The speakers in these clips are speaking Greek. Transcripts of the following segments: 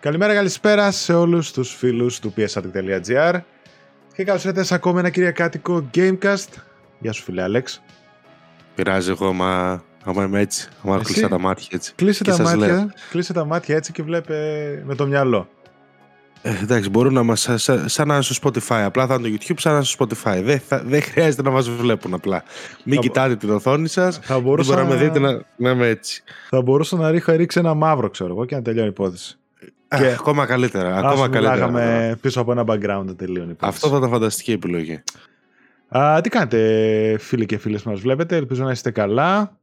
Καλημέρα, καλησπέρα σε όλους τους φίλους του psaddict.gr και καλώς ήρθατε σε ακόμα ένα κυριακάτικο Gamecast. Γεια σου φίλε Άλεξ. Πειράζει εγώ, μα άμα είμαι έτσι, άμα Εσύ; κλείσει τα μάτια έτσι. Κλείσε Και τα, σας μάτια, λέω. κλείσε τα μάτια έτσι και βλέπε με το μυαλό. Ε, εντάξει, μπορούν να μας, σαν, σαν να είναι στο Spotify. Απλά θα είναι το YouTube σαν να είναι στο Spotify. Δεν, θα, δεν χρειάζεται να μας βλέπουν απλά. Μην Θα- κοιτάτε την οθόνη σας. Θα Δεν μπορούσα, μπορεί να με δείτε να, να είμαι έτσι. θα μπορούσα να ρίξω, ρίξει ένα μαύρο, ξέρω εγώ, και να τελειώνει η υπόθεση. Και... Και- ακόμα καλύτερα. Ας Ακόμα καλύτερα. μιλάγαμε πίσω από ένα background να τελειώνει η υπόθεσης. Αυτό θα ήταν φανταστική επιλογή. Α, τι κάνετε φίλοι και φίλες που μας βλέπετε, ελπίζω να είστε καλά.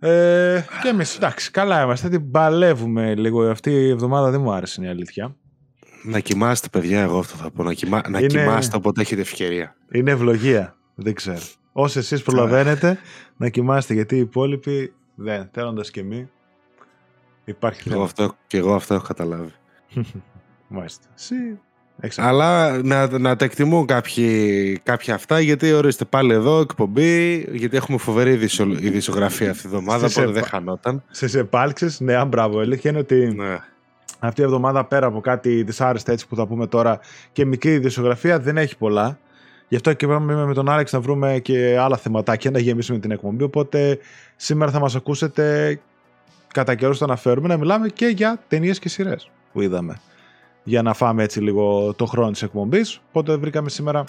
Ε, και εμείς, εντάξει, καλά είμαστε, την παλεύουμε λίγο. Αυτή η εβδομάδα δεν μου άρεσε είναι η αλήθεια. Να κοιμάστε, παιδιά, εγώ αυτό θα πω. Να, κοιμά... να Είναι- κοιμάστε όποτε έχετε ευκαιρία. Είναι ευλογία, δεν ξέρω. Όσοι εσείς προλαβαίνετε να κοιμάστε, γιατί οι υπόλοιποι δεν, θέλοντας και εμείς, υπάρχει Και εγώ, θέμα. αυτό, και εγώ αυτό έχω καταλάβει. Μάλιστα. Εσύ έχεις Αλλά να, να τα εκτιμούν κάποιοι, κάποια αυτά, γιατί ορίστε πάλι εδώ εκπομπή, γιατί έχουμε φοβερή ειδησιο- ειδησιογραφία αυτή τη εβδομάδα, Στις οπότε δεν επα- χανόταν. σε επάλξεις, ναι, α, μπράβο. Η αλήθεια είναι ότι Ναι. αυτή η εβδομάδα πέρα από κάτι δυσάρεστα έτσι που θα πούμε τώρα και μικρή ειδησιογραφία δεν έχει πολλά. Γι' αυτό και πάμε με τον Άλεξ να βρούμε και άλλα θεματάκια να γεμίσουμε την εκπομπή. Οπότε σήμερα θα μας ακούσετε κατά καιρό το αναφέρουμε να μιλάμε και για ταινίες και σειρές που είδαμε. Για να φάμε έτσι λίγο το χρόνο της εκπομπής. Οπότε βρήκαμε σήμερα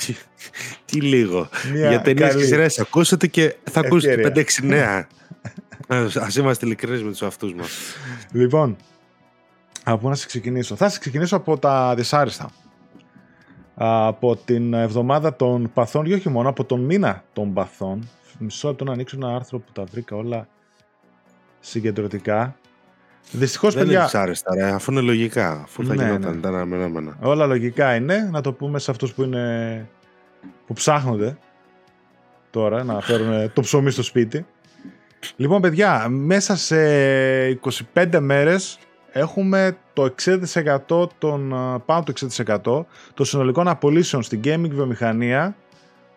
Τι λίγο. μια Για ταινίες καλή- και σειρές ακούσατε και θα ακούσετε Ευκαιρία. 5-6 νέα. Α είμαστε ειλικρινείς με τους αυτούς μας. Λοιπόν, από πού να σε ξεκινήσω. Θα σε ξεκινήσω από τα δυσάριστα. Από την εβδομάδα των παθών, και όχι μόνο, από τον μήνα των παθών. Μισό λεπτό να ανοίξω ένα άρθρο που τα βρήκα όλα συγκεντρωτικά. Δυστυχώς, Δεν είναι παιδιά, δυσάρεστα, ρε, αφού είναι λογικά. Αφού θα Ναι, γινόταν, ναι. ήταν αναμενόμενα. όλα λογικά είναι. Να το πούμε σε αυτούς που είναι που ψάχνονται τώρα να φέρουν το ψωμί στο σπίτι. Λοιπόν, παιδιά, μέσα σε 25 μέρες έχουμε το 60% των, α, πάνω από το 60% των συνολικών απολύσεων στην gaming βιομηχανία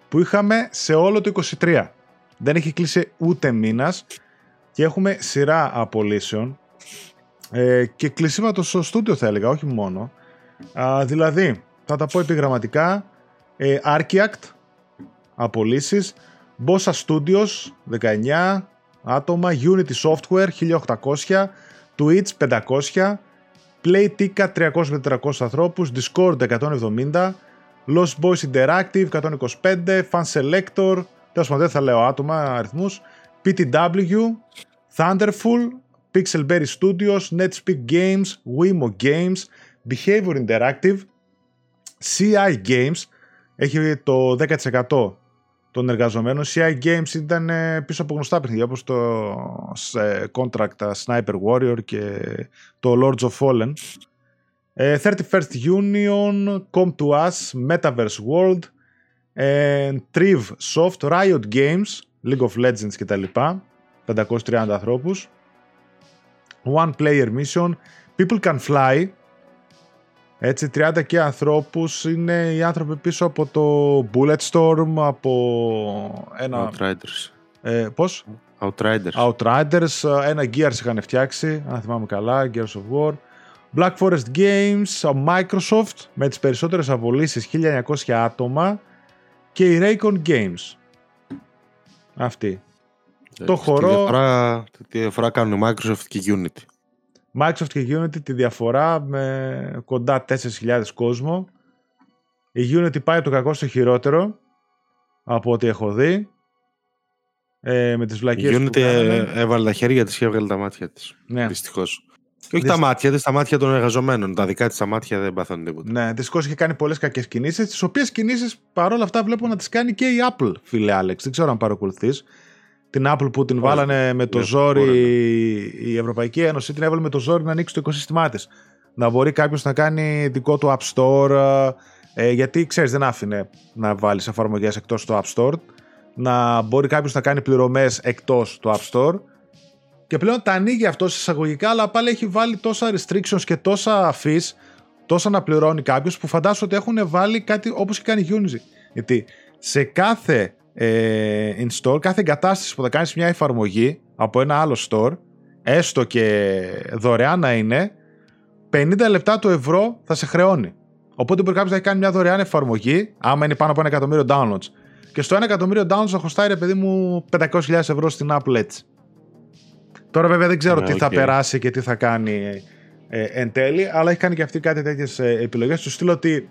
που είχαμε σε όλο το 23. Δεν έχει κλείσει ούτε μήνας και έχουμε σειρά απολύσεων. Ε, και κλεισίματος στο στούντιο θα έλεγα, όχι μόνο. Α, δηλαδή, θα τα πω επιγραμματικά, ε, Archiact, απολύσεις, Bossa Studios, 19 άτομα, Unity Software, 1800, Twitch, 500, Playtika, 300 με 400 ανθρώπους, Discord, 170, Lost Boys Interactive, 125, Fan Selector, τέλος πάντων δεν θα λέω άτομα, αριθμούς, PTW, Thunderful, Pixelberry Studios, Netspeak Games, Wimo Games, Behavior Interactive, CI Games, έχει το 10% των εργαζομένων. CI Games ήταν ε, πίσω από γνωστά παιχνίδια όπως το ε, Contract, τα Sniper Warrior και το Lords of Fallen. Ε, 31st Union, Come to Us, Metaverse World, ε, Triv Soft, Riot Games, League of Legends κτλ. 530 ανθρώπους. One Player Mission, People Can Fly, έτσι, 30 και ανθρώπους είναι οι άνθρωποι πίσω από το Bulletstorm, από ένα... Outriders. Ε, πώς? Outriders. Outriders, ένα Gears είχαν φτιάξει, αν θυμάμαι καλά, Gears of War. Black Forest Games, Microsoft, με τις περισσότερες απολύσεις, 1900 άτομα. Και η Raycon Games. Αυτή. το Τη χορό- διαφορά, τη διαφορά κάνουν Microsoft και Unity. Microsoft και Unity τη διαφορά με κοντά 4.000 κόσμο. Η Unity πάει από το κακό στο χειρότερο από ό,τι έχω δει. Ε, με τις Η βλακίες που Unity ε, κάνανε. έβαλε τα χέρια της και έβγαλε τα μάτια της. Ναι. Δυστυχώς. Και όχι Δυσ- τα μάτια της, τα μάτια των εργαζομένων. Τα δικά της τα μάτια δεν πάθουν τίποτα. Ναι, δυστυχώς είχε κάνει πολλές κακές κινήσεις, τις οποίες κινήσεις παρόλα αυτά βλέπω να τις κάνει και η Apple, φίλε Άλεξ. Δεν ξέρω αν παρακολουθείς. Την Apple που την Όχι. βάλανε με το Ναι, ζόρι, μπορεί, ναι. η Ευρωπαϊκή Ένωση την έβαλε με το ζόρι να ανοίξει το οικοσύστημά της. Να μπορεί κάποιος να κάνει δικό του App Store. Ε, γιατί ξέρεις, δεν άφηνε να βάλεις εφαρμογές εκτός του App Store. Να μπορεί κάποιος να κάνει πληρωμές εκτός του App Store. Και πλέον τα ανοίγει αυτό εισαγωγικά, αλλά πάλι έχει βάλει τόσα restrictions και τόσα fees, τόσα να πληρώνει κάποιος που φαντάζομαι ότι έχουν βάλει κάτι όπως και κάνει η Unity. Γιατί σε κάθε ε, install, κάθε εγκατάσταση που θα κάνεις μια εφαρμογή από ένα άλλο store, έστω και δωρεάν να είναι, 50 λεπτά του ευρώ θα σε χρεώνει. Οπότε μπορεί κάποιος να έχει κάνει μια δωρεάν εφαρμογή, άμα είναι πάνω από ένα εκατομμύριο downloads. Και στο ένα εκατομμύριο downloads θα χρωστάει ρε παιδί μου 500.000 ευρώ στην Apple έτσι. Τώρα βέβαια δεν ξέρω Ναι, τι θα οκ. περάσει και τι θα κάνει ε, εν τέλει, αλλά έχει κάνει και αυτή κάτι τέτοιες επιλογές. Του στείλω ότι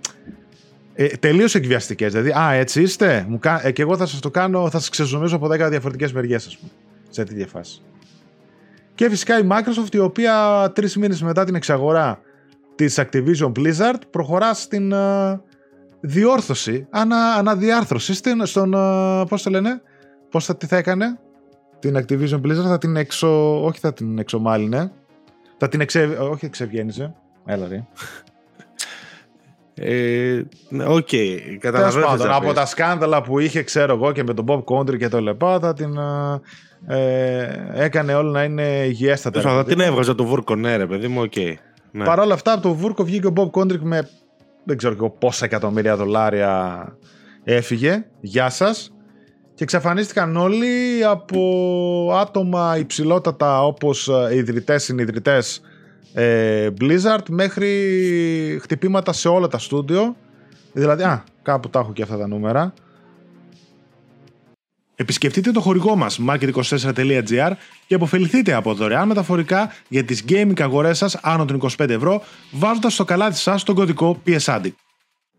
ε, τελείως εκβιαστικές. Δηλαδή, Α, έτσι είστε, μου κα... ε, και εγώ θα σας το κάνω, θα σας ξεζουμίζω από 10 διαφορετικές μεριές, ας πούμε. Σε τέτοια φάση. Και φυσικά η Microsoft, η οποία τρεις μήνες μετά την εξαγορά της Activision Blizzard, προχωρά στην ε, διόρθωση, ανα, αναδιάρθρωση στην, στον. Ε, Πώς το λένε, Πώς θα, τι θα έκανε, την Activision Blizzard, θα την εξο. Όχι, θα την εξομάλυνε. Θα την εξε. Όχι, εξευγέννησε. Έλα, ρε. Ε, ναι, Οκ, Τέλος καταλαβαίνω. τι πάντων, θες να από πεις. τα σκάνδαλα που είχε, ξέρω εγώ, και με τον Bob Country και το λεπά, θα την. ε, ε, έκανε όλο να είναι υγιέστατα. Τέλος πάντων, την έβγαζε το βούρκο, ναι, ρε παιδί μου, οκ. Ναι. Παρ' όλα αυτά, από το Βούρκο βγήκε ο Bob Country με δεν ξέρω και εγώ πόσα εκατομμύρια δολάρια έφυγε. Γεια σας. Και εξαφανίστηκαν όλοι από άτομα υψηλότατα όπως ε, ιδρυτές, συνειδητές ε, Blizzard μέχρι χτυπήματα σε όλα τα στούντιο. Δηλαδή, α, κάπου τα έχω και αυτά τα νούμερα. Επισκεφτείτε το χορηγό μας market24.gr και αποφεληθείτε από δωρεάν μεταφορικά για τις gaming αγορές σας άνω των 25 ευρώ βάζοντας στο καλάθι σας τον κωδικό PSADIC.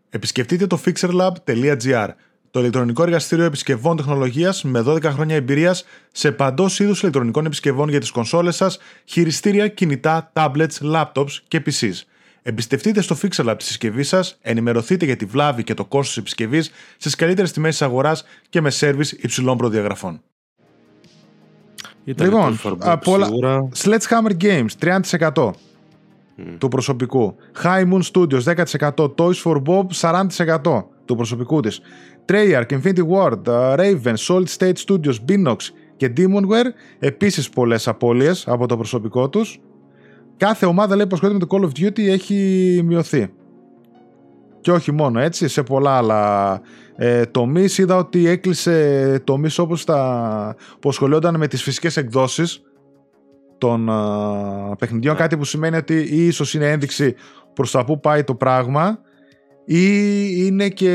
Επισκεφτείτε το fixerlab.gr το ηλεκτρονικό εργαστήριο επισκευών τεχνολογίας με 12 χρόνια εμπειρίας σε παντός είδους ηλεκτρονικών επισκευών για τις κονσόλες σας, χειριστήρια, κινητά, tablets, laptops και PCs. Εμπιστευτείτε στο Fixer της συσκευής σας, ενημερωθείτε για τη βλάβη και το κόστος της επισκευή στις καλύτερες τιμές της αγοράς και με σερβις υψηλών προδιαγραφών. Ήταν Λοιπόν, το Fortnite από όλα- σίγουρα. Sledgehammer Games 30% του προσωπικού. High Moon Studios 10%. Toys for Bob 40% του προσωπικού της. Treyarch, Infinity Ward, uh, Raven, Solid State Studios, Binox και Demonware επίσης πολλές απώλειες από το προσωπικό τους. Κάθε ομάδα λέει που ασχολείται με το Call of Duty έχει μειωθεί. Και όχι μόνο έτσι, σε πολλά άλλα ε, τομείς. Είδα ότι έκλεισε τομείς όπως τα που ασχολιόταν με τις φυσικές εκδόσεις των α, παιχνιδιών. Ναι. Κάτι που σημαίνει ότι ή ίσως είναι ένδειξη προς τα που πάει το πράγμα, ή είναι και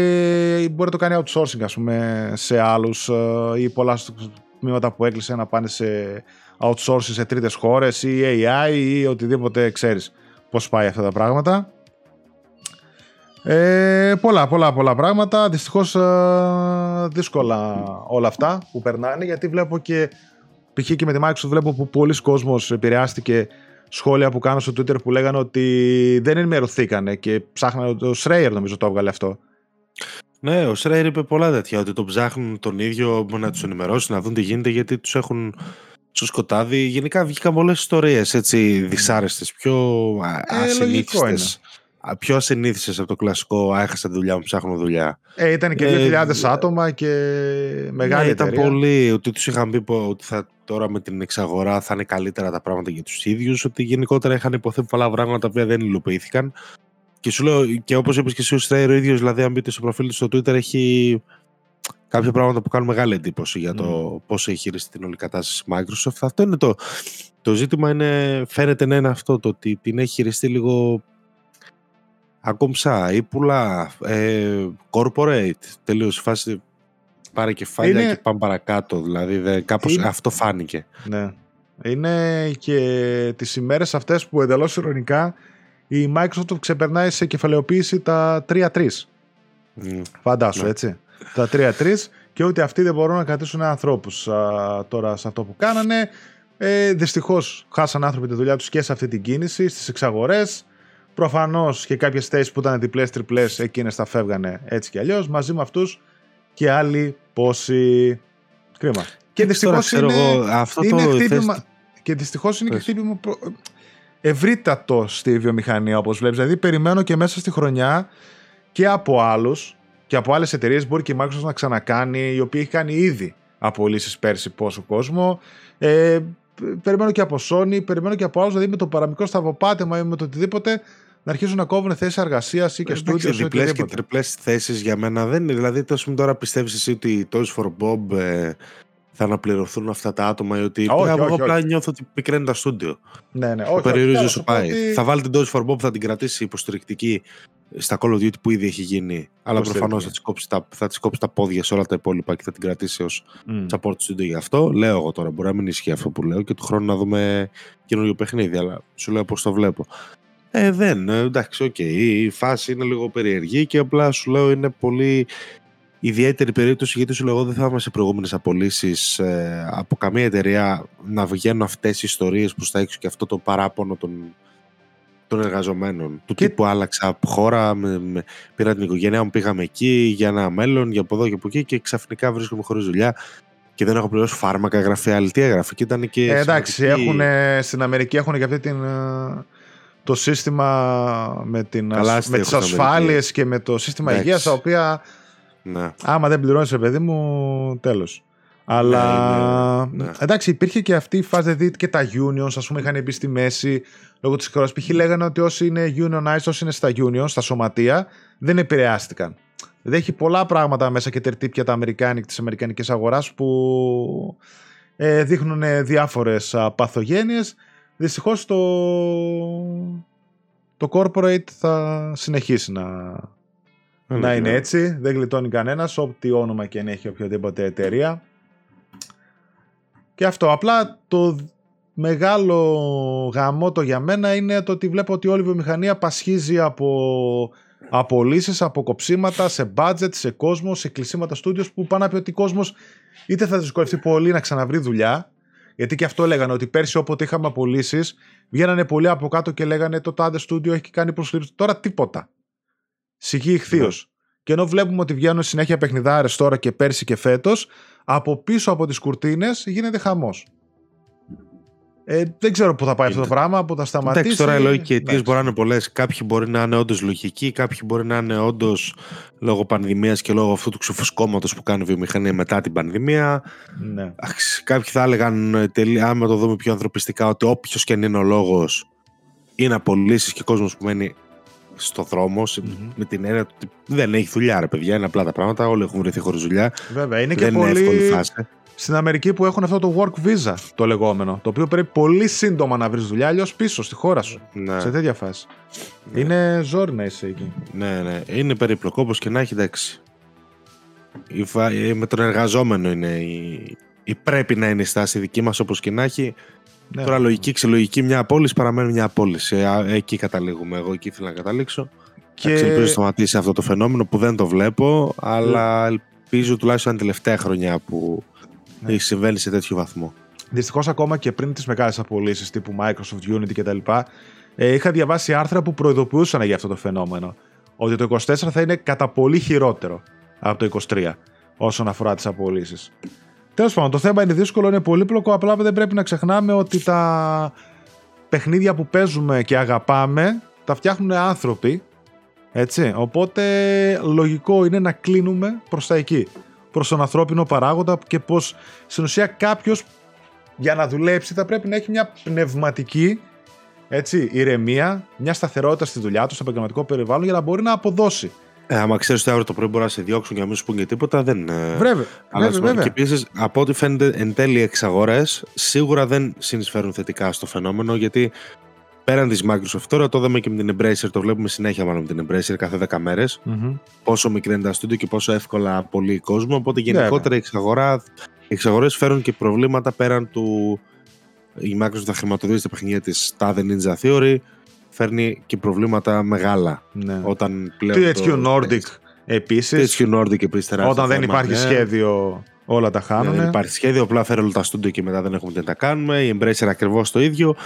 μπορεί να το κάνει outsourcing, ας πούμε, σε άλλους ή πολλά τμήματα που έκλεισε να πάνε σε outsourcing σε τρίτες χώρες ή AI ή οτιδήποτε ξέρεις πώς πάει αυτά τα πράγματα. Ε, πολλά, πολλά, πολλά πράγματα. Δυστυχώς ε, δύσκολα όλα αυτά που περνάνε γιατί βλέπω και π.χ. και με τη Microsoft βλέπω που πολλοί κόσμος επηρεάστηκε σχόλια που κάνω στο Twitter που λέγανε ότι δεν ενημερωθήκανε και ψάχνανε το Schreier νομίζω το έβγαλε αυτό. Ναι, ο Σρέιρ είπε πολλά τέτοια, ότι τον ψάχνουν τον ίδιο να τους ενημερώσει, να δουν τι γίνεται, γιατί τους έχουν στο σκοτάδι. Γενικά βγήκαν πολλέ ιστορίες έτσι δυσάρεστες, πιο Ε, λογικό ασυνήθιστες. Πιο ασυνήθιστε από το κλασικό «Α, έχασα τη δουλειά μου, ψάχνω δουλειά. Ε, ήταν και Ε, 2.000 άτομα και μεγάλη ναι, ήταν εταιρεία. πολύ. Ότι τους είχαν πει πω- ότι θα, τώρα με την εξαγορά θα είναι καλύτερα τα πράγματα για τους ίδιους. Ότι γενικότερα είχαν υποθεί πολλά πράγματα τα οποία δεν υλοποιήθηκαν. Και σου λέω, και όπως είπες και εσύ, ο Στρέιρ ο ίδιος, δηλαδή, αν μπείτε στο προφίλ του στο Twitter, έχει κάποια πράγματα που κάνουν μεγάλη εντύπωση για το Mm. πώς έχει χειριστεί την όλη κατάσταση η Microsoft. Αυτό είναι το. Το ζήτημα είναι, φαίνεται να είναι αυτό, το ότι την έχει χειριστεί λίγο ακόμψα ή πουλά, ε, corporate, τελείως η φάση πάρε κεφάλια Είναι- και πάμε παρακάτω, δηλαδή δε, κάπως Είναι- αυτό φάνηκε. Ναι. Είναι και τις ημέρες αυτές που εντελώς ηρωνικά η Microsoft ξεπερνάει σε κεφαλαιοποίηση τα 3-3. Μμ. Φαντάσου, Ναι. έτσι. Τα 3-3 και ότι αυτοί δεν μπορούν να κρατήσουν ανθρώπους α, τώρα σε αυτό που κάνανε. Ε, Δυστυχώς χάσαν άνθρωποι τη δουλειά τους και σε αυτή την κίνηση, στις εξαγορές. Προφανώς και κάποιες θέσεις που ήταν διπλές, τριπλές, εκείνες θα φεύγανε έτσι κι αλλιώς. Μαζί με αυτούς και άλλοι πόσοι. Κρίμα. Και Εντάξει, τώρα δυστυχώς ξέρω είναι, εγώ, αυτό είναι το χτύπημα, θες- και δυστυχώς είναι και Πες. χτύπημα προ... ευρύτατο στη βιομηχανία όπως βλέπεις. Δηλαδή περιμένω και μέσα στη χρονιά και από άλλους και από άλλες εταιρείες μπορεί και η Microsoft να ξανακάνει η οποία έχει κάνει ήδη απολύσεις πέρσι πόσο κόσμο. Ε, περιμένω και από Sony, περιμένω και από άλλους δηλαδή με το παραμικρό σταυροπάτημα ή με το οτιδήποτε να αρχίσουν να κόβουν θέσεις εργασίας ή και Εντάξει, στούντιο ή διπλές και οτιδήποτε. τριπλές θέσεις για μένα δεν είναι. Δηλαδή, τόσο πούμε τώρα πιστεύεις εσύ ότι η Toys for Bob ε, θα αναπληρωθούν αυτά τα άτομα ή ότι Όχι, εγώ όχι, απλά όχι. νιώθω ότι πικραίνει τα στούντιο. Ναι, ναι. Το Όχι, περιορίζει όχι, όσο θα πω πάει. ότι- Θα βάλει την Toys for Bob που θα την κρατήσει υποστηρικτική στα Call of Duty που ήδη έχει γίνει. Αλλά Υποστηρικτική. προφανώς θα της κόψει, τα- θα της κόψει τα πόδια σε όλα τα υπόλοιπα και θα την κρατήσει ως Μμ. support studio γι' αυτό. Λέω εγώ τώρα, μπορεί να μην ισχύει αυτό που λέω και του χρόνου να δούμε καινούριο παιχνίδι, αλλά σου λέω πώς το βλέπω. Ε, δεν, ε, εντάξει, οκ. Η φάση είναι λίγο περίεργη και απλά σου λέω είναι πολύ ιδιαίτερη περίπτωση γιατί σου λέω εγώ δεν θα είμαι σε προηγούμενες απολύσεις από καμία εταιρεία να βγαίνουν αυτές οι ιστορίες προ τα έξω και αυτό το παράπονο των, των εργαζομένων. Του Και- τύπου άλλαξα χώρα, με, με, πήρα την οικογένειά μου, πήγαμε εκεί για ένα μέλλον, για από εδώ και από εκεί και ξαφνικά βρίσκομαι χωρίς δουλειά και δεν έχω πληρώσει φάρμακα, γραφεία, άλλη τι έγραφε. Και ήταν και. Ε, εντάξει, σημαντική- έχουνε, στην Αμερική έχουν και αυτή την, ε, το σύστημα με, την, Καλά, ασ- αστεία με τις έχουν στην ασφάλειες και με το σύστημα Εντάξει. υγείας, τα οποία Ναι. άμα δεν πληρώνεις, ρε παιδί μου, τέλος. Αλλά Ναι, ναι. εντάξει, υπήρχε και αυτή η φάση, δηλαδή και τα unions, ας πούμε, είχαν μπει στη μέση λόγω της κρόσης. Π.χ. λέγανε ότι όσοι είναι unionized, όσοι είναι στα unions, στα σωματεία, δεν επηρεάστηκαν. Δεν έχει πολλά πράγματα μέσα και τερτύπια τα αμερικάνικα της αμερικανικής αγοράς που ε, δείχνουν διάφορες α, παθογένειες. Δυστυχώς το, το corporate θα συνεχίσει να, να είναι έτσι. Δεν γλιτώνει κανένας, ό,τι όνομα και αν έχει οποιοδήποτε εταιρεία. Και αυτό. Απλά το μεγάλο γαμότο για μένα είναι το ότι βλέπω ότι όλη η βιομηχανία πασχίζει από απολύσεις, από κοψίματα, σε budget, σε κόσμο, σε κλεισίματα στούντιος που πάνε να πει ότι ο κόσμος είτε θα δυσκολευτεί πολύ να ξαναβρει δουλειά, γιατί και αυτό λέγανε ότι πέρσι όποτε είχαμε απολύσεις, βγαίνανε πολλοί από κάτω και λέγανε το τάδε στούντιο έχει κάνει προσλήψη. Τώρα τίποτα. Σιγή ηχθείως. Ναι. Και ενώ βλέπουμε ότι βγαίνουν συνέχεια παιχνιδάρες τώρα και πέρσι και φέτος, από πίσω από τις κουρτίνες γίνεται χαμός. Ε, δεν ξέρω πού θα πάει αυτό το πράγμα, πού θα σταματήσει. Εντάξει, τώρα οι λογικοί αιτίε Εντάξει. μπορεί να είναι πολλές. Κάποιοι μπορεί να είναι όντως λογικοί, κάποιοι μπορεί να είναι όντως λόγω πανδημίας και λόγω αυτού του ξεφουσκώματος που κάνει η βιομηχανία μετά την πανδημία. Ναι. Αχ, Κάποιοι θα έλεγαν, ε, τελει- άμα το δούμε πιο ανθρωπιστικά, ότι όποιος και αν είναι ο λόγος είναι απολύσεις και κόσμος που μένει στο δρόμο, σε- Μμμ. με την έννοια ότι δεν έχει δουλειά, ρε παιδιά. Είναι απλά τα πράγματα. Όλοι έχουν βρεθεί χωρίς δουλειά. Βέβαια, είναι και δεν είναι πολύ εύκολη φάση. Στην Αμερική που έχουν αυτό το work visa, το λεγόμενο, το οποίο πρέπει πολύ σύντομα να βρεις δουλειά, αλλιώς πίσω στη χώρα σου. Ναι. Σε τέτοια φάση. Ναι. Είναι ζόρι να είσαι εκεί. Ναι, ναι. Είναι περίπλοκο όπως και να έχει, εντάξει. Η φα- ε, Με τον εργαζόμενο είναι η... η πρέπει να είναι η στάση δική μας όπως και να έχει. Ναι. Τώρα λογική, ξελογική, μια απόλυση παραμένει μια απόλυση. Α, Εκεί καταλήγουμε. Εγώ εκεί ήθελα να καταλήξω. Και... Και Ελπίζω να σταματήσει αυτό το φαινόμενο που δεν το βλέπω, αλλά ελπίζω τουλάχιστον είναι τελευταία χρονιά που Ναι. συμβαίνει σε τέτοιο βαθμό. Δυστυχώς ακόμα και πριν τις μεγάλες απολύσεις τύπου Microsoft, Unity κτλ., ε, είχα διαβάσει άρθρα που προειδοποιούσαν για αυτό το φαινόμενο. Ότι το 24 θα είναι κατά πολύ χειρότερο από το 23 όσον αφορά τις απολύσεις. Τέλος πάντων, το θέμα είναι δύσκολο, είναι πολύπλοκο. Απλά δεν πρέπει να ξεχνάμε ότι τα παιχνίδια που παίζουμε και αγαπάμε τα φτιάχνουν άνθρωποι. Έτσι. Οπότε λογικό είναι να κλείνουμε προς τα εκεί. Προς τον ανθρώπινο παράγοντα και πως στην ουσία κάποιος για να δουλέψει θα πρέπει να έχει μια πνευματική έτσι, ηρεμία, μια σταθερότητα στη δουλειά του, στο επαγγελματικό περιβάλλον για να μπορεί να αποδώσει. Ε, άμα ξέρεις ότι αύριο το πρωί μπορεί να σε διώξουν και να μην σου πούν και τίποτα, δεν. ε, Βέβαια, Αλλά βέβαια, σου- βέβαια. Και επίσης, από ό,τι φαίνεται εν τέλει, οι εξαγορές σίγουρα δεν συνεισφέρουν θετικά στο φαινόμενο γιατί πέραν της Microsoft, τώρα το είδαμε και με την Embracer, το βλέπουμε συνέχεια μάλλον με την Embracer κάθε 10 μέρες. Μμμ. Πόσο μικρή είναι τα στούντιο και πόσο εύκολα απολύει κόσμος. Οπότε γενικότερα η εξαγορά, οι εξαγορές φέρουν και προβλήματα πέραν του. Η Microsoft θα χρηματοδοτήσει τα παιχνίδια της τάδε Ninja Theory. Φέρνει και προβλήματα μεγάλα. Ναι. Όταν πλέον. THQ το- Nordic επίσης, THQ Nordic επίσης τεράστιο όταν δεν θέμα, υπάρχει ναι. σχέδιο όλα τα Ναι, χάνουν. δεν υπάρχει σχέδιο, απλά φέρω όλα τα στούντιο και μετά δεν έχουμε τι να τα κάνουμε. Η Embracer ακριβώς το ίδιο.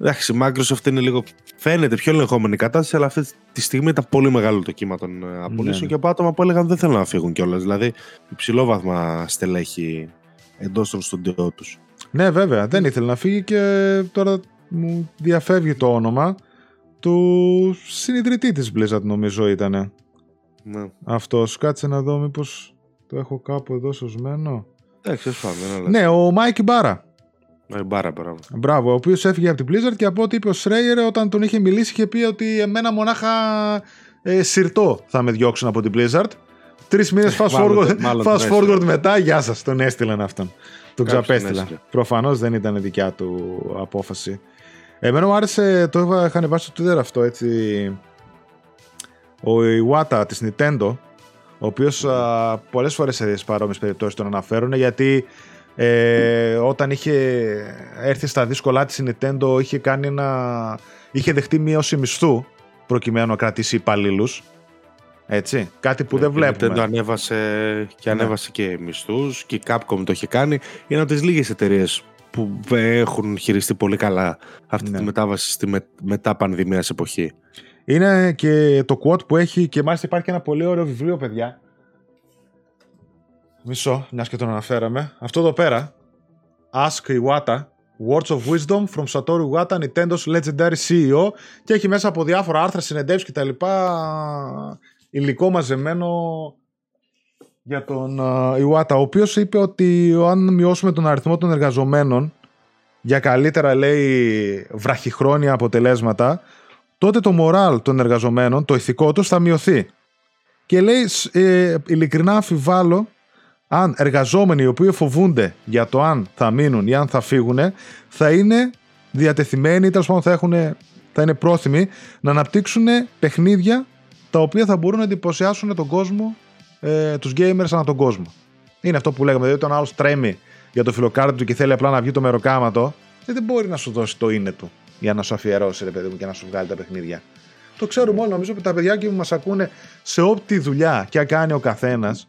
Εντάξει, η Microsoft είναι λίγο. Φαίνεται πιο ελεγχόμενη η κατάσταση, αλλά αυτή τη στιγμή ήταν πολύ μεγάλο το κύμα των ε, απολύσεων ναι. και από άτομα που έλεγαν δεν θέλουν να φύγουν κιόλας. Δηλαδή, υψηλόβαθμα στελέχη εντός των στούντιό τους. Ναι, βέβαια. Δεν ήθελε να φύγει και τώρα μου διαφεύγει το όνομα του συνιδρυτή της Blizzard νομίζω ήταν. Ναι. Αυτός. Κάτσε να δω μήπως το έχω κάπου εδώ σωσμένο. Εντάξει, ας πάμε. Ναι, ο Mike Ybarra. Ναι, Ybarra, μπράβο. Μπράβο, ο οποίος έφυγε από την Blizzard και από ό,τι είπε ο Schreier όταν τον είχε μιλήσει είχε πει ότι εμένα μονάχα ε, συρτό θα με διώξουν από την Blizzard. Τρεις μήνες fast Μάλλον- forward, μάλλον fast τον forward έστειλαν. μετά, γεια σας. Τον έστειλαν αυτόν. Τον Κάποιος τον ξαπέστειλαν. έστειλε. Προφανώς δεν ήταν δικιά του απόφαση. Εμένα μου άρεσε, το είχα, είχα ανεβάσει στο Twitter αυτό έτσι. Ο Iwata της Nintendo, ο οποίος α, πολλές φορές σε παρόμοιες περιπτώσεις τον αναφέρουν γιατί ε, όταν είχε έρθει στα δύσκολά της η Nintendo είχε κάνει ένα είχε δεχτεί μείωση μισθού προκειμένου να κρατήσει υπαλλήλους. Έτσι, κάτι που δεν Ναι, Και βλέπουμε. Nintendo ανέβασε και Ναι. ανέβασε και μισθούς και η Capcom το είχε κάνει. Είναι από τις λίγες εταιρείες που έχουν χειριστεί πολύ καλά αυτή Ναι. τη μετάβαση στη με, μετά πανδημίας εποχή. Είναι και το quote που έχει και μάλιστα υπάρχει και ένα πολύ ωραίο βιβλίο, παιδιά. Μισό, μιας και τον αναφέραμε. Αυτό εδώ πέρα. Ask Iwata. Words of Wisdom from Satoru Iwata, Nintendo's Legendary CEO. Και έχει μέσα από διάφορα άρθρα, συνεντεύξεις κτλ. υλικό μαζεμένο για τον α, Iwata, ο οποίος είπε ότι αν μειώσουμε τον αριθμό των εργαζομένων για καλύτερα, λέει, βραχυχρόνια αποτελέσματα, τότε το μοράλ των εργαζομένων, το ηθικό τους θα μειωθεί. Και λέει, σ- ε, ειλικρινά αμφιβάλλω αν εργαζόμενοι οι οποίοι φοβούνται για το αν θα μείνουν ή αν θα φύγουν, θα είναι διατεθειμένοι ή τέλος πάντων θα, έχουν, θα είναι πρόθυμοι να αναπτύξουν παιχνίδια τα οποία θα μπορούν να εντυπωσιάσουν τον κόσμο, ε, τους gamers ανά τον κόσμο. Είναι αυτό που λέγαμε, δηλαδή όταν άλλος τρέμει για το φιλοκάρτι του και θέλει απλά να βγει το μεροκάματο, ε, δεν μπορεί να σου δώσει το είναι του για να σου αφιερώσει, ρε παιδί μου, και να σου βγάλει τα παιχνίδια. Το ξέρουμε όλοι, νομίζω ότι τα παιδιά που μας ακούνε σε ό,τι δουλειά και αν κάνει ο καθένας,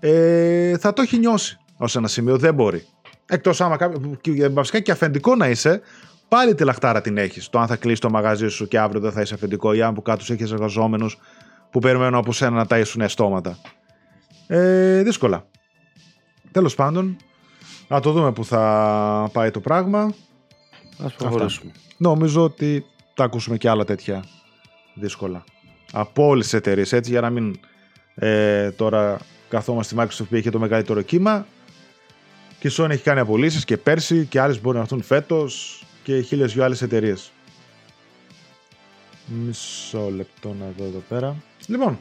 ε, θα το έχει νιώσει ως ένα σημείο. Δεν μπορεί. Εκτός άμα κάποιο. και Βασικά και αφεντικό να είσαι, πάλι τη λαχτάρα την έχεις. Το αν θα κλείσει το μαγαζί σου και αύριο δεν θα είσαι αφεντικό ή αν που κάτω σου έχεις εργαζόμενους που περιμένουν από σένα να ταΐσουν στόματα. Ε, δύσκολα. Τέλος πάντων, να το δούμε που θα πάει το πράγμα. Ας προχωρήσουμε. Νομίζω ότι θα ακούσουμε και άλλα τέτοια δύσκολα. Από όλες τις εταιρείες έτσι, για να μην ε, τώρα καθόμαστε στη Microsoft που είχε το μεγαλύτερο κύμα. Και η Sony έχει κάνει απολύσεις και πέρσι και άλλες μπορεί να έρθουν φέτος και χίλιες δυο άλλες εταιρείες. Μισό λεπτό να δω εδώ πέρα. Λοιπόν,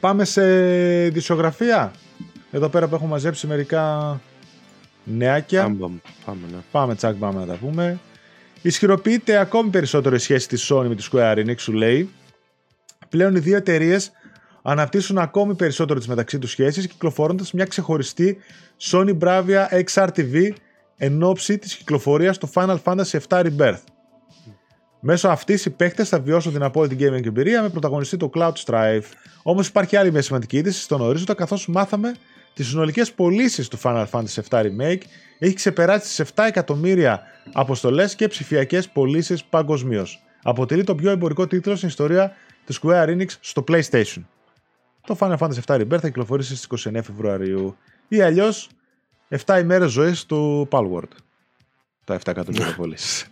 πάμε σε δισογραφία. Εδώ πέρα που έχω μαζέψει μερικά νεάκια. Πάμε, πάμε, πάμε, ναι. Πάμε τσακ πάμε να τα πούμε. Ισχυροποιείται ακόμη περισσότερο η σχέση της Sony με τη Square Enix, σου λέει. Πλέον οι δύο εταιρείες αναπτύσσουν ακόμη περισσότερο τις μεταξύ τους σχέσεις, κυκλοφορώντας μια ξεχωριστή Sony Bravia XR TV εν ώψη της κυκλοφορίας του Final Fantasy VII Rebirth. Μέσω αυτής οι παίχτε θα βιώσουν την απόλυτη gaming εμπειρία με πρωταγωνιστή το Cloud Strife. Όμως υπάρχει άλλη μια σημαντική είδηση στον ορίζοντα, καθώς μάθαμε τις συνολικές πωλήσεις του Final Fantasy VII Remake έχει ξεπεράσει τις 7 εκατομμύρια αποστολές και ψηφιακές πωλήσεις παγκοσμίως. Αποτελεί το πιο εμπορικό τίτλο στην ιστορία της Square Enix στο PlayStation. Το Final Fantasy VII Rebirth θα κυκλοφορήσει στις 29 Φεβρουαρίου ή αλλιώς 7 ημέρες ζωής του Palworld. Τα 7 εκατομμύρια πωλήσει.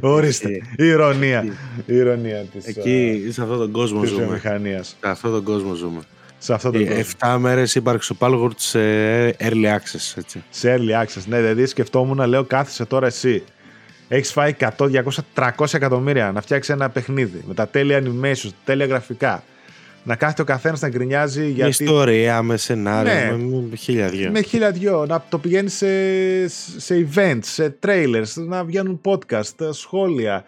Ορίστε. Η ηρωνία. Η ηρωνία της, Εκεί, σε αυτόν τον κόσμο της ζούμε. βιομηχανίας. Σε αυτόν τον κόσμο ζούμε. Σε αυτό το κόσμο. 7 μέρες ύπαρξη ο Palworld σε early access, έτσι. Σε early access. Ναι, δηλαδή σκεφτόμουν, λέω, κάθισε τώρα εσύ. Έχεις φάει 100, 200, 300 εκατομμύρια να φτιάξει ένα παιχνίδι με τα τέλεια animation, τα τέλεια γραφικά. Να κάθεται ο καθένας να γκρινιάζει Με γιατί. ιστορία, με σενάριο, Ναι. με, με χίλια δυο. Με χίλια δυο. Να το πηγαίνει σε, σε events, σε trailers, να βγαίνουν podcast, σχόλια,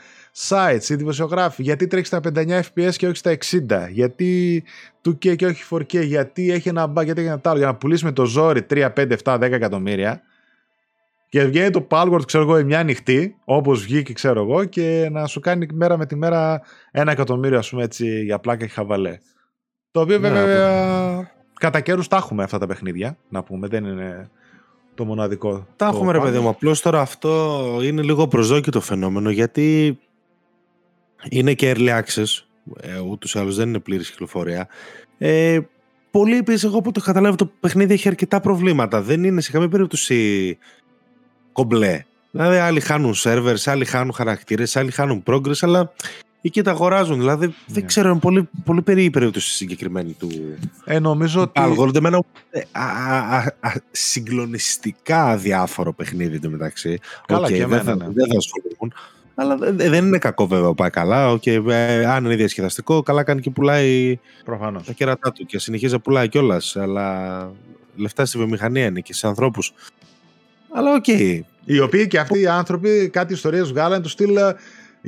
sites, οι δημοσιογράφοι. Γιατί τρέχει στα 59 FPS και όχι στα 60. Γιατί 2K και όχι 4K. Γιατί έχει ένα bug, γιατί έχει ένα άλλο; Για να πουλήσει με το ζόρι 3, 5, 7, 10 εκατομμύρια. Και βγαίνει το Palworld, ξέρω εγώ, η μια νυχτή, όπως βγήκε, ξέρω εγώ, και να σου κάνει μέρα με τη μέρα ένα εκατομμύριο, ας πούμε έτσι, για πλάκα και χαβαλέ. Το οποίο Ναι, βέβαια κατά καιρούς τα έχουμε αυτά τα παιχνίδια, να πούμε. Δεν είναι το μοναδικό. Τα το έχουμε ρε πάνω. παιδί μου. Απλώς τώρα αυτό είναι λίγο προσδόκητο φαινόμενο γιατί είναι και early access. Ε, Ούτως ή άλλως δεν είναι πλήρης κυκλοφορία. Ε, πολλοί επίσης, εγώ που το καταλάβω, το παιχνίδι έχει αρκετά προβλήματα. Δεν είναι σε καμία περίπτωση κομπλέ. Δηλαδή, άλλοι χάνουν servers, άλλοι χάνουν χαρακτήρες, άλλοι χάνουν progress, αλλά εκεί τα αγοράζουν. Δηλαδή, δεν Ναι. ξέρω, είναι πολύ, πολύ περίεργη η περίπτωση συγκεκριμένη του, Ε, νομίζω ότι. Algorithm, εμένα ε, α, α, α, α, συγκλονιστικά αδιάφορο παιχνίδι του μεταξύ. Καλά, Οκ, και δεν, εμένα, θα, ναι. δεν θα ασχοληθούν. Αλλά δεν είναι κακό βέβαια πάει καλά. Okay, ε, αν είναι διασκεδαστικό, καλά κάνει και πουλάει Προφανώς. τα κέρατά του και συνεχίζει να πουλάει κιόλας. Αλλά λεφτά στη βιομηχανία είναι και σε ανθρώπους. Αλλά OK. Okay. Οι οποίοι και αυτοί οι άνθρωποι κάτι ιστορίες βγάλανε του στυλ ε,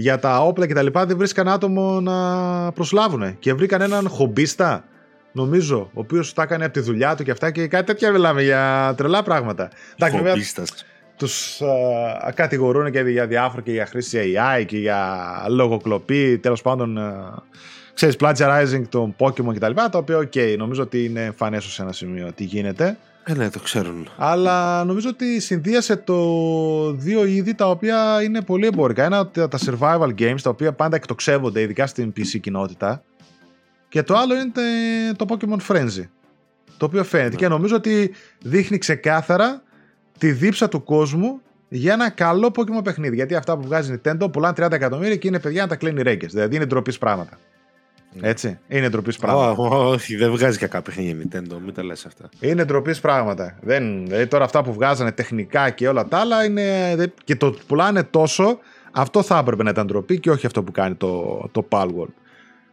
για τα όπλα και τα λοιπά δεν βρίσκαν άτομο να προσλάβουν. Και βρήκαν έναν χομπίστα, νομίζω, ο οποίος τα έκανε από τη δουλειά του και αυτά και κάτι τέτοια μιλάμε για τρελά πράγματα. Χομπίστας. Τους uh, κατηγορούν και για διάφορα και για χρήση AI και για λογοκλοπή, τέλος πάντων. Uh, ξέρεις, plagiarizing των Pokemon κτλ. Τα, τα οποία, OK, okay, νομίζω ότι είναι εμφανές σε ένα σημείο τι γίνεται; Ε, ναι, το ξέρουν. Αλλά νομίζω ότι συνδύασε το δύο είδη τα οποία είναι πολύ εμπορικά. Ένα τα survival games, τα οποία πάντα εκτοξεύονται, ειδικά στην PC κοινότητα. Και το άλλο είναι το Pokemon Frenzy. Το οποίο φαίνεται. Ναι. Και νομίζω ότι δείχνει ξεκάθαρα τη δίψα του κόσμου για ένα καλό Pokemon παιχνίδι. Γιατί αυτά που βγάζει Nintendo πουλάνε 30 εκατομμύρια και είναι παιδιά να τα κλείνει ρέγγε. Δηλαδή είναι ντροπής πράγματα. Ναι. Έτσι. Είναι ντροπής πράγματα. Όχι, δεν βγάζει κακά παιχνίδια Nintendo, μην τα λες αυτά. Είναι ντροπής πράγματα. Δεν, δηλαδή τώρα αυτά που βγάζανε τεχνικά και όλα τα άλλα είναι. και το πουλάνε τόσο, αυτό θα έπρεπε να ήταν ντροπή και όχι αυτό που κάνει το, το Palworld.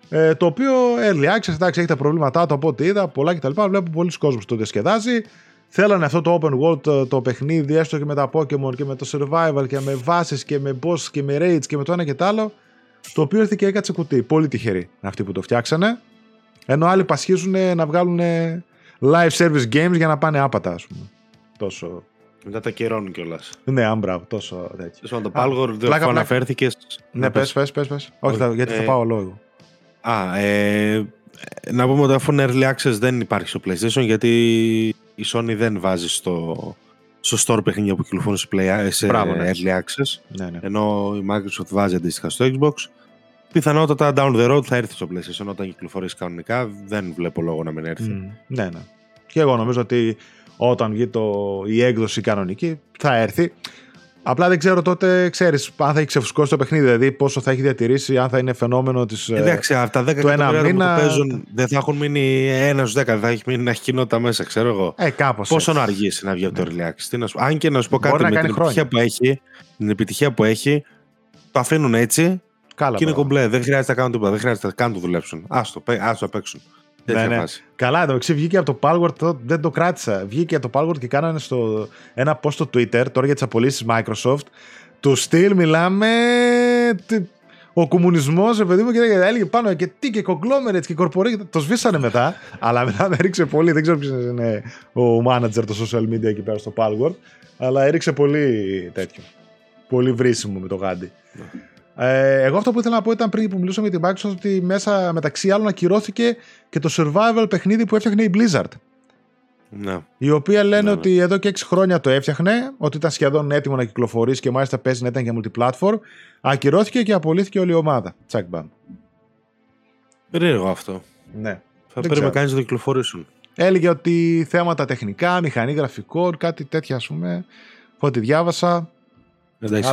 Ε, το οποίο early access, εντάξει, έχει τα προβλήματά του από ό,τι είδα, πολλά κτλ. Βλέπω πολλοί κόσμοι το διασκεδάζει. Θέλανε αυτό το open world το, το παιχνίδι, έστω και με τα Pokemon και με το survival και με βάσεις και με boss και με raids και με το ένα και το άλλο. Το οποίο ήρθε και έκατσε κουτί. Πολύ τυχεροί αυτοί που το φτιάξανε. Ενώ άλλοι πασχίζουν να βγάλουν live service games για να πάνε άπατα, ας πούμε. Τόσο. Μετά τα καιρώνουν κιόλας. Ναι, άμπρα, τόσο τέτοιο. το Palgor δεν αναφέρθηκες. Ναι, πες, πες, πες. Όχι, θα, γιατί θα ε, πάω λόγο. Α, ε, να πούμε ότι αφού είναι early access δεν υπάρχει στο PlayStation γιατί η Sony δεν βάζει στο, στο store παιχνίδια που κυκλοφορούν σε, play, σε Μπράβο, ναι. early access. Ναι, ναι. Ενώ η Microsoft βάζει αντίστοιχα στο Xbox. Πιθανότατα down the road θα έρθει στο PlayStation όταν κυκλοφορήσει κανονικά. Δεν βλέπω λόγο να μην έρθει. Mm, ναι, ναι. Και εγώ νομίζω ότι όταν βγει το, η έκδοση κανονική θα έρθει. Απλά δεν ξέρω τότε, ξέρεις, αν θα έχει ξεφουσκώσει το παιχνίδι, δηλαδή πόσο θα έχει διατηρήσει, αν θα είναι φαινόμενο της. Ε, εντάξει, αυτά τα 10 εκατομμύρια μήνα... που παίζουν δεν θα έχουν μείνει ένας στου 10, θα έχει μείνει να έχει κοινότητα μέσα, ξέρω εγώ. Ε, κάπως πόσο έτσι. να αργήσει να βγει από το ναι. relax. Αν και να σου πω κάτι με την επιτυχία, που έχει, την επιτυχία που έχει, το αφήνουν έτσι Καλά, και είναι κομπλέ. Δεν χρειάζεται να κάνουν τίποτα. Δεν χρειάζεται καν το δουλέψουν. Άστο, άστο παίξουν. Ναι, ναι. Καλά, εντάξει, βγήκε από το Palworld, δεν το κράτησα. Βγήκε από το Palworld και κάνανε στο, ένα post στο Twitter τώρα για τις απολύσεις Microsoft. Του στυλ μιλάμε. Ο κομμουνισμός, παιδί μου, και έλεγε πάνω και τι και conglomerates και corporate. Το σβήσανε μετά, αλλά μετά με έριξε πολύ. Δεν ξέρω ποιος είναι ο manager το social media εκεί πέρα στο Palworld, αλλά έριξε πολύ τέτοιο. Πολύ βρήσιμο με το γάντι. Ναι. Ε, εγώ αυτό που ήθελα να πω ήταν πριν που μιλούσαμε για την Microsoft ότι μέσα μεταξύ άλλων ακυρώθηκε και το survival παιχνίδι που έφτιαχνε η Blizzard. Ναι. Η οποία λένε ναι, ναι. ότι εδώ και 6 χρόνια το έφτιαχνε, ότι ήταν σχεδόν έτοιμο να κυκλοφορήσει και μάλιστα παίζει να ήταν για multiplatform. Ακυρώθηκε και απολύθηκε όλη η ομάδα. Τσακ μπαμ. Περίεργο αυτό. Ναι. Θα πρέπει να κάνει να το κυκλοφορήσουν. Έλεγε ότι θέματα τεχνικά, μηχανή γραφικών, κάτι τέτοια ας πούμε. Ό,τι διάβασα. Εντάξει,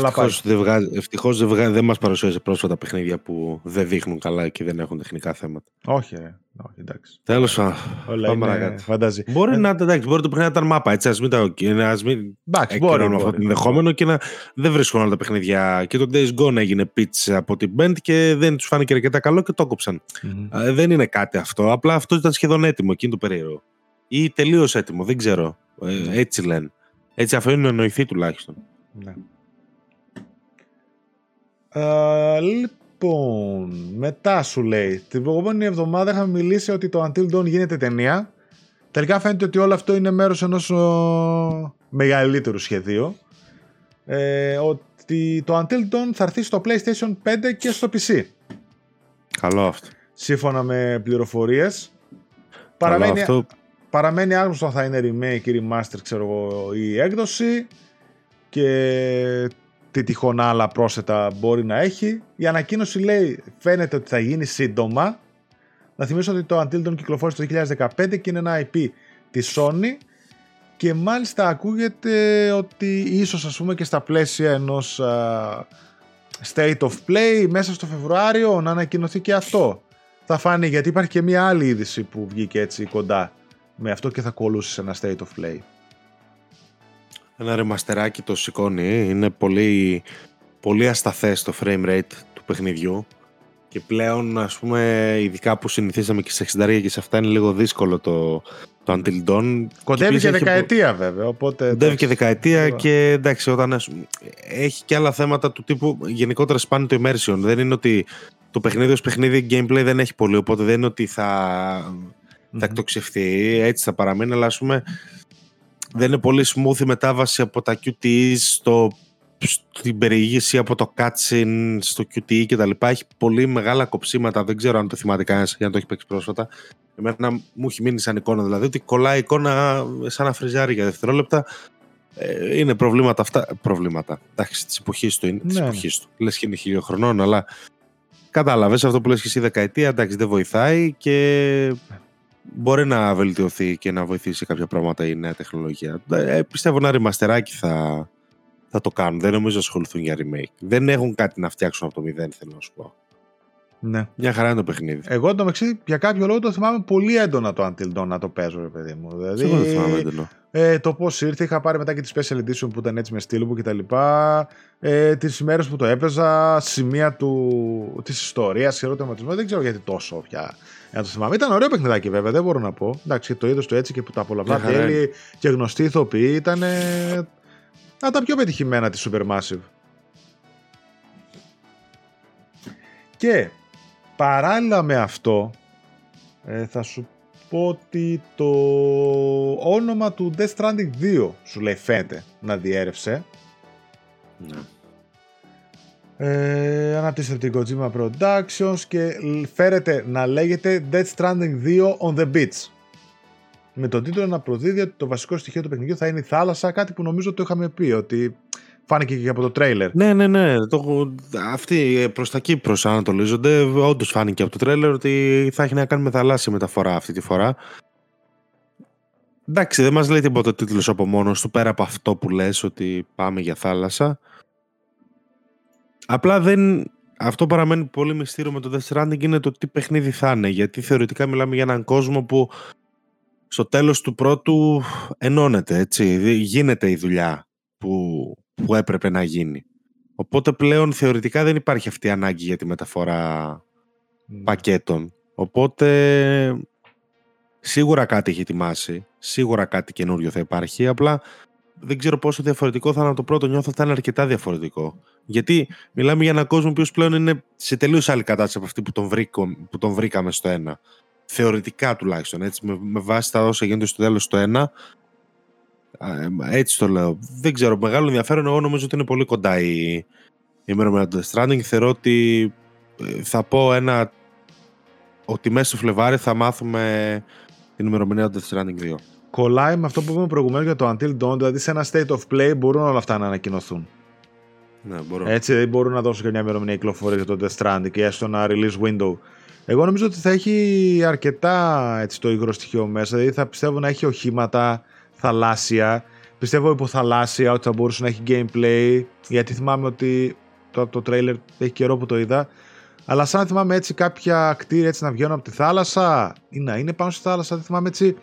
ευτυχώς δεν, δεν, δεν μας παρουσίασε πρόσφατα παιχνίδια που δεν δείχνουν καλά και δεν έχουν τεχνικά θέματα. Όχι, ρε. Όχι, εντάξει. Τέλος πάντων. Φαντάζει. Μπορεί, ε, να, εντάξει, μπορεί το παιχνίδι να ήταν μάπα. Έτσι, ας μην τα ας μην εντάξει, μπορεί, αυτό το ενδεχόμενο και να δεν βρίσκουν όλα τα παιχνίδια. Και το Days Gone έγινε pitch από την Band και δεν τους φάνηκε αρκετά καλό και το έκοψαν. Mm-hmm. δεν είναι κάτι αυτό. Απλά αυτό ήταν σχεδόν έτοιμο εκείνο το περίεργο. Ή τελείως έτοιμο, δεν ξέρω. Ε, έτσι λένε. Έτσι αφήνουν εννοηθεί τουλάχιστον. Ναι. Uh, λοιπόν, μετά σου λέει. Την προηγούμενη εβδομάδα είχαμε μιλήσει ότι το Until Dawn γίνεται ταινία. Τελικά φαίνεται ότι όλο αυτό είναι μέρος ενός ο, μεγαλύτερου σχεδίου. Ε, ότι το Until Dawn θα έρθει στο PlayStation 5 και στο PC. Καλό αυτό. Σύμφωνα με πληροφορίες. Παραμένει, αυτό. παραμένει άγνωστο αν θα είναι remake ή remaster ξέρω εγώ, η έκδοση και τι τυχόν άλλα πρόσθετα μπορεί να έχει. Η ανακοίνωση λέει φαίνεται ότι θα γίνει σύντομα. Να θυμίσω ότι το Until Dawn κυκλοφόρησε το 2015 και είναι ένα IP της Sony και μάλιστα ακούγεται ότι ίσως ας πούμε και στα πλαίσια ενός State of Play μέσα στο Φεβρουάριο να ανακοινωθεί και αυτό. Θα φάνει γιατί υπάρχει και μια άλλη είδηση που βγήκε έτσι κοντά με αυτό και θα κολούσε σε ένα State of Play ένα ρεμαστεράκι το σηκώνει. Είναι πολύ πολύ ασταθές το frame rate του παιχνιδιού και πλέον ας πούμε ειδικά που συνηθίσαμε και σε 60 και σε αυτά είναι λίγο δύσκολο το, το Until Dawn. Κοντεύει και, δεκαετία βέβαια. Οπότε, Κοντεύει και δεκαετία και εντάξει όταν έχει και άλλα θέματα του τύπου γενικότερα σπάνει το immersion. Δεν είναι ότι το παιχνίδι ως παιχνίδι gameplay δεν έχει πολύ οπότε δεν είναι ότι θα, mm-hmm. θα εκτοξευθεί έτσι θα παραμείνει αλλά ας πούμε δεν είναι πολύ smooth η μετάβαση από τα QTEs στο στην περιήγηση από το cutscene στο QTE και τα λοιπά. Έχει πολύ μεγάλα κοψίματα. Δεν ξέρω αν το θυμάται κανένας για να το έχει παίξει πρόσφατα. Εμένα μου έχει μείνει σαν εικόνα δηλαδή ότι κολλάει εικόνα σαν να φριζάρει για δευτερόλεπτα. Ε, είναι προβλήματα αυτά. Προβλήματα. Εντάξει της εποχής του είναι ναι. της εποχής του. Λες και είναι χίλιο χρονών αλλά κατάλαβες αυτό που λες και εσύ δεκαετία. Εντάξει δεν βοηθάει και μπορεί να βελτιωθεί και να βοηθήσει κάποια πράγματα η νέα τεχνολογία ε, πιστεύω ένα ρημαστεράκι θα θα το κάνουν. Δεν νομίζω να ασχοληθούν για remake. Δεν έχουν κάτι να φτιάξουν από το μηδέν, θέλω να σου πω. Ναι. Μια χαρά είναι το παιχνίδι. Εγώ το μεταξύ για κάποιο λόγο το θυμάμαι πολύ έντονα το Until Dawn να το παίζω, ρε παιδί μου. Δηλαδή, το θυμάμαι έντονα. Ε, το πώς ήρθε, είχα πάρει μετά και τη Special Edition που ήταν έτσι με στήλου κτλ. Ε, τις ημέρες που το έπαιζα, σημεία της ιστορίας, χειροτοματισμό. Δεν ξέρω γιατί τόσο πια να το θυμάμαι. Ήταν ωραίο παιχνιδάκι βέβαια, δεν μπορώ να πω. Εντάξει, το είδο του έτσι και που τα απολαυστά τέλη και γνωστοί ηθοποιοί ήταν από τα πιο πετυχημένα της Supermassive. Και παράλληλα με αυτό ε, θα σου πω ότι το όνομα του Death Stranding 2 σου λέει φαίνεται να διέρευσε. Ναι. Ε, αναπτύσσεται την Kojima Productions και φέρεται να λέγεται Death Stranding 2 on the Beach με τον τίτλο να προδίδει ότι το βασικό στοιχείο του παιχνιδιού θα είναι η θάλασσα, κάτι που νομίζω το είχαμε πει ότι φάνηκε και από το τρέιλερ. Ναι, ναι, ναι. Το, αυτοί προς τα εκεί προσανατολίζονται. Όντως φάνηκε από το τρέιλερ ότι θα έχει να κάνει με θαλάσσια μεταφορά αυτή τη φορά. Εντάξει, δεν μας λέει τίποτα ο τίτλος από μόνος του πέρα από αυτό που λες ότι πάμε για θάλασσα. Απλά δεν. Αυτό παραμένει πολύ μυστήριο με το Death Stranding είναι το τι παιχνίδι θα είναι. Γιατί θεωρητικά μιλάμε για έναν κόσμο που στο τέλος του πρώτου ενώνεται, έτσι, γίνεται η δουλειά που, που έπρεπε να γίνει. Οπότε πλέον θεωρητικά δεν υπάρχει αυτή η ανάγκη για τη μεταφορά mm. πακέτων. Οπότε σίγουρα κάτι έχει ετοιμάσει, σίγουρα κάτι καινούριο θα υπάρχει, απλά δεν ξέρω πόσο διαφορετικό θα είναι από το πρώτο, νιώθω ότι θα είναι αρκετά διαφορετικό. Γιατί μιλάμε για έναν κόσμο που πλέον είναι σε τελείως άλλη κατάσταση από αυτή που τον, που τον βρήκαμε στο ένα θεωρητικά τουλάχιστον, έτσι, με, με βάση τα όσα γίνονται στο τέλος το ένα, έτσι το λέω. Δεν ξέρω, μεγάλο ενδιαφέρον, εγώ νομίζω ότι είναι πολύ κοντά η, η ημερομηνία του Death Stranding. Θεωρώ ότι ε, θα πω ένα, ότι μέσα στο Φλεβάρι θα μάθουμε την ημερομηνία του Death Stranding 2. Κολλάει με αυτό που είπαμε προηγουμένως για το Until Dawn, δηλαδή σε ένα state of play μπορούν όλα αυτά να ανακοινωθούν. Ναι, μπορώ. Έτσι δεν μπορούν να δώσουν και μια ημερομηνία κυκλοφορίας για το Death Stranding και έστω ένα release window. Εγώ νομίζω ότι θα έχει αρκετά έτσι, το υγρό στοιχείο μέσα. Δηλαδή θα πιστεύω να έχει οχήματα θαλάσσια. Πιστεύω υποθαλάσσια ότι θα μπορούσε να έχει gameplay. Γιατί θυμάμαι ότι το, το trailer έχει καιρό που το είδα. Αλλά σαν να θυμάμαι έτσι κάποια κτίρια έτσι να βγαίνουν από τη θάλασσα ή να είναι πάνω στη θάλασσα, δεν θυμάμαι έτσι.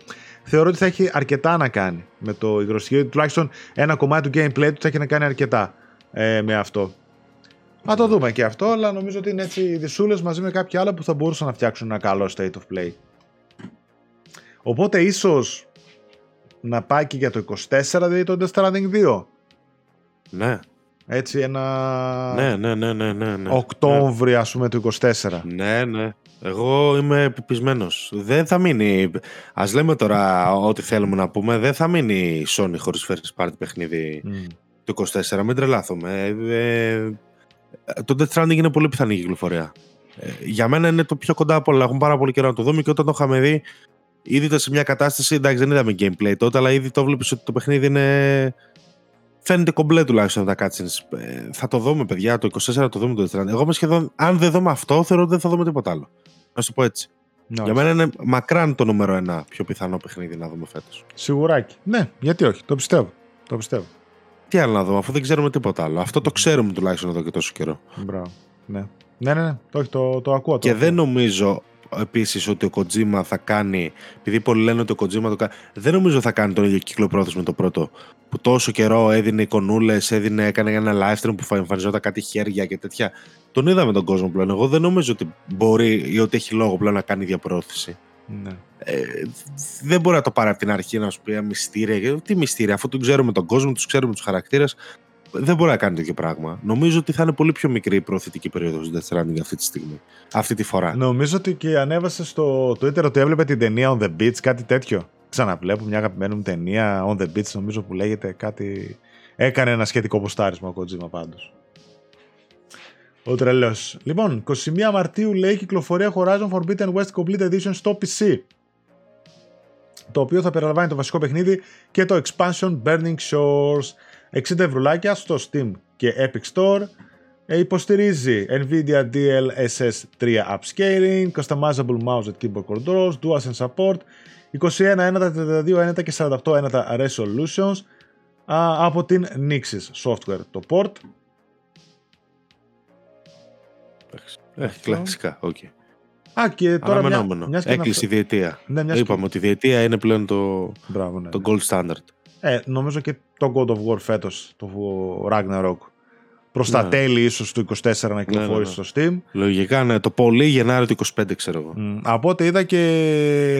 Θεωρώ ότι θα έχει αρκετά να κάνει με το υγροστοιχείο. Τουλάχιστον ένα κομμάτι του gameplay του θα έχει να κάνει αρκετά ε, με αυτό. Να το δούμε και αυτό, αλλά νομίζω ότι είναι έτσι οι δυσούλες μαζί με κάποια άλλα που θα μπορούσαν να φτιάξουν ένα καλό state of play. Οπότε ίσως να πάει και για το 24, δηλαδή το Death Stranding 2. Ναι. Έτσι ένα... Ναι, ναι, ναι, ναι, ναι, ναι. Οκτώβρη, ας πούμε, του 24. Ναι, ναι. Εγώ είμαι επιπισμένο. Δεν θα μείνει. Α λέμε τώρα ό,τι θέλουμε να πούμε. Δεν θα μείνει η Sony χωρίς first party παιχνίδι mm. του 24. Μην τρελάθουμε. Ε, το Death Stranding είναι πολύ πιθανή κυκλοφορία. Ε, για μένα είναι το πιο κοντά από όλα. Έχουμε πάρα πολύ καιρό να το δούμε και όταν το είχαμε δει, ήδη ήταν σε μια κατάσταση. Εντάξει, δεν είδαμε gameplay τότε, αλλά ήδη το βλέπεις ότι το παιχνίδι είναι. Φαίνεται κομπλέ τουλάχιστον τα cutscenes. Ε, θα το δούμε, παιδιά. Το 24 θα το δούμε το Death Stranding. Εγώ είμαι σχεδόν, αν δεν δούμε αυτό, θεωρώ ότι δεν θα δούμε τίποτα άλλο. Να σου πω έτσι. No, Για μένα είναι μακράν το νούμερο ένα πιο πιθανό παιχνίδι να δούμε φέτος. Σιγουράκι. Ναι, γιατί όχι. Το πιστεύω. Το πιστεύω. Τι άλλο να δούμε, αφού δεν ξέρουμε τίποτα άλλο. Αυτό το ξέρουμε τουλάχιστον εδώ και τόσο καιρό. Μπράβο. Ναι, ναι, ναι. ναι. Το, το, το ακούω. Και δεν νομίζω, επίσης ότι ο Kojima θα κάνει. Επειδή πολλοί λένε ότι ο Kojima το κάνει. Δεν νομίζω θα κάνει τον ίδιο κύκλο πρόθεση με το πρώτο. Που τόσο καιρό έδινε εικονούλες, έδινε, έκανε ένα live stream που εμφανιζόταν κάτι χέρια και τέτοια. Τον είδαμε τον κόσμο πλέον. Εγώ δεν νομίζω ότι μπορεί ή ότι έχει λόγο πλέον να κάνει διαπρόθεση. Ναι. Ε, δεν μπορεί να το πάρει από την αρχή να σου πει μυστήρια. Τι μυστήρια, αφού τον ξέρουμε τον κόσμο, τους ξέρουμε τους χαρακτήρες, δεν μπορεί να κάνει τέτοιο πράγμα. Νομίζω ότι θα είναι πολύ πιο μικρή η προωθητική περίοδος του Death Stranding αυτή τη στιγμή. Αυτή τη φορά. Νομίζω ότι και ανέβασε στο Twitter ότι έβλεπε την ταινία On the Beach, κάτι τέτοιο. Ξαναβλέπω μια αγαπημένη μου ταινία On the Beach, νομίζω που λέγεται κάτι. Έκανε ένα σχετικό ποστάρισμα ο Kojima πάντως. Ο τρελός. Λοιπόν, 21 Μαρτίου λέει κυκλοφορία Horizon Forbidden West Complete Edition στο PC. Το οποίο θα περιλαμβάνει το βασικό παιχνίδι και το expansion Burning Shores. 60 ευρουλάκια στο Steam και Epic Store. Ε, υποστηρίζει NVIDIA DLSS 3 Upscaling, Customizable Mouse and Keyboard Controls, DualSense Support, 21 ένατα, 32 ένατα και 48 ένατα Resolutions α, από την Nixxes Software το port. Ε, κλασικά, OK. Okay. Α, και τώρα μια, μιας Έκλεισε η διετία. Ναι, Είπαμε ότι η διετία είναι πλέον το, Μπράβο, ναι, το gold standard. Ε, νομίζω και το God of War φέτος, το Ragnarok. Προς τα ναι. τέλη ίσως του 24 να ναι, κυκλοφορήσει ναι, στο Steam. Λογικά, ναι. Το πολύ Γενάρη του 25, ξέρω εγώ. Mm. Από ό,τι είδα και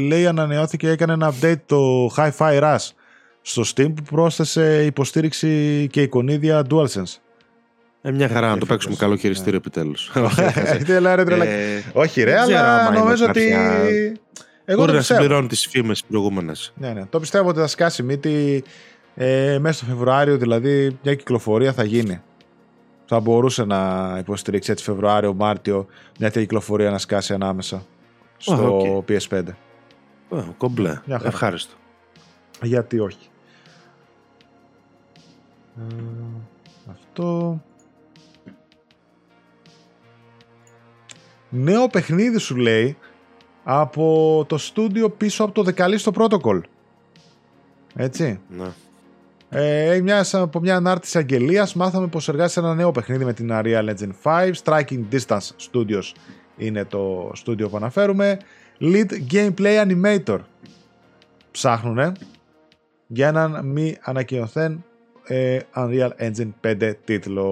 λέει ανανεώθηκε, έκανε ένα update το Hi-Fi Rush στο Steam που πρόσθεσε υποστήριξη και εικονίδια DualSense. Ε, μια χαρά να το παίξουμε καλό χειριστήριο επιτέλους. Όχι, ρε, αλλά νομίζω ότι. Εγώ Μπορεί να συμπληρώνει τις φήμες προηγούμενες. Ναι, ναι. Το πιστεύω ότι θα σκάσει μύτη ε, μέσα στο Φεβρουάριο, δηλαδή μια κυκλοφορία θα γίνει. Θα μπορούσε να υποστηρίξει έτσι Φεβρουάριο, Μάρτιο μια τέτοια κυκλοφορία να σκάσει ανάμεσα στο okay. PS5. Oh, κομπλέ. Ευχάριστο. Γιατί όχι. Ε, αυτό. Νέο παιχνίδι σου λέει από το στούντιο πίσω από το Δεκαλίστο Protocol. Έτσι. Ναι. Ε, μια, από μια ανάρτηση αγγελίας μάθαμε πως εργάζεται ένα νέο παιχνίδι με την Unreal Engine 5. Striking Distance Studios είναι το στούντιο που αναφέρουμε. Lead Gameplay Animator. Ψάχνουνε για έναν μη ανακοινωθέν ε, Unreal Engine 5 τίτλο.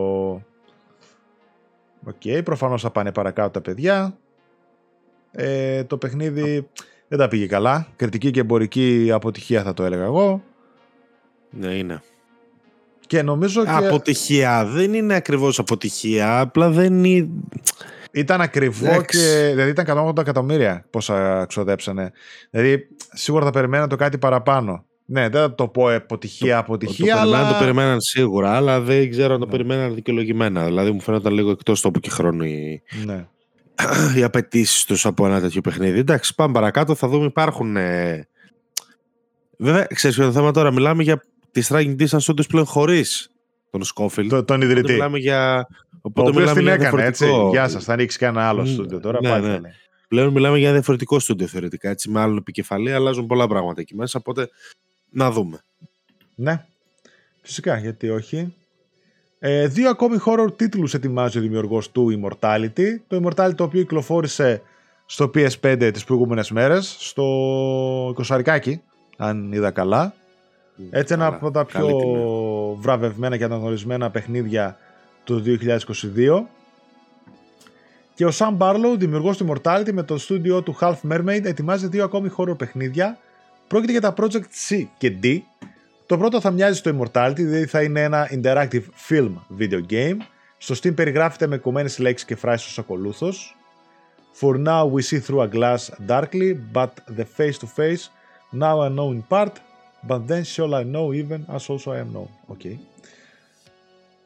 OK, okay, προφανώς θα πάνε παρακάτω τα παιδιά. Ε, το παιχνίδι δεν τα πήγε καλά. Κριτική και εμπορική αποτυχία θα το έλεγα εγώ. Ναι, είναι. Και νομίζω και... Αποτυχία. Δεν είναι ακριβώς αποτυχία. Απλά δεν είναι... Ήταν ακριβό και. Δηλαδή ήταν 180 εκατομμύρια πόσα ξοδέψανε. Δηλαδή σίγουρα θα περιμέναν το κάτι παραπάνω. Ναι, δεν θα το πω αποτυχία, αποτυχία. Το, αλλά... το περιμέναν σίγουρα, αλλά δεν ξέρω αν το ναι. περιμέναν δικαιολογημένα. Δηλαδή μου φαίνονταν λίγο εκτός τόπου και χρόνου η, ναι. Οι απαιτήσεις τους από ένα τέτοιο παιχνίδι. Εντάξει, πάμε παρακάτω, θα δούμε. Υπάρχουν. Ε... Βέβαια, ξέρεις ποιο το θέμα τώρα. Μιλάμε για τη Striking Distance Studios πλέον χωρίς τον Σκόφιλ. Το, τον ιδρυτή. Μιλάμε για. Οπότε ο οποίος την έκανε έτσι. Γεια σας, θα ανοίξει κανένα άλλο στούντιο τώρα. Ναι, ναι. Πλέον μιλάμε για ένα διαφορετικό στούντιο θεωρητικά. Έτσι, με άλλον επικεφαλή αλλάζουν πολλά πράγματα εκεί μέσα. Οπότε να δούμε. Ναι. Φυσικά, γιατί όχι. Ε, δύο ακόμη horror τίτλους ετοιμάζει ο δημιουργός του Immortality. Το Immortality το οποίο κυκλοφόρησε στο PS5 τις προηγούμενες μέρες, στο 20 αν είδα καλά. Έτσι ένα από τα πιο βραβευμένα και αναγνωρισμένα παιχνίδια του 2022. Και ο Sam Barlow, δημιουργός του Immortality με το στούντιο του Half Mermaid, ετοιμάζει δύο ακόμη horror παιχνίδια. Πρόκειται για τα Project C και D, το πρώτο θα μοιάζει στο Immortality, δηλαδή θα είναι ένα interactive film video game. Στο Steam περιγράφεται με κομμένες λέξεις και φράσεις ως ακολούθως. For now we see through a glass darkly, but the face to face, now I know in part, but then shall I know even as also I am known. Okay.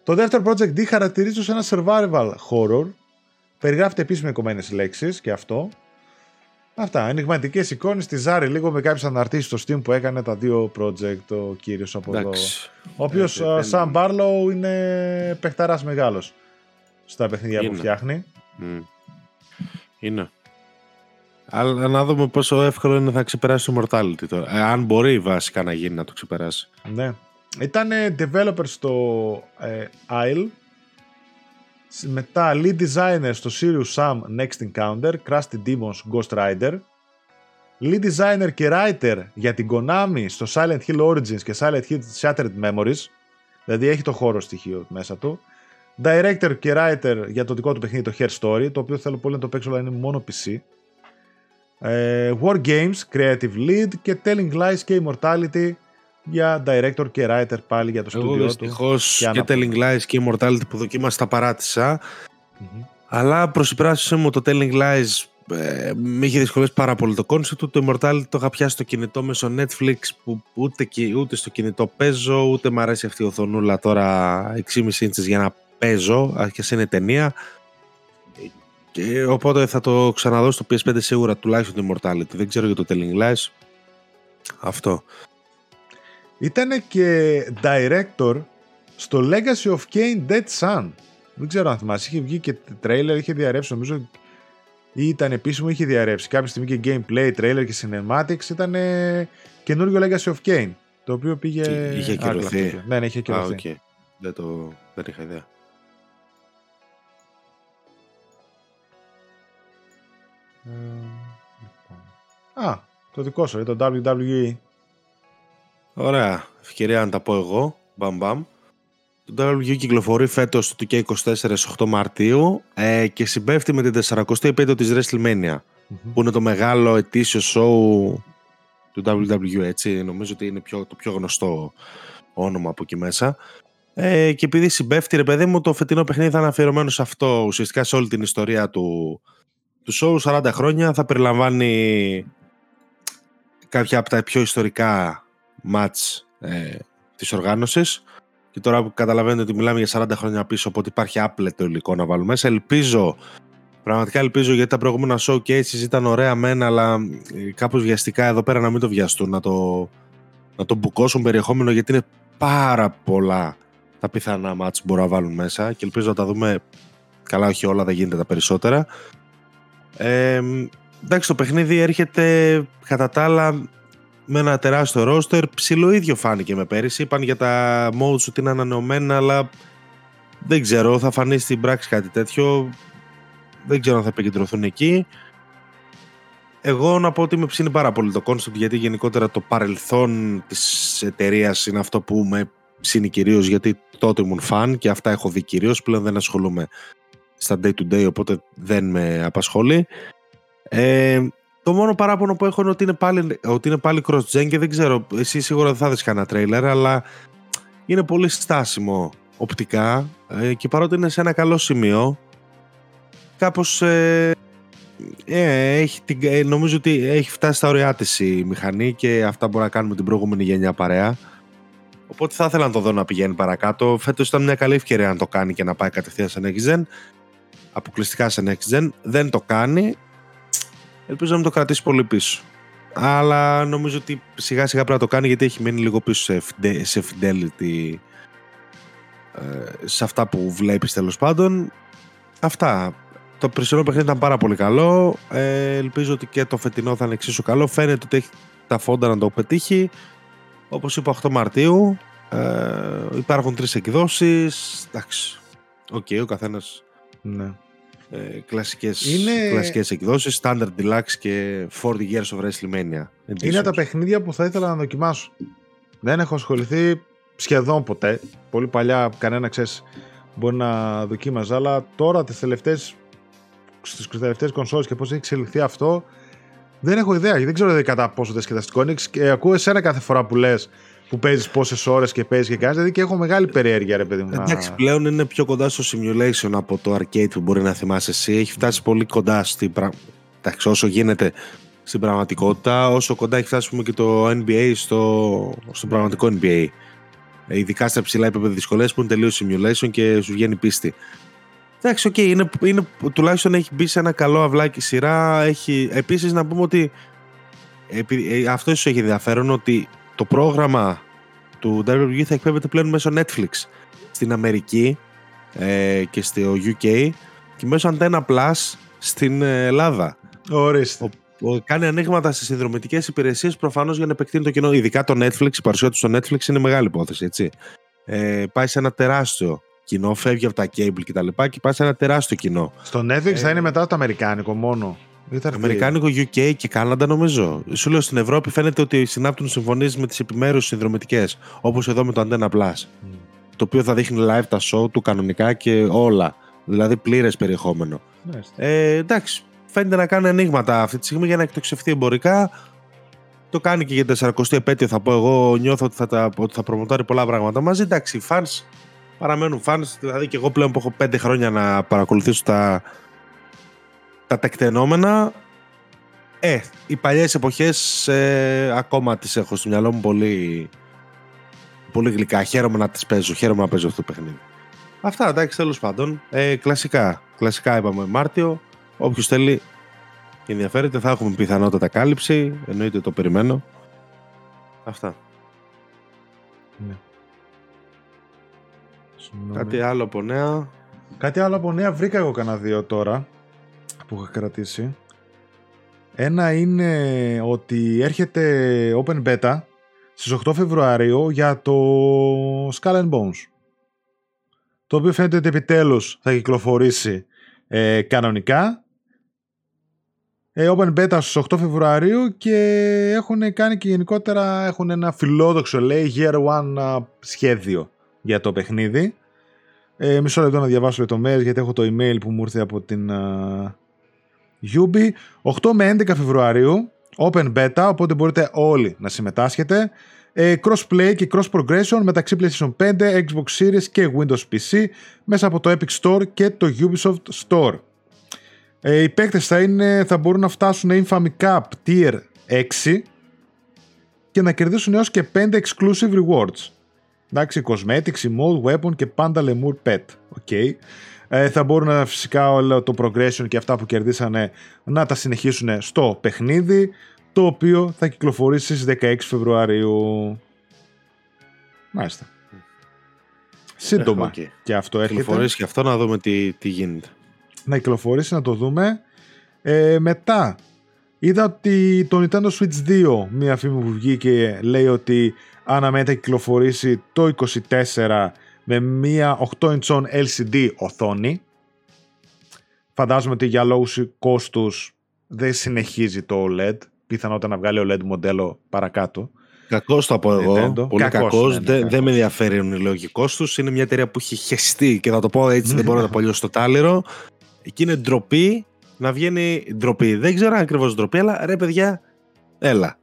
Το δεύτερο project D χαρακτηρίζει ως ένα survival horror. Περιγράφεται επίσης με κομμένες λέξεις και αυτό. Αυτά. Ενηγματικές εικόνες τη Ζάρη, λίγο με κάποιε αναρτήσεις στο Steam που έκανε τα δύο project ο κύριος από εδώ. Ο οποίος, σαν Μπάρλο, είναι παιχταράς μεγάλος στα παιχνίδια που φτιάχνει. Είναι. Αλλά να δούμε πόσο εύκολο είναι να ξεπεράσει το Mortality τώρα. Ε, αν μπορεί βασικά να γίνει να το ξεπεράσει. Ναι. Ήταν developer στο ε, Isle Μετά lead designer στο Sirius Sam Next Encounter, Krusty Demons Ghost Rider. Lead designer και writer για την Konami στο Silent Hill Origins και Silent Hill Shattered Memories. Δηλαδή έχει το χώρο στοιχείο μέσα του. Director και writer για το δικό του παιχνίδι το Hair Story, το οποίο θέλω πολύ να το παίξω αλλά είναι μόνο PC. Ε, War Games, Creative Lead και Telling Lies και Immortality για director και writer πάλι για το Εγώ στούντιό του. δυστυχώς και και, Telling Lies και Immortality που δοκίμασα τα παράτησα. Μμμ. Αλλά προς υπεράσπιση μου το Telling Lies ε, με είχε δυσκολεύσει πάρα πολύ το concept του. Το Immortality το είχα πιάσει στο κινητό μέσω Netflix που ούτε, κι- ούτε στο κινητό παίζω, ούτε μου αρέσει αυτή η οθονούλα τώρα 6,5 inches για να παίζω, α, και σε είναι ταινία. Και, οπότε θα το ξαναδώ στο PS5 σίγουρα τουλάχιστον το Immortality. Δεν ξέρω για το Telling Lies. Αυτό. Ήταν και director στο Legacy of Kain Dead Sun. Δεν ξέρω αν θυμάσαι. Είχε βγει και τρέιλερ, είχε διαρρεύσει νομίζω ή ήταν επίσημο, είχε διαρρεύσει. Κάποια στιγμή και gameplay, trailer και cinematics. Ήταν ε, καινούριο Legacy of Kain. Το οποίο πήγε. Και είχε άκυρο ακυρωθεί. αυτό. Ναι, ναι, είχε Α, ακυρωθεί. οκ. Δεν, το, δεν είχα ιδέα. Ε, λοιπόν. Α, το δικό σου, ε, το WWE. Ωραία. Ευκαιρία να τα πω εγώ. Μπαμ μπαμ. Το WWE κυκλοφορεί φέτος το 2K24 στις 8 Μαρτίου ε, και συμπέφτει με την 40η επέτειο της WrestleMania Μμμ. που είναι το μεγάλο ετήσιο show του WWE έτσι. Νομίζω ότι είναι πιο, το πιο γνωστό όνομα από εκεί μέσα. Ε, και επειδή συμπέφτει ρε παιδί μου το φετινό παιχνίδι θα είναι αφιερωμένο σε αυτό ουσιαστικά σε όλη την ιστορία του, του show 40 χρόνια θα περιλαμβάνει κάποια από τα πιο ιστορικά μάτς ε, της οργάνωσης. Και τώρα που καταλαβαίνετε ότι μιλάμε για 40 χρόνια πίσω οπότε υπάρχει άπλετο υλικό να βάλουμε μέσα. Ελπίζω Πραγματικά ελπίζω γιατί τα προηγούμενα showcases ήταν ωραία μένα αλλά ε, κάπως βιαστικά εδώ πέρα να μην το βιαστούν να το, να το μπουκώσουν περιεχόμενο γιατί είναι πάρα πολλά τα πιθανά μάτς που μπορούν να βάλουν μέσα. Και ελπίζω να τα δούμε καλά όχι όλα δεν γίνεται τα περισσότερα. Ε, εντάξει το παιχνίδι έρχεται κατά τα άλλα με ένα τεράστιο ρόστερ. Ψηλό ίδιο φάνηκε με πέρυσι. Είπαν για τα modes ότι είναι ανανεωμένα αλλά δεν ξέρω θα φανεί στην πράξη κάτι τέτοιο. Δεν ξέρω αν θα επικεντρωθούν εκεί. Εγώ να πω ότι με ψήνει πάρα πολύ το concept γιατί γενικότερα το παρελθόν της εταιρείας είναι αυτό που με ψήνει κυρίως γιατί τότε ήμουν φαν και αυτά έχω δει κυρίως. Πλέον δεν ασχολούμαι στα day to day οπότε δεν με απασχολεί. Ε, το μόνο παράπονο που έχω είναι ότι είναι πάλι, ότι είναι πάλι cross-gen και δεν ξέρω, εσύ σίγουρα δεν θα δεις κανένα τρέιλερ αλλά είναι πολύ στάσιμο οπτικά ε, και παρότι είναι σε ένα καλό σημείο κάπως ε, ε, έχει, την- ε, νομίζω ότι έχει φτάσει στα ωριά της η μηχανή και αυτά μπορεί να κάνουμε την προηγούμενη γενιά παρέα. Οπότε θα ήθελα να το δω να πηγαίνει παρακάτω. Φέτος ήταν μια καλή ευκαιρία να το κάνει και να πάει κατευθείαν σε Next Gen. Αποκλειστικά σε Next Gen. Δεν το κάνει. Ελπίζω να μην το κρατήσει πολύ πίσω. Αλλά νομίζω ότι σιγά σιγά πρέπει να το κάνει γιατί έχει μείνει λίγο πίσω σε, fide- σε fidelity ε, σε αυτά που βλέπεις τέλος πάντων. Αυτά. Το περσινό παιχνίδι ήταν πάρα πολύ καλό. Ε, ελπίζω ότι και το φετινό θα είναι εξίσου καλό. Φαίνεται ότι έχει τα φόντα να το πετύχει. Όπως είπα 8 Μαρτίου. Ε, υπάρχουν τρεις εκδόσεις. Εντάξει. Οκ, ο καθένας Ναι. Ε, κλασικές, Είναι- κλασικές εκδόσεις. Standard Deluxe και 40 Years of WrestleMania. Είναι editions. τα παιχνίδια που θα ήθελα να δοκιμάσω. Δεν έχω ασχοληθεί σχεδόν ποτέ. Πολύ παλιά κανένα ξέρεις μπορεί να δοκίμαζα, αλλά τώρα τις τελευταίες στις τελευταίες κονσόλες και πώς έχει εξελιχθεί αυτό δεν έχω ιδέα, γιατί δεν ξέρω δηλαδή κατά πόσο διασκεδαστικό είναι και ακούω εσένα κάθε φορά που λες που παίζεις πόσες ώρες και παίζεις και κάνεις, δηλαδή και έχω μεγάλη περιέργεια ρε παιδί μου. να- Εντάξει, πλέον είναι πιο κοντά στο simulation από το arcade που μπορεί να θυμάσαι εσύ. Έχει φτάσει πολύ κοντά στην πρα... Εντάξει, όσο γίνεται στην πραγματικότητα, όσο κοντά έχει φτάσει πούμε, και το NBA στο, στο πραγματικό NBA. Ε, Ειδικά στα ψηλά επίπεδα δυσκολίες που είναι τελείως simulation και σου βγαίνει πίστη. Εντάξει, οκ, είναι, είναι, τουλάχιστον έχει μπει σε ένα καλό αυλάκι σειρά. Έχει, επίσης να πούμε ότι επει- ε, αυτό ίσως έχει ενδιαφέρον ότι το πρόγραμμα του WWE θα εκπέμπεται πλέον μέσω Netflix στην Αμερική ε, και στο UK και μέσω Antenna Plus στην ε, Ελλάδα. Ορίστε. Ο, κάνει ανοίγματα στις συνδρομητικές υπηρεσίες προφανώς για να επεκτείνει το κοινό. Ειδικά το Netflix, η παρουσία του στο Netflix είναι μεγάλη υπόθεση, έτσι. Ε, πάει σε ένα τεράστιο κοινό, φεύγει από τα cable κτλ. Και, και πάει σε ένα τεράστιο κοινό. Στο Netflix θα είναι μετά το Αμερικάνικο μόνο. Ή θα έρθει- Αμερικάνικο UK και Κάναντα νομίζω. Σου λέω στην Ευρώπη φαίνεται ότι συνάπτουν συμφωνίες με τις επιμέρους συνδρομητικές. Όπως εδώ με το Antenna Plus. Μμ. Το οποίο θα δείχνει live τα show του κανονικά και όλα. Δηλαδή πλήρες περιεχόμενο. Μάλιστα. Ε, εντάξει, φαίνεται να κάνει ανοίγματα αυτή τη στιγμή για να εκτοξευτεί εμπορικά. Το κάνει και για 40η επέτειο, θα πω εγώ. Νιώθω ότι θα, τα, ότι θα προμοτάρει πολλά πράγματα μαζί. Εντάξει, οι fans παραμένουν fans. Δηλαδή και εγώ πλέον που έχω πέντε χρόνια να παρακολουθήσω τα, τα τεκτενόμενα. Ε, οι παλιές εποχές ε, ακόμα τις έχω στο μυαλό μου πολύ, πολύ γλυκά. Χαίρομαι να τις παίζω, χαίρομαι να παίζω αυτό το παιχνίδι. Αυτά, εντάξει, τέλος πάντων. Ε, κλασικά, κλασικά είπαμε Μάρτιο. Όποιος θέλει και ενδιαφέρεται θα έχουμε πιθανότατα κάλυψη. Εννοείται το περιμένω. Αυτά. Ναι. Συγγνώμη. Κάτι άλλο από νέα; Κάτι άλλο από νέα βρήκα εγώ κανένα δύο τώρα που είχα κρατήσει. Ένα είναι ότι έρχεται Open Beta στις 8 Φεβρουαρίου για το Skull and Bones. Το οποίο φαίνεται ότι επιτέλους θα κυκλοφορήσει ε, κανονικά. Ε, Open Beta στις 8 Φεβρουαρίου και έχουν κάνει και γενικότερα έχουν ένα φιλόδοξο λέει Year One α, σχέδιο για το παιχνίδι. Ε, μισό λεπτό να διαβάσω λεπτομέρειες γιατί έχω το email που μου ήρθε από την α, Ubi. 8 με 11 Φεβρουαρίου, open beta, οπότε μπορείτε όλοι να συμμετάσχετε. Ε, crossplay και cross progression μεταξύ PlayStation 5, Xbox Series και Windows PC μέσα από το Epic Store και το Ubisoft Store. Ε, οι παίκτες θα, είναι, θα μπορούν να φτάσουν Infamy Cup Tier 6 και να κερδίσουν έως και 5 exclusive rewards. Εντάξει, cosmetics, emote, weapon και πάντα lemur pet. Okay. Ε, θα μπορούν να, φυσικά όλο το progression και αυτά που κερδίσανε να τα συνεχίσουν στο παιχνίδι το οποίο θα κυκλοφορήσει στις 16 Φεβρουαρίου. Μάλιστα. Σύντομα Ε, οκ. και αυτό έρχεται. Κυκλοφορήσει και αυτό να δούμε τι, τι γίνεται. Να κυκλοφορήσει, να το δούμε. Ε, μετά, είδα ότι το Nintendo Switch 2, μία φήμη που βγήκε, λέει ότι αναμένεται να κυκλοφορήσει το 24 με μία 8 inch LCD οθόνη. Φαντάζομαι ότι για λόγους κόστους δεν συνεχίζει το OLED. Πιθανότητα να βγάλει OLED μοντέλο παρακάτω. Κακός το πω εγώ. Nintendo. Πολύ Κακός, κακός. ναι, ναι, δεν, δεν κακός. με ενδιαφέρουν οι λόγοι κόστους. Είναι μια εταιρεία που έχει χεστεί και θα το πω έτσι, δεν μπορώ να το πω στο τάλιρο. Εκεί είναι ντροπή να βγαίνει ντροπή. Δεν ξέρω αν ακριβώς ντροπή, αλλά ρε παιδιά, έλα.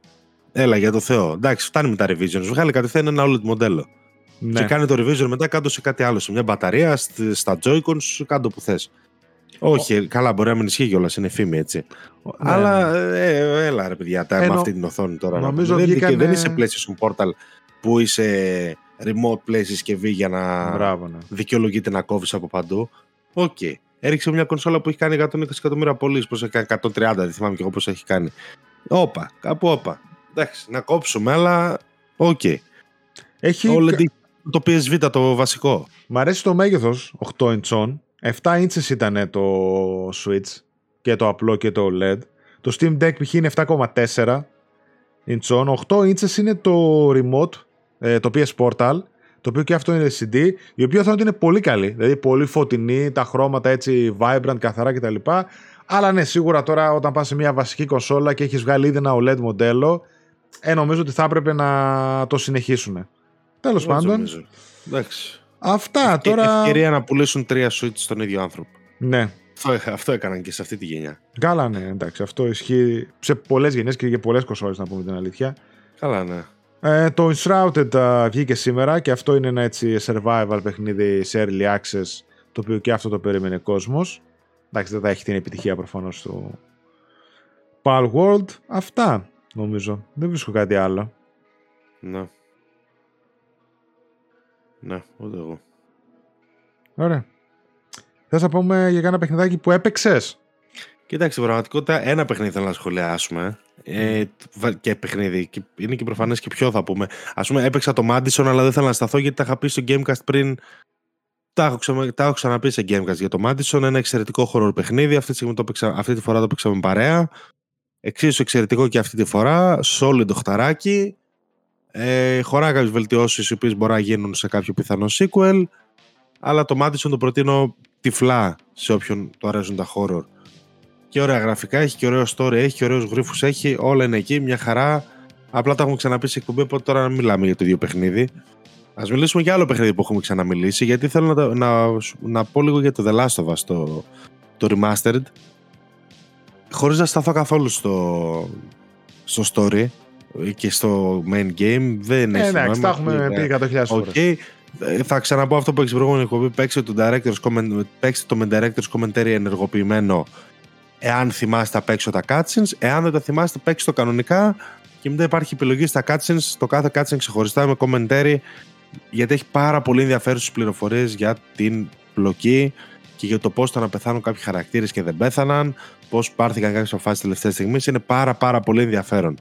Έλα για το Θεό. Εντάξει, φτάνει με τα revisions. Βγάλει κατευθείαν ένα όλο μοντέλο. Ναι. Και κάνει το revision μετά κάτω σε κάτι άλλο. Σε μια μπαταρία, στη- στα Joy-Cons, κάτω που θες. Όχι, καλά, μπορεί να μην ισχύει κιόλας, είναι φήμη έτσι. Ναι, Αλλά ε, έλα ρε παιδιά, τα, Ε, με νο- αυτή την οθόνη τώρα. νομίζω δεν, βγήκανε- δεν είσαι PlayStation Portal που είσαι remote play συσκευή για να Μπράβο, ναι. δικαιολογείται να κόβεις από παντού. Οκ. Έριξε μια κονσόλα που έχει κάνει 120 εκατομμύρια πωλήσεις. Πώς έχει κάνει 130, δεν θυμάμαι και εγώ πώς έχει κάνει. Όπα, κάπου όπα. Εντάξει, να κόψουμε, αλλά οκ. Έχει... OLED το PSV το βασικό. Μ' αρέσει το μέγεθος 8 inch 7 inches ήταν το Switch και το απλό και το OLED. Το Steam Deck π.χ. είναι 7,4 inch 8 inches είναι το remote, ε, το PS Portal, το οποίο και αυτό είναι LCD, η οποία θα είναι πολύ καλή, δηλαδή πολύ φωτεινή, τα χρώματα έτσι vibrant, καθαρά κτλ. Αλλά ναι, σίγουρα τώρα όταν πας σε μια βασική κονσόλα και έχεις βγάλει ήδη ένα OLED μοντέλο, ε, νομίζω ότι θα έπρεπε να το συνεχίσουν. Τέλος Έτσι πάντων, νομίζω. Εντάξει. αυτά Και τώρα... ευκαιρία να πουλήσουν τρία Switch στον ίδιο άνθρωπο. Ναι, Αυτό, αυτό έκαναν και σε αυτή τη γενιά. Καλά, ναι, εντάξει. Αυτό ισχύει σε πολλές γενιές και για πολλές κονσόλες, να πούμε την αλήθεια. Καλά, ναι. Ε, το Enshrouded α, βγήκε σήμερα και αυτό είναι ένα έτσι survival παιχνίδι σε early access, το οποίο και αυτό το περίμενε κόσμος. Εντάξει, δεν θα έχει την επιτυχία προφανώς του Pal World. Αυτά νομίζω. Δεν βρίσκω κάτι άλλο. Ναι. Ναι, ούτε εγώ. Ωραία. Θες να πούμε για κάνα παιχνιδάκι που έπαιξες; Κοίταξε, στην πραγματικότητα ένα παιχνίδι θέλω να σχολιάσουμε. Ε, βα- και παιχνίδι. Και είναι και προφανές και ποιο θα πούμε. Α πούμε, έπαιξα το Madison, αλλά δεν θέλω να σταθώ γιατί τα είχα πει στο Gamecast πριν. Τα έχω, ξα... τα έχω ξαναπεί σε Gamecast για το Madison. Ένα εξαιρετικό horror παιχνίδι. Αυτή τη, στιγμή το παίξα... αυτή τη φορά το παίξαμε παρέα. Εξίσου εξαιρετικό και αυτή τη φορά. Solid οχταράκι. Ε, χωρά κάποιες βελτιώσεις οι οποίες μπορεί να γίνουν σε κάποιο πιθανό sequel. αλλά το Madison το προτείνω τυφλά σε όποιον το αρέσουν τα horror. Και ωραία γραφικά, έχει και ωραίο story, έχει και ωραίους γρίφους, έχει, όλα είναι εκεί, μια χαρά. Απλά τα έχουμε ξαναπεί σε εκπομπή, οπότε τώρα να μιλάμε για το ίδιο παιχνίδι. Α μιλήσουμε για άλλο παιχνίδι που έχουμε ξαναμιλήσει, γιατί θέλω να, να, να πω λίγο για το The Last of Us, το, το Remastered. Χωρίς να σταθώ καθόλου στο, στο story και στο main game, δεν ε, έχει νόημα. Εντάξει, τα έχουμε πει 100.000 φορές. Okay. Ε, θα ξαναπώ αυτό που έχεις στην προηγούμενη εκπομπή. Παίξτε το, director's παίξτε το με director's commentary ενεργοποιημένο εάν θυμάστε απ' έξω τα cutscenes. Εάν δεν τα θυμάστε, παίξτε το κανονικά και μετά υπάρχει επιλογή στα cutscenes, το κάθε cutscene ξεχωριστά με commentary γιατί έχει πάρα πολύ ενδιαφέρουσες πληροφορίες για την πλοκή και για το πώς ήταν να πεθάνουν κάποιοι χαρακτήρες και δεν πέθαναν, πώς πάρθηκαν κάποιες αποφάσεις τελευταία στιγμής. Είναι πάρα, πάρα πολύ ενδιαφέρον.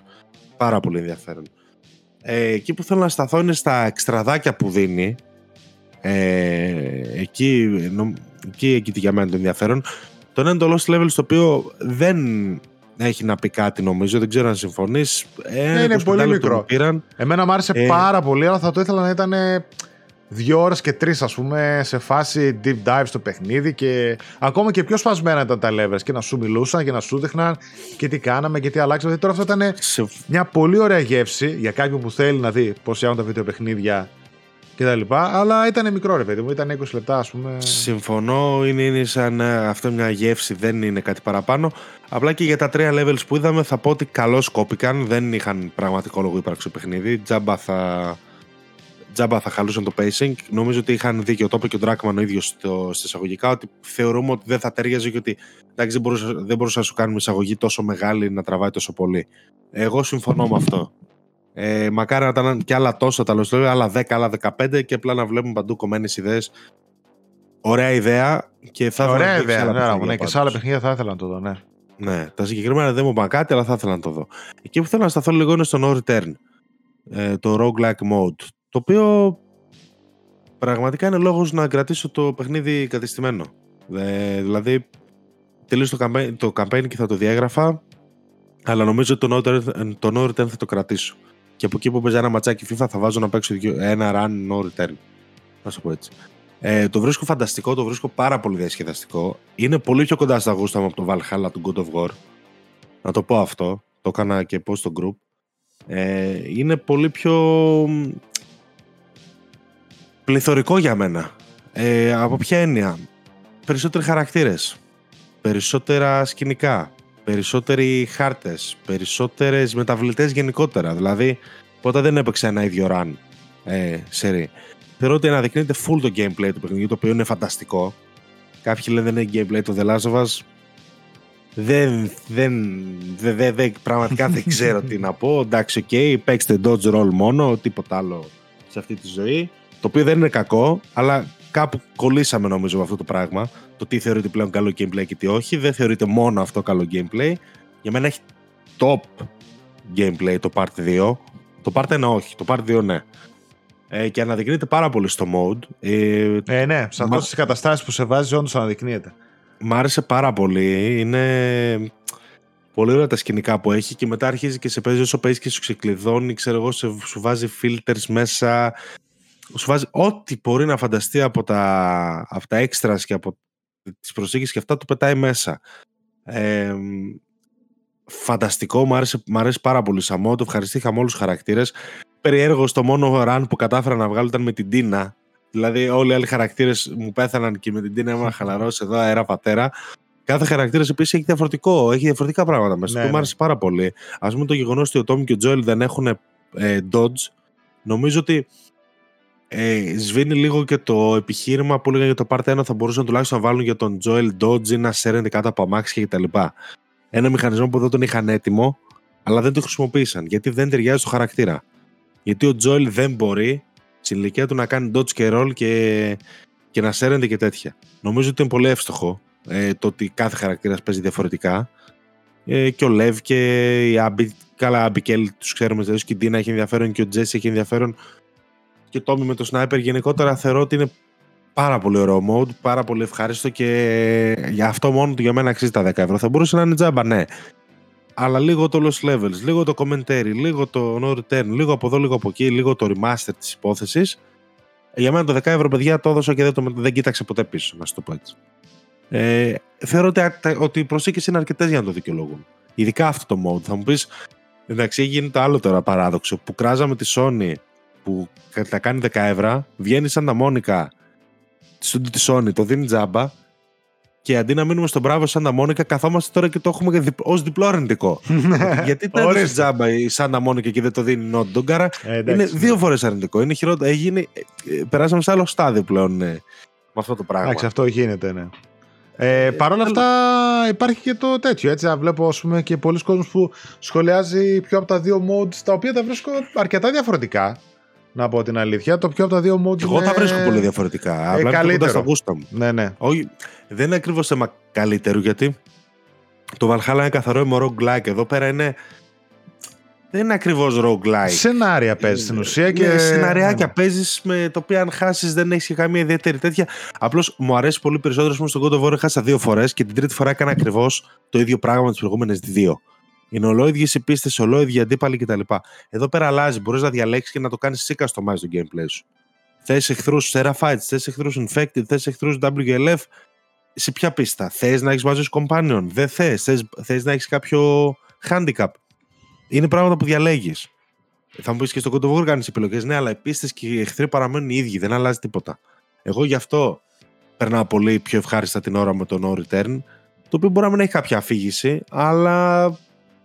Πάρα πολύ ενδιαφέρον. Ε, εκεί που θέλω να σταθώ είναι στα εξτραδάκια που δίνει. Ε, εκεί, νο, εκεί, εκεί για μένα το ενδιαφέρον. Το ένα είναι το Lost Level στο οποίο δεν έχει να πει κάτι νομίζω, δεν ξέρω αν συμφωνείς. Ναι, είναι πολύ μικρό. Εμένα μου άρεσε ε... πάρα πολύ, αλλά θα το ήθελα να ήταν δύο ώρες και τρεις, ας πούμε, σε φάση deep dive στο παιχνίδι και ακόμα και πιο σπασμένα ήταν τα levels και να σου μιλούσαν και να σου δείχναν και τι κάναμε και τι αλλάξαμε. Δηλαδή τώρα αυτό ήταν σε... μια πολύ ωραία γεύση για κάποιον που θέλει να δει πώς φτιάχνουν τα βίντεο παιχνίδια λοιπά, Αλλά ήταν μικρό ρε παιδί μου, ήταν 20 λεπτά ας πούμε. Συμφωνώ, είναι, είναι σαν ε, αυτό μια γεύση, δεν είναι κάτι παραπάνω. Απλά και για τα τρία levels που είδαμε θα πω ότι καλώς κόπηκαν, δεν είχαν πραγματικό λόγο ύπαρξη το παιχνίδι. Τζάμπα θα, τζάμπα θα χαλούσαν το pacing. Νομίζω ότι είχαν δίκιο το είπε και ο Ντράκμαν ο ίδιος στα εισαγωγικά ότι θεωρούμε ότι δεν θα τέριαζε και ότι εντάξει, δεν, μπορούσε, δεν μπορούσε να σου κάνουμε εισαγωγή τόσο μεγάλη να τραβάει τόσο πολύ. Εγώ συμφωνώ με αυτό. Ε, μακάρι να ήταν και άλλα τόσα τα λόγια, άλλα 10, άλλα 15 και απλά να βλέπουμε παντού κομμένες ιδέες. Ωραία ιδέα και θα Ωραία ιδέα, ναι, ναι, και σε άλλα παιχνίδια θα ήθελα να το δω, ναι. Ναι, τα συγκεκριμένα δεν μου είπαν κάτι, αλλά θα ήθελα να το δω. Εκεί που θέλω να σταθώ λίγο είναι στο No Return, ε, το roguelike mode, το οποίο πραγματικά είναι λόγος να κρατήσω το παιχνίδι κατεστημένο. Ε, δηλαδή, τελείωσε το campaign, το campaign και θα το διέγραφα, αλλά νομίζω ότι το No, το no Return θα το κρατήσω. Και από εκεί που παίζει ένα ματσάκι FIFA θα βάζω να παίξω ένα run no return. Να σου πω έτσι. Ε, το βρίσκω φανταστικό, το βρίσκω πάρα πολύ διασκεδαστικό. Είναι πολύ πιο κοντά στα γούστα μου από το Valhalla του God of War. Να το πω αυτό. Το έκανα και πώ στο group. Ε, είναι πολύ πιο πληθωρικό για μένα. Ε, από ποια έννοια; Περισσότεροι χαρακτήρες. Περισσότερα σκηνικά περισσότεροι χάρτες, περισσότερες μεταβλητές γενικότερα. Δηλαδή, ποτέ δεν έπαιξε ένα ίδιο run ε, σερί. Θεωρώ ότι αναδεικνύεται full το gameplay του παιχνιδιού, το οποίο είναι φανταστικό. Κάποιοι λένε δεν είναι gameplay το The Last of Us. Δεν, δεν, δεν, δεν, πραγματικά δεν ξέρω τι να πω. Εντάξει, οκ, okay, παίξτε dodge roll μόνο, τίποτα άλλο σε αυτή τη ζωή. Το οποίο δεν είναι κακό, αλλά κάπου κολλήσαμε νομίζω με αυτό το πράγμα. Το τι θεωρείται πλέον καλό gameplay και τι όχι. Δεν θεωρείται μόνο αυτό καλό gameplay. Για μένα έχει top gameplay το Part 2. Το Part 1 όχι, το Part 2 ναι. Ε, και αναδεικνύεται πάρα πολύ στο mode. Ε, ε ναι, σε αυτέ τι καταστάσεις που σε βάζει, όντως αναδεικνύεται. Μ' άρεσε πάρα πολύ. Είναι πολύ ωραία τα σκηνικά που έχει και μετά αρχίζει και σε παίζει όσο παίζει και σου ξεκλειδώνει. Ξέρω εγώ, σου βάζει filters μέσα σου βάζει ό,τι μπορεί να φανταστεί από τα, από τα extras και από τις προσήγες και αυτά το πετάει μέσα. Ε, φανταστικό, μου άρεσε, μου άρεσε πάρα πολύ Σαμό, το ευχαριστήθηκα με όλους τους χαρακτήρες. Περιέργω το μόνο run που κατάφερα να βγάλω ήταν με την Τίνα. Δηλαδή όλοι οι άλλοι χαρακτήρες μου πέθαναν και με την Τίνα ήμουν χαλαρός εδώ αέρα πατέρα. Κάθε χαρακτήρας επίσης έχει διαφορετικό, έχει διαφορετικά πράγματα μέσα. Ναι, μου ναι. άρεσε πάρα πολύ. Α πούμε το γεγονός ότι ο Τόμι και ο Τζόελ δεν έχουν ε, dodge. Νομίζω ότι ε, σβήνει λίγο και το επιχείρημα που έλεγαν για το Part 1 θα μπορούσαν τουλάχιστον να βάλουν για τον Joel Dodge να σέρνεται κάτω από αμάξια κτλ. Ένα μηχανισμό που δεν τον είχαν έτοιμο, αλλά δεν το χρησιμοποίησαν γιατί δεν ταιριάζει στο χαρακτήρα. Γιατί ο Joel δεν μπορεί στην ηλικία του να κάνει dodge και roll και, και να σέρνεται και τέτοια. Νομίζω ότι είναι πολύ εύστοχο ε, το ότι κάθε χαρακτήρας παίζει διαφορετικά. Ε, και ο Λεύ και η Άμπι, καλά, Αμπικέλ τους ξέρουμε, δηλαδή και η Ντίνα έχει ενδιαφέρον και ο Τζέσι έχει ενδιαφέρον και Τόμι με το Sniper γενικότερα θεωρώ ότι είναι πάρα πολύ ωραίο mode, πάρα πολύ ευχάριστο και για αυτό μόνο του για μένα αξίζει τα 10 ευρώ. Θα μπορούσε να είναι τζάμπα, ναι. Αλλά λίγο το Lost Levels, λίγο το Commentary, λίγο το No Return, λίγο από εδώ, λίγο από εκεί, λίγο το Remaster της υπόθεσης Για μένα το 10 ευρώ, παιδιά, το έδωσα και δεν, το, δεν κοίταξε ποτέ πίσω, να σου το πω έτσι. Ε, θεωρώ ότι, ότι οι προσήκε είναι αρκετές για να το δικαιολογούν. Ειδικά αυτό το mode. Θα μου πεις, εντάξει, έγινε το άλλο τώρα παράδοξο που κράζαμε τη Sony που θα κάνει 10 ευρώ, βγαίνει σαν τα Μόνικα στο τη Sony, το δίνει τζάμπα και αντί να μείνουμε στον μπράβο σαν τα Μόνικα, καθόμαστε τώρα και το έχουμε ως διπλό αρνητικό. Γιατί το έδωσε τζάμπα η Σάντα Μόνικα και δεν το δίνει Νότ Ντογκάρα. Ε, είναι δύο φορές αρνητικό. Είναι χειρότερο. Έγινε, ε, περάσαμε σε άλλο στάδιο πλέον ε, με αυτό το πράγμα. Εντάξει, αυτό γίνεται, ναι. Ε, Παρ' όλα αυτά υπάρχει και το τέτοιο. Έτσι, βλέπω ας πούμε, και πολλοί κόσμοι που σχολιάζει πιο από τα δύο modes τα οποία τα βρίσκω αρκετά διαφορετικά. Να πω την αλήθεια. Το πιο από τα δύο modes. Εγώ τα βρίσκω πολύ διαφορετικά. Ε, Απλά καλύτερο. στα γούστα μου. Ναι, ναι. Όχι, δεν είναι ακριβώς θέμα καλύτερου γιατί το Valhalla είναι καθαρό roguelike. Εδώ πέρα είναι δεν είναι ακριβώς roguelike. Σενάρια παίζεις στην ουσία. Ναι, και... Ναι, σεναριάκια ναι. παίζεις με το οποίο αν χάσεις δεν έχεις καμία ιδιαίτερη τέτοια. Απλώς μου αρέσει πολύ περισσότερο. Πούμε, στον God of War χάσα δύο φορές και την τρίτη φορά έκανα ακριβώς το ίδιο πράγμα με τις προηγούμενες δύο. Είναι ολόιδιες οι πίστες, ολόιδιοι αντίπαλοι κτλ. Εδώ πέρα αλλάζει. Μπορείς να διαλέξεις και να το κάνεις εσύ customize το gameplay σου. Θες εχθρούς Seraphites, θες εχθρούς Infected, θες εχθρούς WLF. Σε ποια πίστα; Θες να έχεις μαζί σου companion; Δεν θες. Θες να έχεις κάποιο handicap; Είναι πράγματα που διαλέγεις. Θα μου πεις και στο God of War κάνεις επιλογές. Ναι, αλλά οι πίστες και οι εχθροί παραμένουν οι ίδιοι. Δεν αλλάζει τίποτα. Εγώ γι' αυτό περνάω πολύ πιο ευχάριστα την ώρα με το No Return. Το οποίο μπορεί να μην έχει κάποια αφήγηση, αλλά.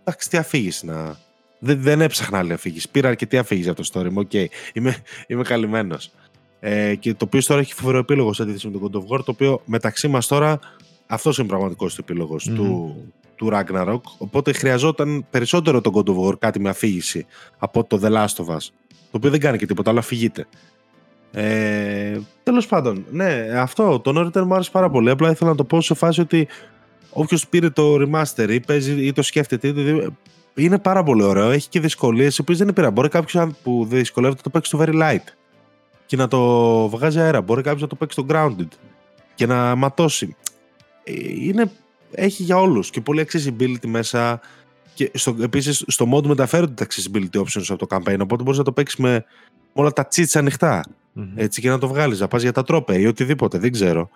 Εντάξει, τι αφήγηση να. Δεν, δεν έψαχνα άλλη αφήγηση. Πήρα αρκετή αφήγηση από το story μου. Okay. Είμαι, είμαι καλυμμένος. Ε, και το οποίο τώρα έχει φοβερό επίλογο σε αντίθεση με το God of War, το οποίο μεταξύ μας τώρα αυτός είναι πραγματικός επίλογος του, του Ragnarok, οπότε χρειαζόταν περισσότερο τον God of War κάτι με αφήγηση από το The Last of Us, το οποίο δεν κάνει και τίποτα, αλλά αφηγείται. Ε, Τέλος πάντων, ναι, αυτό το No Return μου άρεσε πάρα πολύ. Απλά ήθελα να το πω σε φάση ότι όποιος πήρε το remaster ή, παίζει, ή το σκέφτεται, είναι πάρα πολύ ωραίο. Έχει και δυσκολίες, οι οποίες δεν είναι πειρά. Μπορεί κάποιος που δυσκολεύεται να το παίξει στο Very Light και να το βγάζει αέρα. Μπορεί κάποιος να το παίξει στο Grounded και να ματώσει. Ε, είναι έχει για όλους και πολύ accessibility μέσα και στο, επίσης στο mod μεταφέρονται τα accessibility options από το campaign οπότε μπορείς να το παίξεις με όλα τα cheats ανοιχτα έτσι και να το βγάλεις να πας για τα τρόπε ή οτιδήποτε δεν ξέρω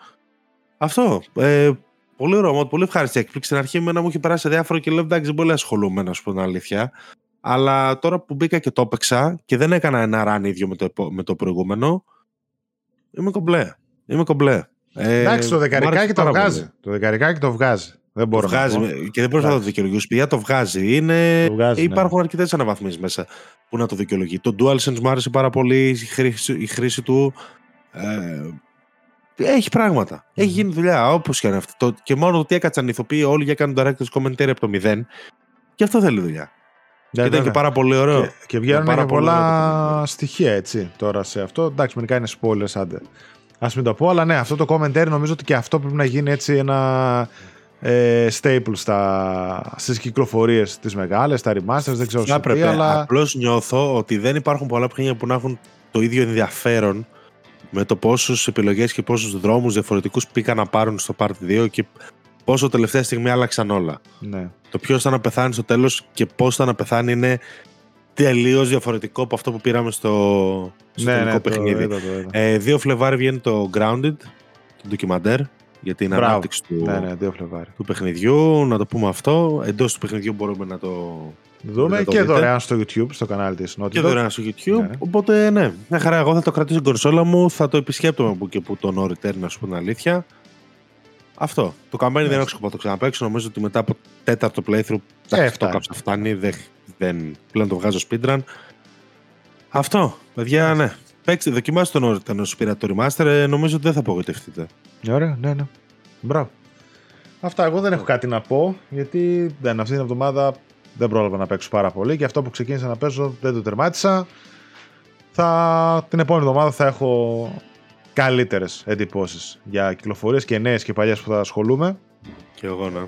αυτό ε, πολύ ωραίο mod, πολύ ευχάριστη έκπληξη στην αρχή εμένα μου είχε περάσει διάφορο και λέω εντάξει δεν πολύ ασχολούμαι να σου πω την αλήθεια αλλά τώρα που μπήκα και το έπαιξα και δεν έκανα ένα run ίδιο με το, με το προηγούμενο είμαι κομπλέ είμαι κομπλέ ε, Εντάξει, το δεκαρικάκι το βγάζει. Το δεκαρικάκι το βγάζει. Δεν μπορώ το βγάζει, να Και δεν μπορώ να το δικαιολογήσω. Παιδιά το βγάζει. Είναι... Το βγάζει, ναι. Υπάρχουν ναι. αρκετές αναβαθμίσεις μέσα που να το δικαιολογεί. Το DualSense μου άρεσε πάρα πολύ η χρήση, η χρήση του. Ε, έχει πράγματα. Mm. Έχει γίνει δουλειά. Όπως και αν αυτό. Και μόνο το ότι έκατσαν ηθοποιοί όλοι για κάνουν director's commentary από το μηδέν. Και αυτό θέλει δουλειά. Ναι, και ήταν και πάρα πολύ ωραίο. Και, και βγαίνουν και πολλά στοιχεία έτσι τώρα σε αυτό. Εντάξει, μερικά είναι spoilers, άντε. Α μην το πω, αλλά ναι, αυτό το commentary νομίζω ότι και αυτό πρέπει να γίνει έτσι ένα ε, staple στα, στις κυκλοφορίες τις μεγάλες, τα remasters, δεν ξέρω σου πει, αλλά... Απλώς νιώθω ότι δεν υπάρχουν πολλά παιχνίδια που να έχουν το ίδιο ενδιαφέρον με το πόσους επιλογές και πόσους δρόμους διαφορετικούς πήγαν να πάρουν στο Part 2 και πόσο τελευταία στιγμή άλλαξαν όλα. Ναι. Το ποιος θα να πεθάνει στο τέλος και πώς θα να πεθάνει είναι τελείως διαφορετικό από αυτό που πήραμε στο, στο ναι, ναι, παιχνίδι. Το, ε, 2 Φλεβάρι βγαίνει το Grounded, το ντοκιμαντέρ, για την Μπράβο. ανάπτυξη του, ναι, ναι, του παιχνιδιού. Να το πούμε αυτό. Εντός του παιχνιδιού μπορούμε να το δούμε και δωρεάν στο YouTube, στο κανάλι της Naughty Και δωρεάν στο YouTube. Ναι. Οπότε, ναι, μια χαρά. Εγώ θα το κρατήσω στην κονσόλα μου, θα το επισκέπτομαι από και που το No Return, να σου πω την αλήθεια. Αυτό. Το καμπάνι δεν έχω σκοπό να το ξαναπέξω. Νομίζω ότι μετά από τέταρτο playthrough. Ε, αυτό φτάνει. Δεν δεν, πλέον το βγάζω speedrun. Αυτό, παιδιά, ναι. Παίξτε, δοκιμάστε τον όταν σου πήρα το remaster, ε, νομίζω ότι δεν θα απογοητευτείτε. Ωραία, ναι, ναι. Μπράβο. Αυτά, εγώ δεν έχω κάτι να πω, γιατί δεν, αυτή την εβδομάδα δεν πρόλαβα να παίξω πάρα πολύ και αυτό που ξεκίνησα να παίζω δεν το τερμάτισα. Θα, την επόμενη εβδομάδα θα έχω καλύτερες εντυπώσεις για κυκλοφορίες και νέες και παλιές που θα ασχολούμαι. Και εγώ, ναι.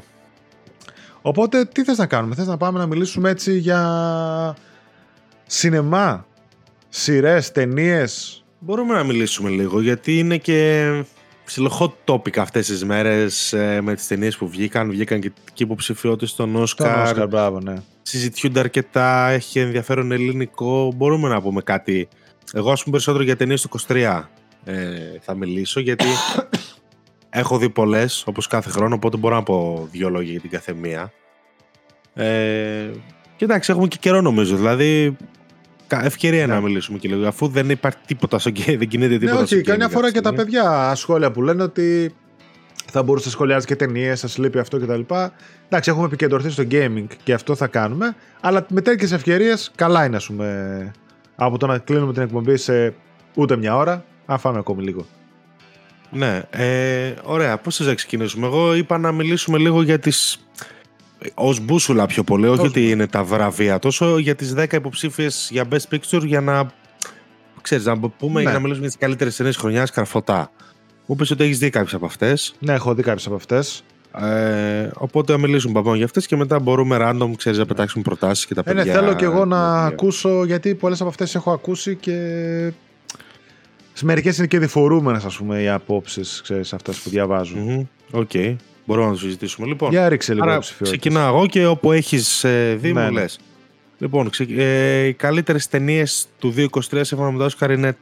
Οπότε τι θες να κάνουμε, θες να πάμε να μιλήσουμε έτσι για σινεμά, σειρές, ταινίες. Μπορούμε να μιλήσουμε λίγο γιατί είναι και ψιλοχό topic αυτές τις μέρες ε, με τις ταινίες που βγήκαν. Βγήκαν και, και υποψηφιότητες στον Όσκαρ. Όσκαρ, μπράβο, ναι. Συζητιούνται αρκετά, έχει ενδιαφέρον ελληνικό. Μπορούμε να πούμε κάτι. Εγώ, ας πούμε, περισσότερο για ταινίες του 23 ε, θα μιλήσω γιατί έχω δει πολλές όπως κάθε χρόνο οπότε μπορώ να πω δύο λόγια για την καθεμία. Ε, και εντάξει έχουμε και καιρό νομίζω δηλαδή ευκαιρία ναι. να μιλήσουμε και λίγο αφού δεν υπάρχει τίποτα στο game, δεν κινείται τίποτα ναι, όχι, καμιά φορά και τα παιδιά σχόλια που λένε ότι θα μπορούσε να σχολιάζει και ταινίες, σα λείπει αυτό κτλ. Εντάξει, έχουμε επικεντρωθεί στο gaming και αυτό θα κάνουμε. Αλλά με τέτοιες ευκαιρίες, καλά είναι, ας πούμε, από το να κλείνουμε την εκπομπή σε ούτε μια ώρα, να φάμε ακόμη λίγο. Ναι, ε, ωραία. Πώς θα ξεκινήσουμε; Εγώ είπα να μιλήσουμε λίγο για τις... Ω μπούσουλα πιο πολύ, όχι ότι είναι τα βραβεία, τόσο για τις 10 υποψήφιες για Best Picture για να, ξέρεις, να πούμε ναι. να μιλήσουμε για τις καλύτερες ταινίες χρονιάς καρφωτά. Μου είπε ότι έχεις δει κάποιες από αυτές. Ναι, έχω δει κάποιες από αυτές. Ε, οπότε θα μιλήσουμε παπών για αυτές και μετά μπορούμε random ξέρεις, να πετάξουμε προτάσεις και τα παιδιά. Ε, ναι, θέλω και εγώ να ακούσω γιατί πολλές από αυτές έχω ακούσει και. Σε μερικές είναι και διφορούμενες, ας πούμε, οι απόψεις αυτές που διαβάζουν. Οκ. Okay. Μπορούμε να το συζητήσουμε. Λοιπόν, για ρίξε λίγο Ξεκινάω εγώ και όπου έχεις ε, δει, ναι, μου ναι. λες. Λοιπόν, ξε... ε, οι καλύτερες ταινίες του 2023 σύμφωνα με το Όσκαρ είναι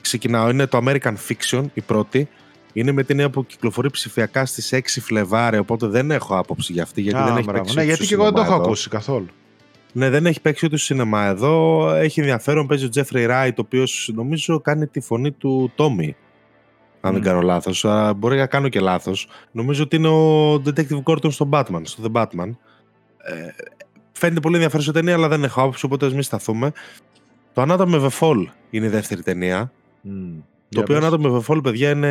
ξεκινάω. Είναι το American Fiction, η πρώτη. Είναι μία ταινία που κυκλοφορεί ψηφιακά στις 6 Φλεβάρι, οπότε δεν έχω άποψη για αυτή. Γιατί δεν έχει παίξει ναι, γιατί και εγώ δεν το έχω ακούσει καθόλου. Ναι, δεν έχει παίξει ούτε στο σινεμά εδώ. Έχει ενδιαφέρον. Παίζει ο Τζέφρι Ράιτ, ο οποίος νομίζω κάνει τη φωνή του Τόμι. Αν mm. δεν κάνω λάθος. Μπορεί να κάνω και λάθος. Νομίζω ότι είναι ο Detective Gordon στο Batman, στο The Batman. Ε, φαίνεται πολύ ενδιαφέρον ταινία, αλλά δεν έχω άποψη, οπότε ας μην σταθούμε. Το Anatomy of a Fall είναι η δεύτερη ταινία. Mm. Το οποίο Anatomy of a Fall, παιδιά, είναι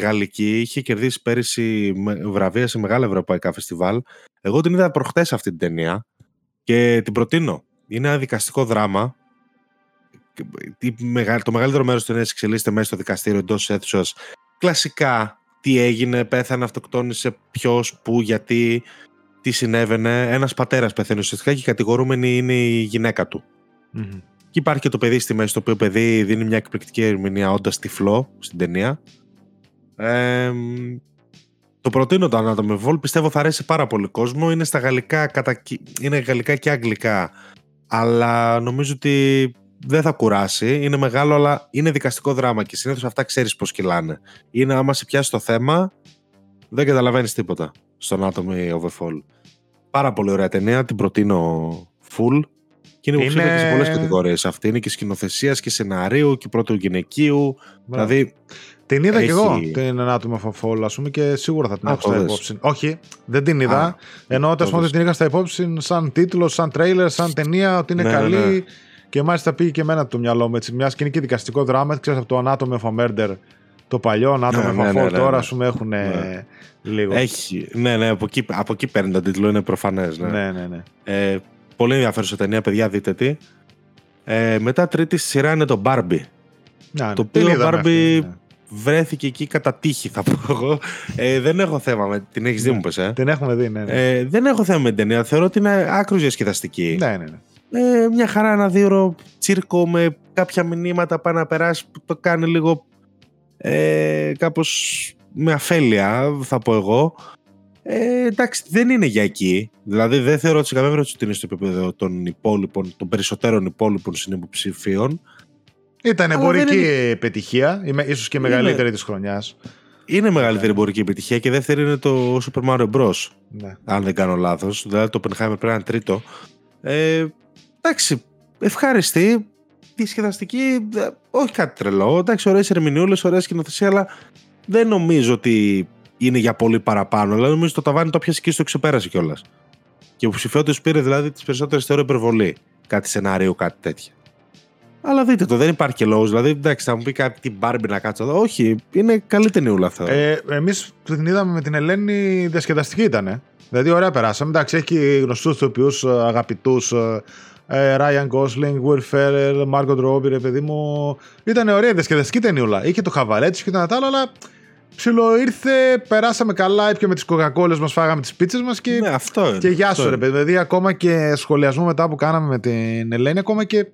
γαλλική. Είχε κερδίσει πέρυσι βραβεία σε μεγάλα ευρωπαϊκά φεστιβάλ. Εγώ την είδα προχτές αυτή την ταινία και την προτείνω. Είναι ένα δικαστικό δράμα. Το μεγαλύτερο μέρος τη ταινία εξελίσσεται μέσα στο δικαστήριο εντός αίθουσας. Κλασικά, τι έγινε, πέθανε, αυτοκτόνησε, ποιος, πού, γιατί, τι συνέβαινε. Ένας πατέρας πεθαίνει ουσιαστικά και η κατηγορούμενη είναι η γυναίκα του. Mm-hmm. Και υπάρχει και το παιδί στη μέση, το οποίο παιδί δίνει μια εκπληκτική ερμηνεία όντας τυφλό στην ταινία. Ε, το προτείνω το Anatomy Vol, πιστεύω θα αρέσει πάρα πολύ κόσμο. Είναι στα γαλλικά, κατα... είναι γαλλικά και αγγλικά, αλλά νομίζω ότι δεν θα κουράσει. Είναι μεγάλο, αλλά είναι δικαστικό δράμα και συνήθως αυτά ξέρεις πώς κυλάνε. Είναι άμα σε πιάσει το θέμα, δεν καταλαβαίνεις τίποτα στο Anatomy of a Fall. Πάρα πολύ ωραία ταινία, την προτείνω full. Και είναι υποψήφια είναι... και σε πολλές κατηγορίες. Αυτή είναι και σκηνοθεσίας και σεναρίου και πρώτου γυναικείου. Δηλαδή. Την είδα έχει... και εγώ την Anatomy of a Fall, ας πούμε, και σίγουρα θα την έχω στα υπόψη. Όχι, δεν την είδα. Α, ενώ τέλο πάντων την είχα στα υπόψη σαν τίτλο, σαν τρέιλερ, σαν ταινία, ότι είναι ναι, ναι καλή. Ναι, ναι. Και μάλιστα πήγε και εμένα το μυαλό μου έτσι. Μια σκηνική δικαστικό δράμα, ξέρεις από το Anatomy of a Murder. Το παλιό Anatomy ναι, of a ναι, Fall τώρα, ας πούμε, έχουν λίγο. Έχει. Ναι, ναι, από εκεί, από εκεί παίρνει το τίτλο, είναι προφανές. Ναι, ναι, ναι. ναι. Ε, Πολύ ενδιαφέρουσα ταινία, παιδιά, δείτε τι. Ε, μετά τρίτη σειρά είναι το Barbie. Να, το οποίο Barbie αυτή, ναι. βρέθηκε εκεί κατά τύχη, θα πω εγώ. Ε, δεν έχω θέμα με την έχεις δει, μου πες, ε. Την έχουμε δει, ναι. ναι. Ε, δεν έχω θέμα με την ταινία. Θεωρώ ότι είναι άκρο διασκεδαστική. Ναι, ναι, ναι. Ε, μια χαρά, ένα δύο τσίρκο με κάποια μηνύματα πάει να περάσει που το κάνει λίγο ε, κάπως με αφέλεια, θα πω εγώ. Ε, εντάξει, δεν είναι για εκεί. Δηλαδή, δεν θεωρώ ότι σε καμία περίπτωση ότι είναι στο επίπεδο των υπόλοιπων, των περισσότερων υπόλοιπων συνυποψηφίων. Ήταν εμπορική είναι... επιτυχία, ίσως και μεγαλύτερη είναι... της χρονιάς. Είναι μεγαλύτερη ναι. εμπορική επιτυχία και δεύτερη είναι το Super Mario Bros. Ναι. Αν δεν κάνω λάθος. Δηλαδή το Oppenheimer πρέπει να είναι τρίτο. Ε, εντάξει, ευχαριστή. Διασκεδαστική, ε, όχι κάτι τρελό. Εντάξει, ωραίες ερμηνεούλες, ωραία σκηνοθεσία, αλλά δεν νομίζω ότι είναι για πολύ παραπάνω. Δηλαδή, νομίζω το ταβάνι το πιάσει και στο ξεπέρασε κιόλας. Και ο ψηφιότητα πήρε δηλαδή τις περισσότερες θεωρώ υπερβολή. Κάτι σενάριο, κάτι τέτοιο. Αλλά δείτε το, δεν υπάρχει και λόγος. Δηλαδή, εντάξει, θα μου πει κάτι την Μπάρμπι να κάτσω εδώ. Όχι, είναι καλή ταινιούλα αυτό. Ε, Εμείς την είδαμε με την Ελένη, διασκεδαστική ήταν. Δηλαδή, ωραία περάσαμε. Εντάξει, έχει γνωστούς τοπιού αγαπητούς. Ε, Ryan Gosling, Will Ferrell, Margot Robbie, ρε παιδί μου. Ήταν ωραία διασκεδαστική ταινιούλα. Είχε το χαβαρέτσι και τα άλλα, αλλά Ψιλο ήρθε, περάσαμε καλά, έπιαμε τις κοκακόλε μας, φάγαμε τις πίτσες μας και, ναι, αυτό και γεια σου, ρε παιδί. Δηλαδή, ακόμα και σχολιασμό μετά που κάναμε με την Ελένη, ακόμα και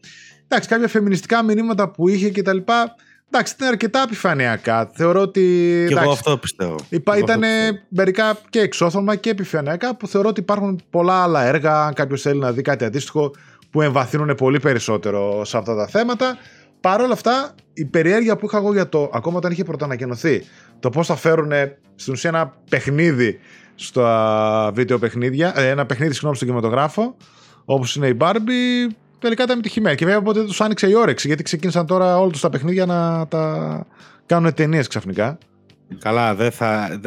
εντάξει, κάποια φεμινιστικά μηνύματα που είχε και τα λοιπά. Εντάξει, ήταν αρκετά επιφανειακά. Θεωρώ ότι. Και εγώ αυτό πιστεύω. ήταν μερικά και εξώθωμα και επιφανειακά που θεωρώ ότι υπάρχουν πολλά άλλα έργα. Αν κάποιος θέλει να δει κάτι αντίστοιχο που εμβαθύνουν πολύ περισσότερο σε αυτά τα θέματα. Παρ' όλα αυτά, η περιέργεια που είχα εγώ για το, ακόμα όταν είχε πρωτοανακοινωθεί, το πώς θα φέρουν στην ουσία ένα παιχνίδι στα βίντεο παιχνίδια, ε, ένα παιχνίδι συγγνώμη στον κινηματογράφο, όπως είναι η Barbie, τελικά ήταν επιτυχημένη. Και βέβαια οπότε τους άνοιξε η όρεξη, γιατί ξεκίνησαν τώρα όλα τους τα παιχνίδια να τα κάνουν ταινίες ξαφνικά. Καλά, δεν θα.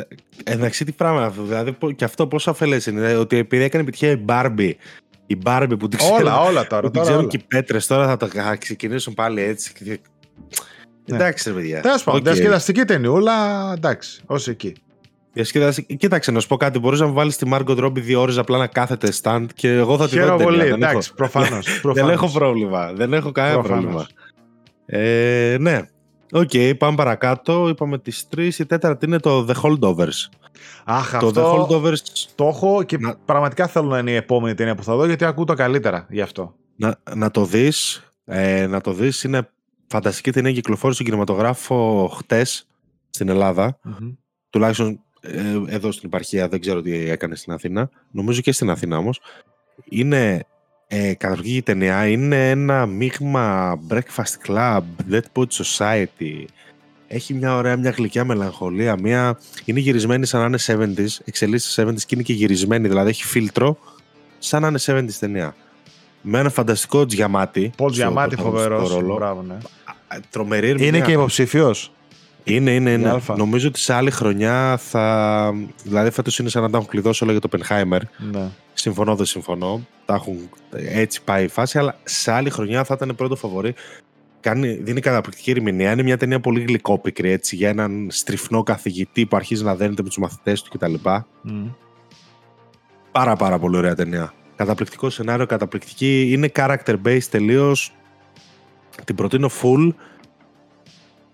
Εντάξει, τι πράγμα αυτό. Δηλαδή, και αυτό πόσο αφελές είναι. Δηλαδή, ότι επειδή έκανε επιτυχία η Barbie, η Barbie που την ξέρουν, όλα, όλα τώρα. Που την ξέρουν και οι πέτρες, τώρα θα τα ξεκινήσουν πάλι έτσι. Ναι. Εντάξει, ρε παιδιά. Τέλος πάντων, διασκεδαστική ταινιούλα, εντάξει, ως εκεί. Διασκεδαστική. Κοίταξε, να σου πω κάτι. Μπορείς να μου βάλεις τη Margot Robbie δύο ώρες απλά να κάθεται stand και εγώ θα τη δω. πολύ, εντάξει, προφανώς. Δεν έχω πρόβλημα. Δεν έχω κανένα πρόβλημα. Ε, ναι. Οκ, okay, πάμε παρακάτω. Είπαμε τις τρεις. Η τέταρτη είναι το The Holdovers. Αχ, το αυτό The Holdovers... το έχω και να... πραγματικά θέλω να είναι η επόμενη ταινία που θα δω γιατί ακούω το καλύτερα γι' αυτό. Να, να το δεις. Ε, να το δεις. Είναι φανταστική ταινία κυκλοφόρησε στον κινηματογράφο χτες στην Ελλάδα mm-hmm. Τουλάχιστον ε, εδώ στην επαρχία, δεν ξέρω τι έκανε στην Αθήνα. Νομίζω και στην Αθήνα όμως. Είναι ε, καταρχήν ταινία είναι ένα μείγμα breakfast club, dead poet society. Έχει μια ωραία, μια γλυκιά μελαγχολία. Μια... Είναι γυρισμένη σαν να είναι 70s, εξελίσσει 70s και είναι και γυρισμένη, δηλαδή έχει φίλτρο σαν να είναι 70s ταινία. Με ένα φανταστικό τζιαμάτι. Πολ τζιαμάτι φοβερός. Μπράβο, ναι. Τρομερή Είναι και υποψήφιος; Είναι, είναι, είναι. Νομίζω ότι σε άλλη χρονιά θα. Δηλαδή, φέτος είναι σαν να τα έχουν κλειδώσει όλα για το Πενχάιμερ. Ναι. Συμφωνώ, δεν συμφωνώ. Τα έχουν έτσι πάει η φάση, αλλά σε άλλη χρονιά θα ήταν πρώτο φαβορή. Κάνει, δίνει καταπληκτική ερμηνεία. Είναι μια ταινία πολύ γλυκόπικρη έτσι, για έναν στριφνό καθηγητή που αρχίζει να δένεται με τους μαθητές του κτλ. Mm. Πάρα πάρα πολύ ωραία ταινία. Καταπληκτικό σενάριο, καταπληκτική. Είναι character based τελείως. Την προτείνω full.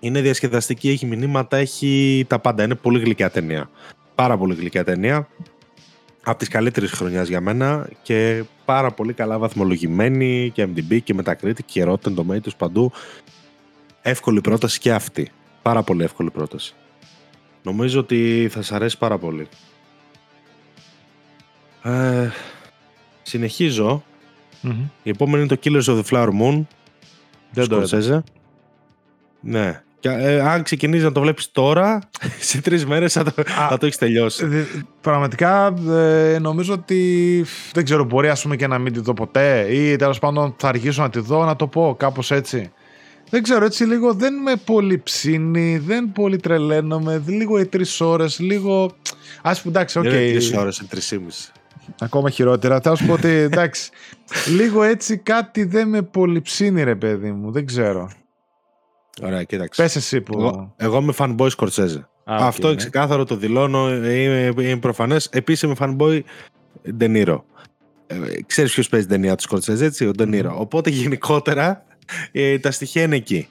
Είναι διασκεδαστική, έχει μηνύματα, έχει τα πάντα. Είναι πολύ γλυκιά ταινία. Πάρα πολύ γλυκιά ταινία. Από τις καλύτερες χρονιάς για μένα και πάρα πολύ καλά βαθμολογημένη και MDB και Metacritic και Rotten Tomatoes παντού. Εύκολη πρόταση και αυτή. Πάρα πολύ εύκολη πρόταση. Νομίζω ότι θα σας αρέσει πάρα πολύ. Ε, συνεχιζω Η επόμενη είναι το Killers of the Flower Moon. Δεν το Ναι. Και, ε, αν ξεκινήσεις να το βλέπεις τώρα, σε τρεις μέρες θα, το, θα το έχεις τελειώσει. πραγματικά ε, νομίζω ότι δεν ξέρω, μπορεί ας πούμε και να μην τη δω ποτέ ή τέλος πάντων θα αρχίσω να τη δω, να το πω κάπως έτσι. Δεν ξέρω, έτσι λίγο δεν με πολύ ψήνει, δεν πολύ τρελαίνομαι, λίγο οι τρεις ώρες, λίγο. Ας πούμε εντάξει, οκ. Okay. Τρεις ώρες, τρεισήμισι. Ακόμα χειρότερα. Θα σου πω ότι εντάξει, λίγο έτσι κάτι δεν με πολύ ψήνει, ρε παιδί μου, δεν ξέρω. Ωραία, κοίταξε. Πες εσύ που... Εγώ, εγώ είμαι fanboy Scorsese. Αυτό είναι ξεκάθαρο, το δηλώνω, είναι, είναι προφανές. Επίσης είμαι fanboy De Niro. Ε, ξέρεις ποιος παίζει την ταινία του Scorsese, έτσι, ο De Niro. Οπότε γενικότερα ε, τα στοιχεία είναι εκεί.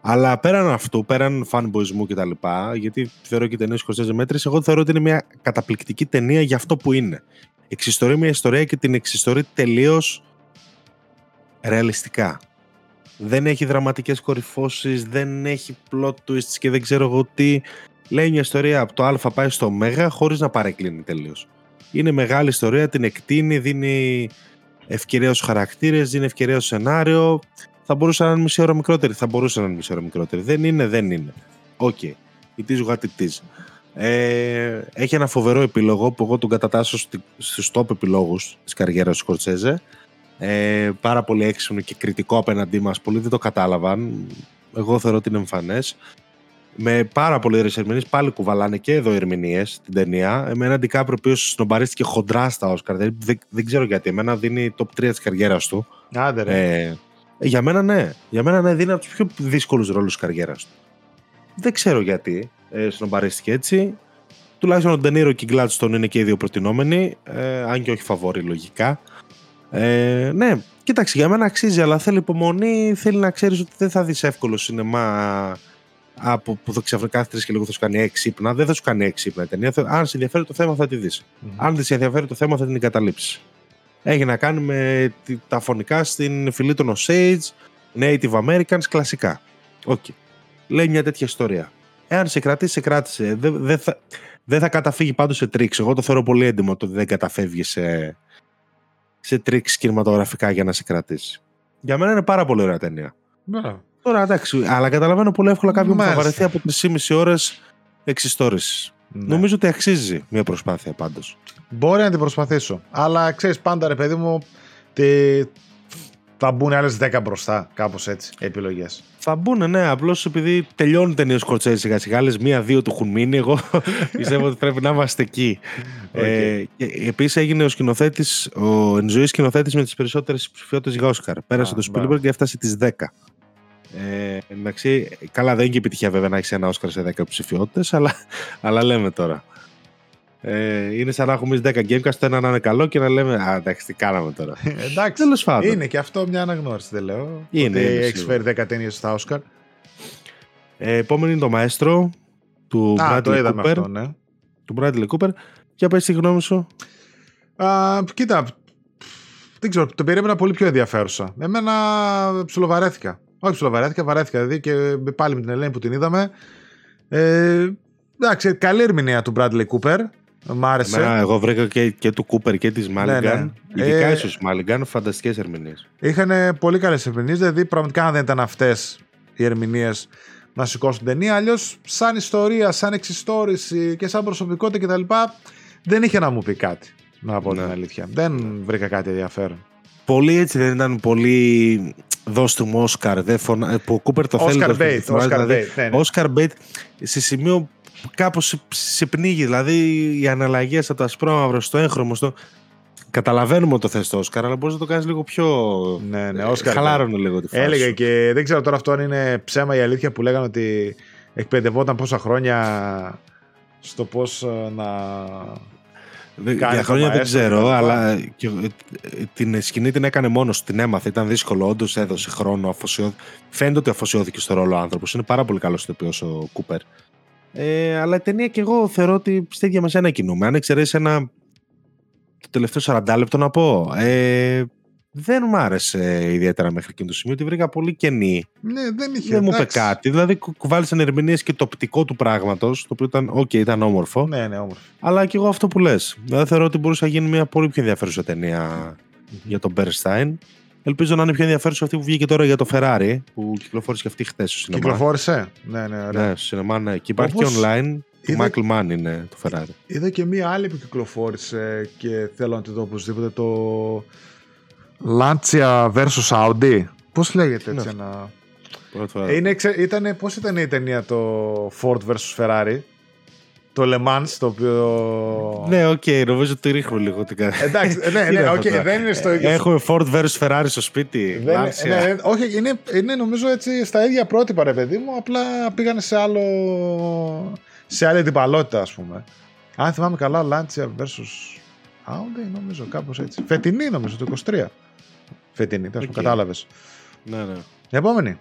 Αλλά πέραν αυτού, πέραν fanboyισμού και τα λοιπά, γιατί θεωρώ και η ταινία του Scorsese μέτρης, εγώ θεωρώ ότι είναι μια καταπληκτική ταινία για αυτό που είναι. Εξιστορεί μια ιστορία και την εξιστορεί τελείως ρεαλιστικά δεν έχει δραματικές κορυφώσεις, δεν έχει plot twists και δεν ξέρω εγώ τι. Λέει μια ιστορία από το α πάει στο ω χωρίς να παρεκκλίνει τελείως. Είναι μεγάλη ιστορία, την εκτείνει, δίνει ευκαιρία στους χαρακτήρες, δίνει ευκαιρία στο σενάριο. Θα μπορούσε να είναι μισή ώρα μικρότερη, θα μπορούσε να είναι μισή ώρα μικρότερη. Δεν είναι, δεν είναι. Οκ. Okay. It is what it is. Ε, έχει ένα φοβερό επίλογο που εγώ τον κατατάσσω στους top επιλόγους της καριέρας του Σκορτσέζε ε, πάρα πολύ έξυπνο και κριτικό απέναντί μας. Πολλοί δεν το κατάλαβαν. Εγώ θεωρώ ότι είναι εμφανές. Με πάρα πολλοί ερμηνείες πάλι κουβαλάνε και εδώ ερμηνείες στην ταινία. Με έναν Ντικάπρο ο οποίος σνομπαρίστηκε χοντρά στα Όσκαρ. Δεν, δεν, ξέρω γιατί. Εμένα δίνει top 3 της καριέρας του. Άντε, ρε. Ε, για μένα ναι. Για μένα ναι, δίνει από τους πιο δύσκολους ρόλους της καριέρας του. Δεν ξέρω γιατί ε, σνομπαρίστηκε έτσι. Τουλάχιστον ο Ντενίρο και η Γκλάτστον είναι και οι δύο προτινόμενοι. Ε, αν και όχι φαβόροι λογικά. Ε, ναι, κοίταξε, για μένα αξίζει, αλλά θέλει υπομονή. Θέλει να ξέρεις ότι δεν θα δεις εύκολο σινεμά από που θα ξαφνικά τρεις και λίγο θα σου κάνει έξυπνα. Δεν θα σου κάνει έξυπνα η ταινία. Αν σε ενδιαφέρει το θέμα, θα τη δεις. Αν δεν σε ενδιαφέρει το θέμα, θα την εγκαταλείψεις. Έχει να κάνει με τα φωνικά στην φυλή των Osage, Native Americans, κλασικά. Okay. Λέει μια τέτοια ιστορία. Εάν σε κρατήσει, σε κράτησε. Δεν, δεν, θα, δεν θα καταφύγει πάντως σε τρίξ. Εγώ το θεωρώ πολύ έντιμο το ότι δεν καταφεύγει σε, σε τρίξ κινηματογραφικά για να σε κρατήσει. Για μένα είναι πάρα πολύ ωραία ταινία. Ναι. Τώρα εντάξει, αλλά καταλαβαίνω πολύ εύκολα κάποιον που θα Μάλιστα. βαρεθεί από 3,5 ώρες εξιστόρησης. Ναι. Νομίζω ότι αξίζει μια προσπάθεια πάντως. Μπορεί να την προσπαθήσω. Αλλά ξέρεις πάντα, ρε παιδί μου, τι... θα μπουν άλλες 10 μπροστά. Κάπως έτσι. Επιλογές. Θα μπουν, ναι, απλώς επειδή τελειώνουν ταινίες Σκορτσέζε σιγά σιγά, άλλε μία-δύο του έχουν μείνει. Εγώ πιστεύω ότι πρέπει να είμαστε εκεί. Οκ. Ε, Επίσης έγινε ο σκηνοθέτης, ο εν ζωή σκηνοθέτης με τις περισσότερες υποψηφιότητες για Όσκαρ. Πέρασε Α, το μπράβο. Spielberg και έφτασε τις 10. Ε, εντάξει, καλά δεν είναι και επιτυχία βέβαια να έχεις ένα Όσκαρ σε 10 υποψηφιότητες, αλλά, αλλά λέμε τώρα. Ε, είναι σαν να έχουμε 10 Gamecast, το ένα να είναι καλό και να λέμε Α, εντάξει, τι κάναμε τώρα. Εντάξει. Τέλος πάντων. Είναι και αυτό μια αναγνώριση, δεν λέω. Είναι, ότι είναι, έχει σίγουρα. φέρει 10 ταινίες στα Όσκαρ. Ε, επόμενη είναι το Μαέστρο του Α, Bradley το είδαμε Cooper. αυτό, ναι. Του Bradley Cooper. Για πες τη γνώμη σου. Α, κοίτα, δεν ξέρω, το περίμενα πολύ πιο ενδιαφέρουσα. Εμένα ψιλοβαρέθηκα. Όχι ψιλοβαρέθηκα, βαρέθηκα. Δηλαδή και πάλι με την Ελένη που την είδαμε. Ε, εντάξει, καλή ερμηνεία του Bradley Cooper. Μ' άρεσε. Εμένα, εγώ βρήκα και, και του Cooper και της Μάλιγκαν. ναι. Ειδικά Ε, ίσως Μάλιγκαν, φανταστικές ερμηνείες. Είχαν πολύ καλές ερμηνείες. Δηλαδή, πραγματικά αν δεν ήταν αυτές οι ερμηνείες να σηκώσουν την ταινία. Αλλιώς, σαν ιστορία, σαν εξιστόρηση και σαν προσωπικότητα κτλ., δεν είχε να μου πει κάτι. Να πω Ναι. την αλήθεια. Δεν βρήκα κάτι ενδιαφέρον. Πολύ έτσι δεν ήταν πολύ δώσ' του μου Όσκαρ. Δεν φωνα... ε, Που ο Κούπερ το θέλει. Oscar το bait, θυμάσαι, Oscar δηλαδή, bait, ναι, ναι. Oscar bait σε σημείο που κάπως σε, σε πνίγει. Δηλαδή οι αναλλαγές από το ασπρόμαυρο στο έγχρωμο. Στο... Καταλαβαίνουμε ότι το θες το Όσκαρ, αλλά μπορείς να το κάνεις λίγο πιο. Ναι, ναι, ε, Oscar bait. Χαλάρωνε λίγο τη φάση. Έλεγε σου. και δεν ξέρω τώρα αυτό αν είναι ψέμα ή αλήθεια που λέγανε ότι εκπαιδευόταν πόσα χρόνια στο πώς να. Δεν- κάνει Για το χρόνια δεν μαέστρο ξέρω, κτλ. αλλά και, ε, ε, την σκηνή την έκανε μόνος του. Την έμαθε. Ήταν δύσκολο. Όντως έδωσε χρόνο. Αφοσιώ... Φαίνεται ότι αφοσιώθηκε στο ρόλο ο άνθρωπος. Είναι πάρα πολύ καλός ηθοποιός ο Κούπερ. Ε, αλλά η ταινία και εγώ θεωρώ ότι στα ίδια μήκη κινούμαστε. Αν εξαιρέσεις ένα. Το τελευταίο 40 λεπτό να πω. Ε, δεν μου άρεσε ιδιαίτερα μέχρι εκείνο το σημείο. Τη βρήκα πολύ κενή. Ναι, δεν είχε. δεν μου είπε εντάξει. κάτι. Δηλαδή, κου- κουβάλισαν ερμηνείες και το οπτικό του πράγματος, το οποίο ήταν, οκ, ήταν όμορφο. Ναι, ναι, όμορφο. Αλλά και εγώ αυτό που λες. Δηλαδή θεωρώ ότι μπορούσε να γίνει μια πολύ πιο ενδιαφέρουσα ταινία για τον Μπέρνσταϊν. Ελπίζω να είναι πιο ενδιαφέρουσα αυτή που βγήκε τώρα για το Ferrari, που κυκλοφόρησε και αυτή χθες στο σινεμά. Κυκλοφόρησε; Ναι, ναι, ωραία. Ναι, στο σινεμά, ναι. Και υπάρχει Όπως και online. Του είδα- Michael Mann είναι το Ferrari. Είδα και μία άλλη που κυκλοφόρησε και θέλω να τη δω οπωσδήποτε το Lancia vs Audi. Πώς λέγεται έτσι Ναι. ένα... Πρώτη φορά. Ε, Είναι, ξε... ήτανε, πώς ήταν η ταινία το Ford vs Ferrari; Το Le Mans το οποίο... Ναι, οκ, νομίζω ότι ρίχνω λίγο την καρδιά. Εντάξει, ναι, Τι ναι, είναι οκ, αυτό τώρα. δεν είναι στο ίδιο. Έχουμε Ford vs Ferrari στο σπίτι. Δεν είναι- Lancia. ναι, ναι, όχι, είναι, είναι νομίζω έτσι στα ίδια πρότυπα, ρε παιδί μου, απλά πήγανε σε άλλο. σε άλλη αντιπαλότητα, ας πούμε. Αν θυμάμαι καλά, Lancia vs. Audi, νομίζω, κάπως έτσι. Φετινή, νομίζω, το 23. Φετινή, τέλος Οκ. okay. κατάλαβες. ναι, ναι. Επόμενη.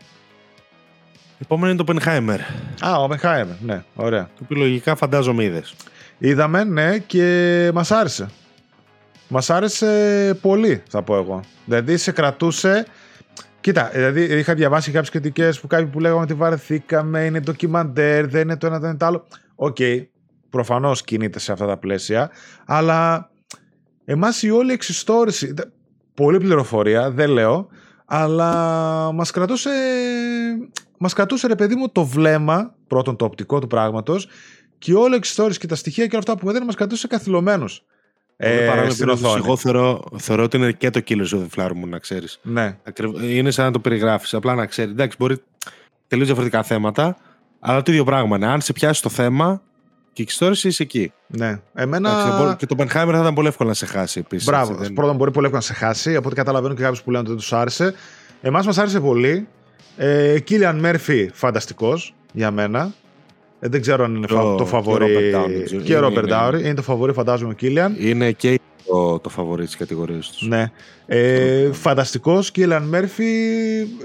Επόμενη είναι το Oppenheimer. Α, ο Oppenheimer, ναι, ωραία. Το οποίο λογικά φαντάζομαι είδες. Είδαμε, ναι, και μας άρεσε. Μας άρεσε πολύ, θα πω εγώ. Δηλαδή, σε κρατούσε... Κοίτα, δηλαδή είχα διαβάσει κάποιες κριτικές που κάποιοι που λέγανε ότι βαρεθήκαμε, είναι ντοκιμαντέρ, δεν είναι το ένα, δεν είναι το άλλο. Οκ, προφανώς κινείται σε αυτά τα πλαίσια, αλλά εμάς η όλη εξιστόρηση, δε- πολύ πληροφορία, δεν λέω, αλλά μας κρατούσε, μας κρατούσε ρε παιδί μου το βλέμμα, πρώτον το οπτικό του πράγματος, και όλη η εξιστόρηση και τα στοιχεία και όλα αυτά που έδινε μας κρατούσε καθυλωμένους ε, στην οθόνη. Εγώ θεωρώ, θεωρώ ότι είναι και το Killers of the Flower Moon, να ξέρεις. Ναι, Είναι σαν να το περιγράφεις. Απλά να ξέρεις. Εντάξει, μπορεί τελείως διαφορετικά θέματα, αλλά το ίδιο πράγμα είναι. Αν σε πιάσει το θέμα και η εξιστόρηση είσαι εκεί. ναι. Εμένα... Εντάξει, μπορεί- και το Benheimer θα ήταν πολύ εύκολο να σε χάσει επίσης. Μπράβο. Πρώτον, μπορεί πολύ εύκολα να σε χάσει. Από ό,τι καταλαβαίνω και κάποιου που λένε ότι δεν τους άρεσε. Εμάς μας άρεσε πολύ. Ε, Κίλιαν Μέρφυ, φανταστικός για μένα. Ε, δεν ξέρω αν είναι Και φα- ο- το και φαβορή. ο Robert Downey, ξέρω. Και Είναι- Ρόμπερ είναι- Ντάουρι. Είναι το φαβορή, φαντάζομαι, ο Κίλιαν. Είναι και το, το φαβορή της κατηγορίας τους. Ναι. Ε, Φανταστικός. Κίλιαν Μέρφυ.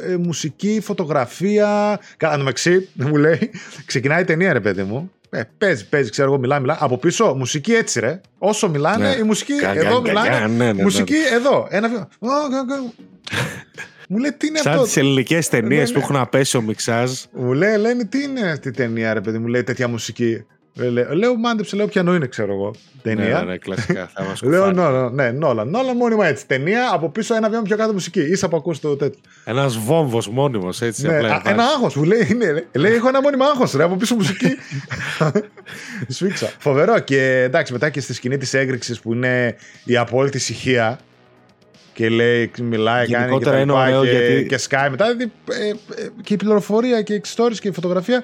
Ε, μουσική, φωτογραφία. Κατά το μεταξύ, μου λέει. Ξεκινάει η ταινία, ρε παιδί μου. Ε, παίζει, παίζει, ξέρω εγώ, μιλάει, μιλάει. Από πίσω, μουσική έτσι, ρε. Όσο μιλάνε, Ναι. η μουσική Κα- εδώ κα- μιλάνε. κα- ναι, ναι, ναι. Μουσική εδώ. Ένα βήμα. Ω, κα- κα- Μου λέει τι είναι Σαν αυτό. τις ελληνικές ταινίες Ναι, που ναι. έχουν απέσει ο μιξάζ. Μου λέει Ελένη, τι είναι αυτή η ταινία, ρε παιδί μου, λέει τέτοια μουσική; Ε, λέ- Λέω, μάντεψε, λέω, ποιανού είναι, ξέρω εγώ. Ταινία. Ναι, ναι, κλασικά. Θα μας Λέω, κουφάρει. Νόλαν, ναι, Νόλαν. Νόλαν μόνιμα έτσι. Ταινία από πίσω ένα βήμα πιο κάτω μουσική. Ίσα που ακούς το τέτοιο. Ένας βόμβος μόνιμος, έτσι. Ναι, απλά α, βάζεις. ένα άγχος που λέει, είναι, λέει, λέει, έχω ένα μόνιμο άγχος, ρε, από πίσω μουσική. Σφίξα. Φοβερό. Και εντάξει, μετά και στη σκηνή της έγκριξης που είναι η απόλυτη ησυχία και λέει, μιλάει, κάνει και, Γενικότερα τα είναι λοιπά ωραίο και, γιατί- και σκάει μετά. Δηλαδή, ε, ε, και η πληροφορία και η εξιστόρηση και η φωτογραφία.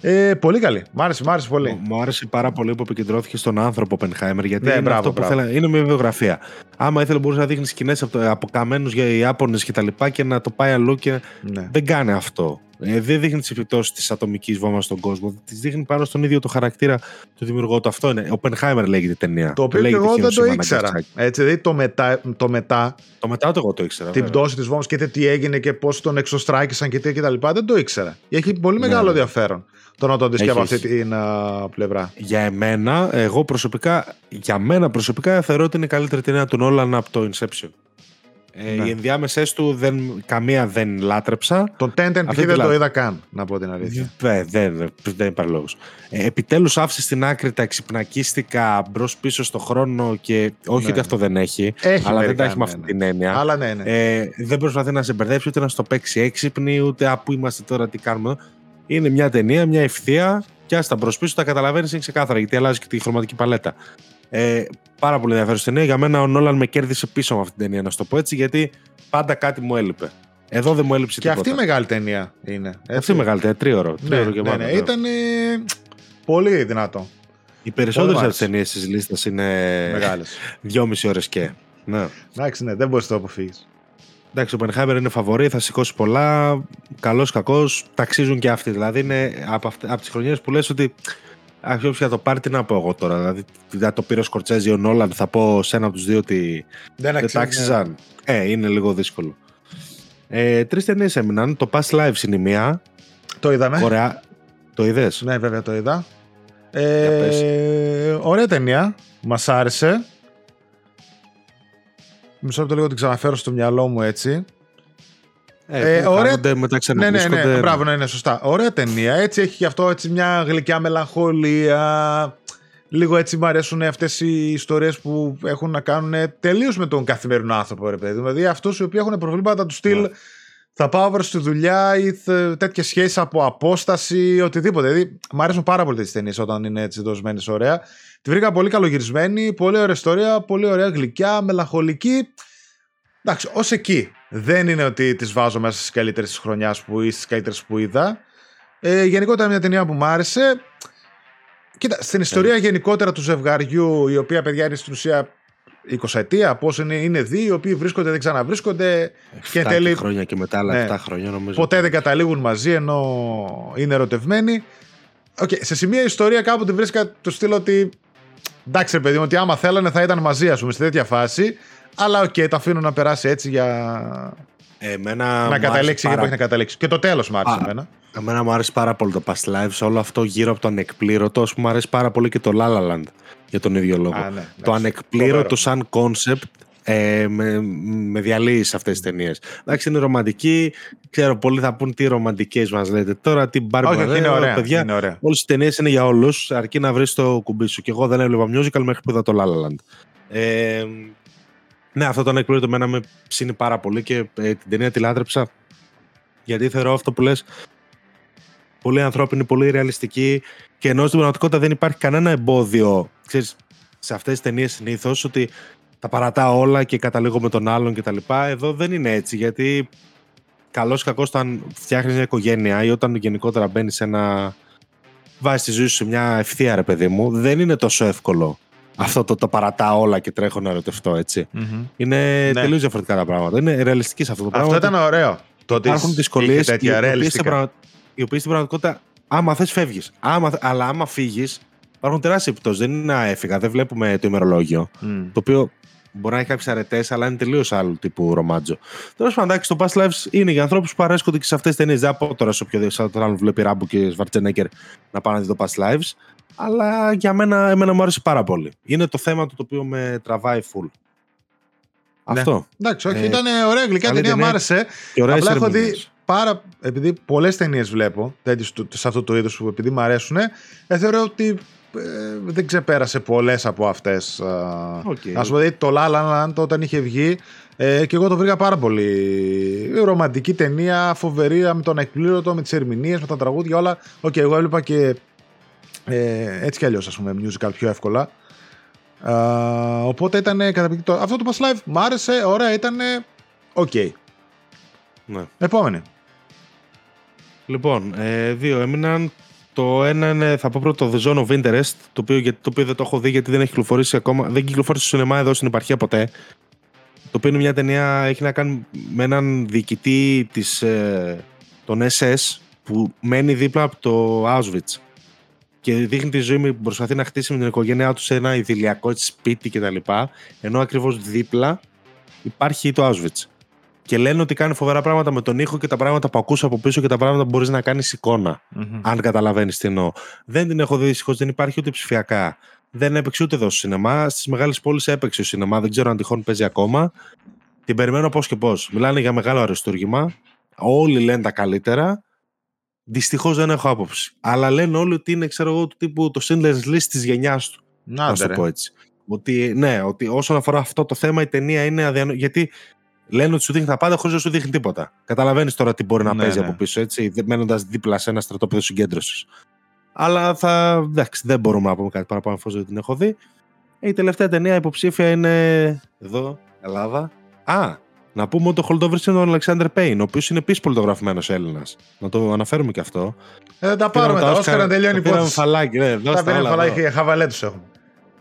Ε, πολύ καλή. Μ' άρεσε, μ' άρεσε πολύ. Μου άρεσε πάρα πολύ που επικεντρώθηκε στον άνθρωπο Oppenheimer γιατί Ναι, είναι μπράβο, αυτό που μπράβο. θέλα. Είναι μια βιογραφία. Άμα ήθελε μπορούσε να δείχνει σκηνές από, το- από καμένους για Ιάπωνες και τα λοιπά και να το πάει αλλού και Ναι. δεν κάνει αυτό. Ε, δεν δείχνει τις επιπτώσεις της ατομικής βόμβας στον κόσμο. Τις δείχνει πάνω στον ίδιο το χαρακτήρα του δημιουργού του. Αυτό είναι. Oppenheimer λέγεται η ταινία. Το οποίο και Λέγεται εγώ δεν το Hiroshima ήξερα. Nagasaki. Έτσι, δηλαδή το μετά, το μετά Το μετά το εγώ το ήξερα. την βέβαια. πτώση της βόμβας και τι έγινε και πώς τον εξωστράκησαν και τι και τα λοιπά, δεν το ήξερα. Έχει πολύ Ναι, μεγάλο ναι. ενδιαφέρον το να το δει και Έχεις, από αυτή έχει. την α, πλευρά. Για εμένα, εγώ προσωπικά, για μένα προσωπικά θεωρώ ότι είναι η καλύτερη ταινία του Νόλαν από το Inception. Ε, Ναι. Οι ενδιάμεσές του δεν, καμία δεν λάτρεψα. Τον Τέντεν π.χ. Αυτή δεν τη το λα- είδα καν, να πω την αλήθεια. Δεν, δεν, δεν υπάρχει λόγος. Ε, Επιτέλους άφησε στην άκρη τα εξυπνακίστικα μπρο-πίσω στο χρόνο και όχι Ναι. ότι αυτό δεν έχει, Έχει αλλά δεν μερικά, τα έχει με ναι, αυτή ναι. την έννοια. Αλλά ναι, ναι. Ε, δεν προσπαθεί να σε μπερδέψει ούτε να στο παίξει έξυπνη, ούτε από πού είμαστε τώρα, τι κάνουμε. εδώ». Είναι μια ταινία, μια ευθεία και άστα μπρος πίσω τα καταλαβαίνεις είναι ξεκάθαρα γιατί αλλάζει και τη χρωματική παλέτα. Ε, πάρα πολύ ενδιαφέρον ταινία. Για μένα ο Νόλαν με κέρδισε πίσω με αυτή την ταινία, να σου το πω έτσι, γιατί πάντα κάτι μου έλειπε. Εδώ δεν μου έλειψε και τίποτα. αυτή η μεγάλη ταινία είναι. έτσι. Αυτή μεγάλη, ταινία, τρίωρο. Ναι, τρίωρο και ναι, πάνω, ναι. ναι. Ήταν ε, πολύ δυνατό. Οι περισσότερες Πολύ από μ' τι ταινίες της λίστας είναι Μεγάλες. δυόμιση ώρες και. Ναι. Εντάξει, ναι, δεν μπορείς να το αποφύγεις. Εντάξει, ο Oppenheimer είναι φαβορή, θα σηκώσει πολλά. Καλός, κακός, ταξίζουν και αυτοί. Δηλαδή είναι από, αυτ- από τις χρονιές που λες ότι. Αχ, όποιος για το πάρει, τι να πω εγώ τώρα. Δηλαδή, θα το πήρε ο Σκορτσέζι, ο Νόλαν, θα πω σε ένα από τους δύο ότι Δεν δεν αξίζει, ναι. τάξιζαν. Ε, είναι λίγο δύσκολο. Ε, Τρεις ταινίες έμειναν. Το Past Lives είναι η μία. Το είδαμε. Κορεά... Το είδες; Ναι, βέβαια το είδα. πες. Ε, ωραία ταινία. Μας άρεσε. Μισό λεπτό λίγο την ξαναφέρω στο μυαλό μου έτσι. Ε, Ε, ωραία- ωραία... Μετά Ναι, ναι, ναι, ξαναβρίσκονται. μπράβο, ναι, ναι, σωστά. Ωραία ταινία. Έτσι έχει και αυτό έτσι μια γλυκιά μελαγχολία. Λίγο έτσι μου αρέσουν αυτές οι ιστορίες που έχουν να κάνουν τελείως με τον καθημερινό άνθρωπο, ρε παιδί. μου. Δηλαδή αυτούς οι οποίοι έχουν προβλήματα του στυλ. Ναι. Θα πάω αύριο στη δουλειά ή τέτοιες σχέσεις από απόσταση, οτιδήποτε. Δηλαδή, μου αρέσουν πάρα πολύ τις ταινίες όταν είναι έτσι δοσμένες ωραία. Τη βρήκα πολύ καλογυρισμένη, πολύ ωραία ιστορία, πολύ ωραία γλυκιά, μελαγχολική. Εντάξει, ως εκεί. Δεν είναι ότι τις βάζω μέσα στις καλύτερες της χρονιάς που ή στις καλύτερες που είδα. Ε, γενικότερα μια ταινία που μου άρεσε. Κοίτα, στην ιστορία γενικότερα του ζευγαριού, η οποία παιδιά είναι στην ουσία 20 ετία, πώς είναι, είναι δύο, οι οποίοι βρίσκονται, δεν ξαναβρίσκονται. Και εν 7 τέλει χρόνια και μετά άλλα Ναι. 7 χρόνια νομίζω. ποτέ δεν καταλήγουν μαζί ενώ είναι ερωτευμένοι. Οκ, σε σημεία η ιστορία κάπου την έβρισκα το στυλ ότι εντάξει ρε παιδί μου, ότι άμα θέλανε θα ήταν μαζί ας πούμε σε τέτοια φάση. Αλλά οκ, το αφήνω να περάσει έτσι για Εμένα να μου άρεσε καταλήξει εκεί πάρα που έχει να καταλήξει. Και το τέλος μου άρεσε Α, εμένα. Εμένα μου άρεσε πάρα πολύ το Past Lives, όλο αυτό γύρω από το ανεκπλήρωτο. Ας πούμε, μου αρέσει πάρα πολύ και το La La Land για τον ίδιο λόγο. Α, ναι, το εντάξει, ανεκπλήρωτο φοβερό. σαν concept ε, με, με διαλύεις σε αυτές τις ταινίες. Εντάξει, είναι ρομαντική. Ξέρω, πολλοί θα πούν τι ρομαντικές μας λέτε τώρα, τι μπάρμπα. Όχι, όχι, είναι ωραία. Παιδιά, είναι ωραία. Όλες οι ταινίες είναι για όλους, αρκεί να βρεις το κουμπί σου. Και εγώ δεν έβλεπα musical μέχρι που είδα το La La Land. Ε, ναι, αυτό το ανεκπλήρωτο εμένα με ψήνει πάρα πολύ και ε, την ταινία τη λάτρεψα. Γιατί θεωρώ αυτό που λες πολύ ανθρώπινη, πολύ ρεαλιστική και ενώ στην πραγματικότητα δεν υπάρχει κανένα εμπόδιο ξέρεις, σε αυτές τις ταινίες συνήθως ότι τα παρατάω όλα και καταλήγω με τον άλλον κτλ. Εδώ δεν είναι έτσι γιατί καλώς ή κακώς όταν φτιάχνεις μια οικογένεια ή όταν γενικότερα μπαίνεις σε ένα βάζεις τη ζωή σου σε μια ευθεία ρε παιδί μου δεν είναι τόσο εύκολο αυτό το, το παρατάω όλα και τρέχω να ερωτευτώ έτσι. Μμμ. Είναι Ναι. τελείως διαφορετικά τα πράγματα. Είναι ρεαλιστική σε αυτό το πράγμα. Αυτό ήταν ωραίο. Το ότι Υπάρχουν είχε δυσκολίες οι τέτοια οποίες στην ρεαλιστικά. πραγμα- οι οποίες στην πραγματικότητα, άμα θες, φεύγεις. Αλλά άμα φύγεις, υπάρχουν τεράστιες επιπτώσεις. Δεν είναι να έφυγα, δεν βλέπουμε το ημερολόγιο. Μμ. Το οποίο μπορεί να έχει κάποιες αρετές, αλλά είναι τελείως άλλου τύπου ρομάτζο. Τέλος πάντων, εντάξει, το Past Lives είναι για ανθρώπους που παρέσκονται και σε αυτές τις ταινίες. Δεν θα πω τώρα σε οποιοδήποτε άλλο βλέπει Ράμπου και Σβαρτσενέκερ να πάνε να δει το Past Lives. Αλλά για μένα, εμένα μου άρεσε πάρα πολύ. Είναι το θέμα του το οποίο με τραβάει full. Ναι. Αυτό. Εντάξει, όχι, Ε, ήταν ωραία γλυκά καλή ταινία, μου ταινία. άρεσε. Και ωραίες Απλά έχω δει ερμηνείες. πάρα. Επειδή πολλές ταινίες βλέπω τέτοιες του- σε αυτό το είδος που επειδή μου αρέσουν, ε, θεωρώ ότι ε, δεν ξεπέρασε πολλές από αυτές. Okay. Ας πούμε, το La La Land όταν είχε βγει ε, και εγώ το βρήκα πάρα πολύ ρομαντική ταινία, φοβερή με τον ανεκπλήρωτο, με τις ερμηνείες, με τα τραγούδια, όλα. OK, okay, εγώ έβλεπα και ε, έτσι κι αλλιώς, ας πούμε, musical πιο εύκολα. Uh, οπότε ήταν καταπληκτικό. Αυτό το Past Live μου άρεσε, ωραία, ήταν OK. Okay. Ναι. Επόμενη. Λοιπόν, ε, δύο έμειναν. Το ένα είναι, θα πω πρώτο, το The Zone of Interest, το οποίο, το οποίο δεν το έχω δει γιατί δεν έχει κυκλοφορήσει ακόμα. Δεν κυκλοφόρησε στο σινεμά εδώ στην επαρχία ποτέ. Το οποίο είναι μια ταινία, έχει να κάνει με έναν διοικητή της, ε, των SS που μένει δίπλα από το Auschwitz και δείχνει τη ζωή που προσπαθεί να χτίσει με την οικογένειά του σε ένα ιδηλιακό σπίτι κτλ. Ενώ ακριβώς δίπλα υπάρχει το Auschwitz. Και λένε ότι κάνει φοβερά πράγματα με τον ήχο και τα πράγματα που ακούς από πίσω και τα πράγματα που μπορείς να κάνεις Αν καταλαβαίνεις τι εννοώ. Δεν την έχω δει δυστυχώς, δεν υπάρχει ούτε ψηφιακά. Δεν έπαιξε ούτε εδώ στο σινεμά. Στις μεγάλες πόλεις έπαιξε ο σινεμά. Δεν ξέρω αν τυχόν παίζει ακόμα. Την περιμένω πώς και πώς. Μιλάνε για μεγάλο αριστούργημα. Όλοι λένε τα καλύτερα. Δυστυχώς δεν έχω άποψη. Αλλά λένε όλοι ότι είναι, ξέρω εγώ, του τύπου το Schindler's List της γενιάς του. Να, το πω έτσι. Ότι, ναι, ότι όσον αφορά αυτό το θέμα η ταινία είναι αδιανό... Γιατί λένε ότι σου δείχνει τα πάντα χωρίς να σου δείχνει τίποτα. Καταλαβαίνεις τώρα τι μπορεί να ναι, παίζει ναι. από πίσω, έτσι, μένοντας δίπλα σε ένα στρατόπεδο συγκέντρωσης. Αλλά θα. εντάξει, δεν μπορούμε να πούμε κάτι παραπάνω εφόσον δεν την έχω δει. Η τελευταία ταινία υποψήφια είναι. Εδώ, Ελλάδα. Α, να πούμε ότι το holdover είναι ο Αλεξάνδρ Πέιν, ο οποίος είναι επίσης πολιτογραφημένος Έλληνας. Να το αναφέρουμε και αυτό. Ε, δεν τα πάρουμε τα Όσκαρ να τελειώνει η υπόθεση. φαλάκι, ναι. Τα πήραμε φαλάκι, χαβαλέ τους έχουμε.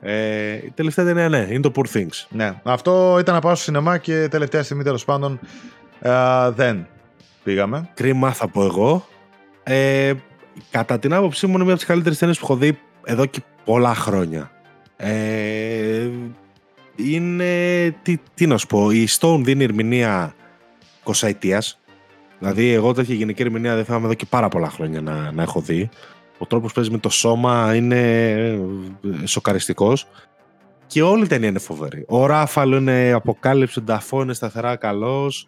Ε, η τελευταία ταινία, ναι, είναι το Poor Things. Ναι, αυτό ήταν να πάω στο σινεμά και τελευταία στιγμή τέλος πάντων ε, δεν πήγαμε. Κρίμα θα πω εγώ. Ε, κατά την άποψή μου είναι μια από τις καλύτερες ταινίες που έχω δει εδώ και πολλά χρόνια. Ε, είναι. Τι, τι να σου πω, η Stone δίνει ερμηνεία 20 Δηλαδή, εγώ τέτοια γενική ερμηνεία δεν θυμάμαι εδώ και πάρα πολλά χρόνια να, να έχω δει. Ο τρόπος που παίζει με το σώμα είναι ε, σοκαριστικός. Και όλη η ταινία είναι φοβερή. Ο Ράφαλο είναι αποκάλυψη, ο Νταφό είναι σταθερά καλός.